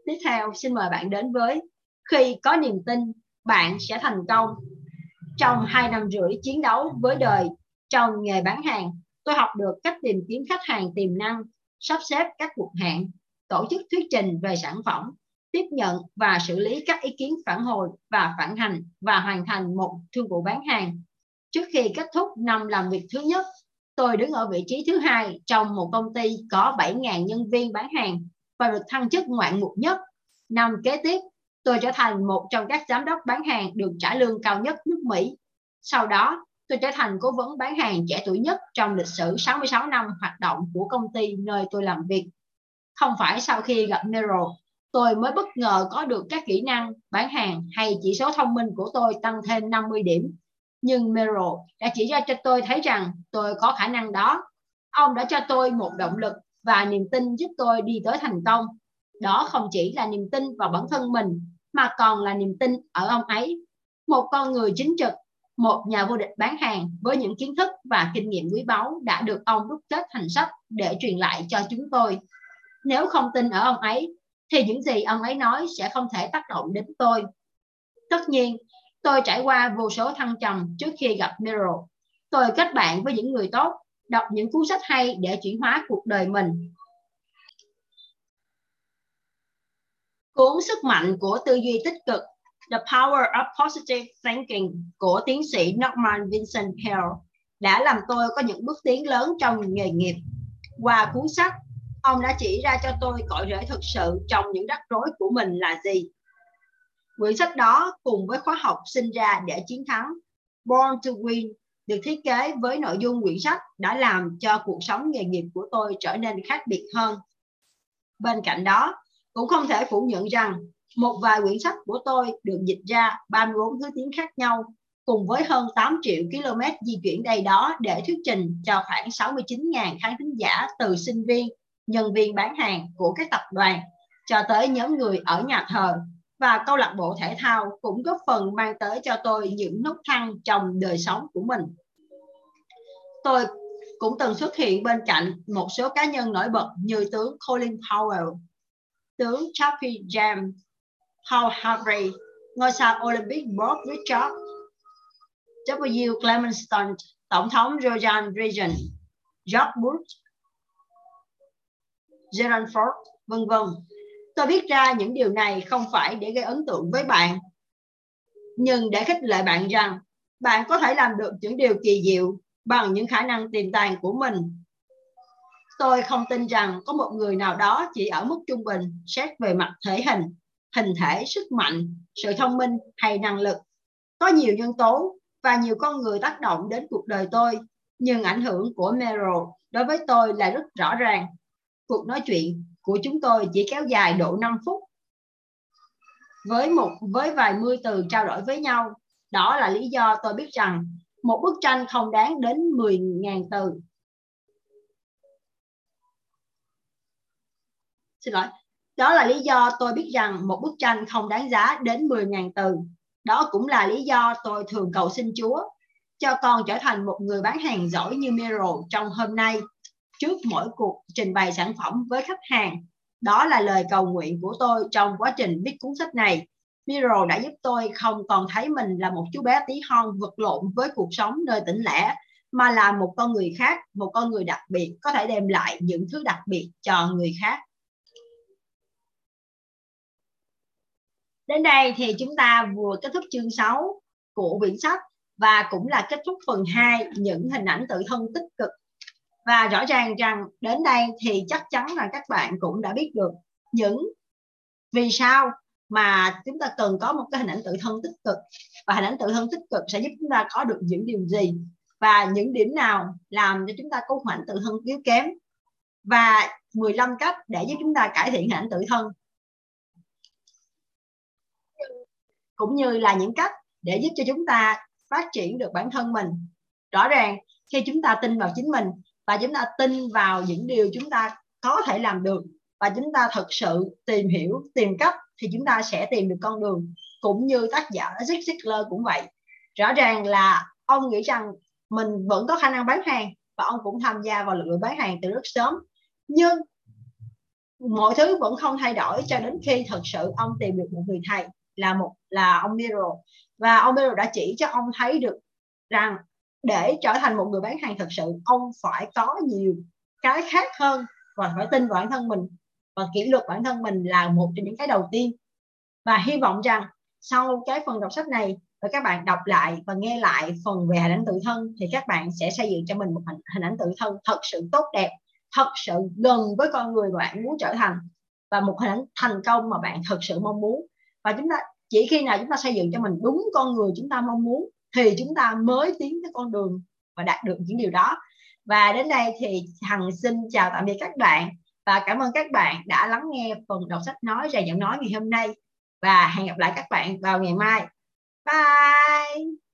Speaker 1: Tiếp theo, xin mời bạn đến với khi có niềm tin, bạn sẽ thành công. Trong hai năm rưỡi chiến đấu với đời trong nghề bán hàng, tôi học được cách tìm kiếm khách hàng tiềm năng, sắp xếp các cuộc hẹn, tổ chức thuyết trình về sản phẩm, tiếp nhận và xử lý các ý kiến phản hồi và phản hành và hoàn thành một thương vụ bán hàng. Trước khi kết thúc năm làm việc thứ nhất, tôi đứng ở vị trí thứ hai trong một công ty có 7.000 nhân viên bán hàng và được thăng chức ngoạn mục nhất. Năm kế tiếp, tôi trở thành một trong các giám đốc bán hàng được trả lương cao nhất nước Mỹ. Sau đó, tôi trở thành cố vấn bán hàng trẻ tuổi nhất trong lịch sử 66 năm hoạt động của công ty nơi tôi làm việc. Không phải sau khi gặp Nero, tôi mới bất ngờ có được các kỹ năng bán hàng hay chỉ số thông minh của tôi tăng thêm 50 điểm. Nhưng Merrill đã chỉ ra cho tôi thấy rằng tôi có khả năng đó. Ông đã cho tôi một động lực và niềm tin giúp tôi đi tới thành công. Đó không chỉ là niềm tin vào bản thân mình mà còn là niềm tin ở ông ấy. Một con người chính trực, một nhà vô địch bán hàng với những kiến thức và kinh nghiệm quý báu đã được ông đúc kết thành sách để truyền lại cho chúng tôi. Nếu không tin ở ông ấy, thì những gì ông ấy nói sẽ không thể tác động đến tôi. Tất nhiên, tôi trải qua vô số thăng trầm trước khi gặp Miro. Tôi kết bạn với những người tốt, đọc những cuốn sách hay để chuyển hóa cuộc đời mình Cuốn Sức mạnh của tư duy tích cực The Power of Positive Thinking của tiến sĩ Norman Vincent Peale đã làm tôi có những bước tiến lớn trong nghề nghiệp. Qua cuốn sách, ông đã chỉ ra cho tôi cội rễ thực sự trong những rắc rối của mình là gì. Quyển sách đó cùng với khóa học sinh ra để chiến thắng Born to Win được thiết kế với nội dung quyển sách đã làm cho cuộc sống nghề nghiệp của tôi trở nên khác biệt hơn. Bên cạnh đó, cũng không thể phủ nhận rằng một vài quyển sách của tôi được dịch ra 34 thứ tiếng khác nhau cùng với hơn 8 triệu km di chuyển đầy đó để thuyết trình cho khoảng 69.000 khán thính giả từ sinh viên nhân viên bán hàng của các tập đoàn cho tới nhóm người ở nhà thờ và câu lạc bộ thể thao cũng góp phần mang tới cho tôi những nút thăng trong đời sống của mình. Tôi cũng từng xuất hiện bên cạnh một số cá nhân nổi bật như tướng Colin Powell, tướng Chaffee Jam, Paul Harvey, ngôi sao Olympic Bob Richard, W. Clement Stunt, Tổng thống Ronald Reagan, George Bush, Gerald Ford, vân vân. Tôi viết ra những điều này không phải để gây ấn tượng với bạn, nhưng để khích lệ bạn rằng bạn có thể làm được những điều kỳ diệu bằng những khả năng tiềm tàng của mình. Tôi không tin rằng có một người nào đó chỉ ở mức trung bình xét về mặt thể hình, hình thể, sức mạnh, sự thông minh hay năng lực. Có nhiều nhân tố và nhiều con người tác động đến cuộc đời tôi, nhưng ảnh hưởng của Meryl đối với tôi là rất rõ ràng. Cuộc nói chuyện của chúng tôi chỉ kéo dài độ 5 phút. Với một với vài mươi từ trao đổi với nhau, đó là lý do tôi biết rằng một bức tranh không đáng đến 10.000 từ. Xin lỗi. Đó là lý do tôi biết rằng một bức tranh không đáng giá đến 10.000 từ. Đó cũng là lý do tôi thường cầu xin Chúa cho con trở thành một người bán hàng giỏi như Miro trong hôm nay trước mỗi cuộc trình bày sản phẩm với khách hàng. Đó là lời cầu nguyện của tôi trong quá trình viết cuốn sách này. Miro đã giúp tôi không còn thấy mình là một chú bé tí hon vật lộn với cuộc sống nơi tỉnh lẻ, mà là một con người khác, một con người đặc biệt có thể đem lại những thứ đặc biệt cho người khác. Đến đây thì chúng ta vừa kết thúc chương 6 của quyển sách và cũng là kết thúc phần 2 những hình ảnh tự thân tích cực. Và rõ ràng rằng đến đây thì chắc chắn là các bạn cũng đã biết được những vì sao mà chúng ta cần có một cái hình ảnh tự thân tích cực. Và hình ảnh tự thân tích cực sẽ giúp chúng ta có được những điều gì và những điểm nào làm cho chúng ta có hình ảnh tự thân yếu kém. Và 15 cách để giúp chúng ta cải thiện hình ảnh tự thân. Cũng như là những cách để giúp cho chúng ta phát triển được bản thân mình. Rõ ràng khi chúng ta tin vào chính mình và chúng ta tin vào những điều chúng ta có thể làm được. Và chúng ta thực sự tìm hiểu, tìm cách thì chúng ta sẽ tìm được con đường. Cũng như tác giả Zig Ziglar cũng vậy. Rõ ràng là ông nghĩ rằng mình vẫn có khả năng bán hàng và ông cũng tham gia vào lực lượng bán hàng từ rất sớm. Nhưng mọi thứ vẫn không thay đổi cho đến khi thật sự ông tìm được một người thầy, là một, là ông Miro. Và ông Miro đã chỉ cho ông thấy được rằng để trở thành một người bán hàng thật sự ông phải có nhiều cái khác hơn và phải tin vào bản thân mình và kỷ luật bản thân mình là một trong những cái đầu tiên. Và hy vọng rằng sau cái phần đọc sách này và các bạn đọc lại và nghe lại phần về hình ảnh tự thân thì các bạn sẽ xây dựng cho mình một hình, hình ảnh tự thân thật sự tốt đẹp thật sự gần với con người mà bạn muốn trở thành và một hình ảnh thành công mà bạn thật sự mong muốn. Và chúng ta chỉ khi nào chúng ta xây dựng cho mình đúng con người chúng ta mong muốn thì chúng ta mới tiến tới con đường và đạt được những điều đó. Và đến đây thì hằng xin chào tạm biệt các bạn và cảm ơn các bạn đã lắng nghe phần đọc sách nói ra giọng nói ngày hôm nay. Và hẹn gặp lại các bạn vào ngày mai. Bye!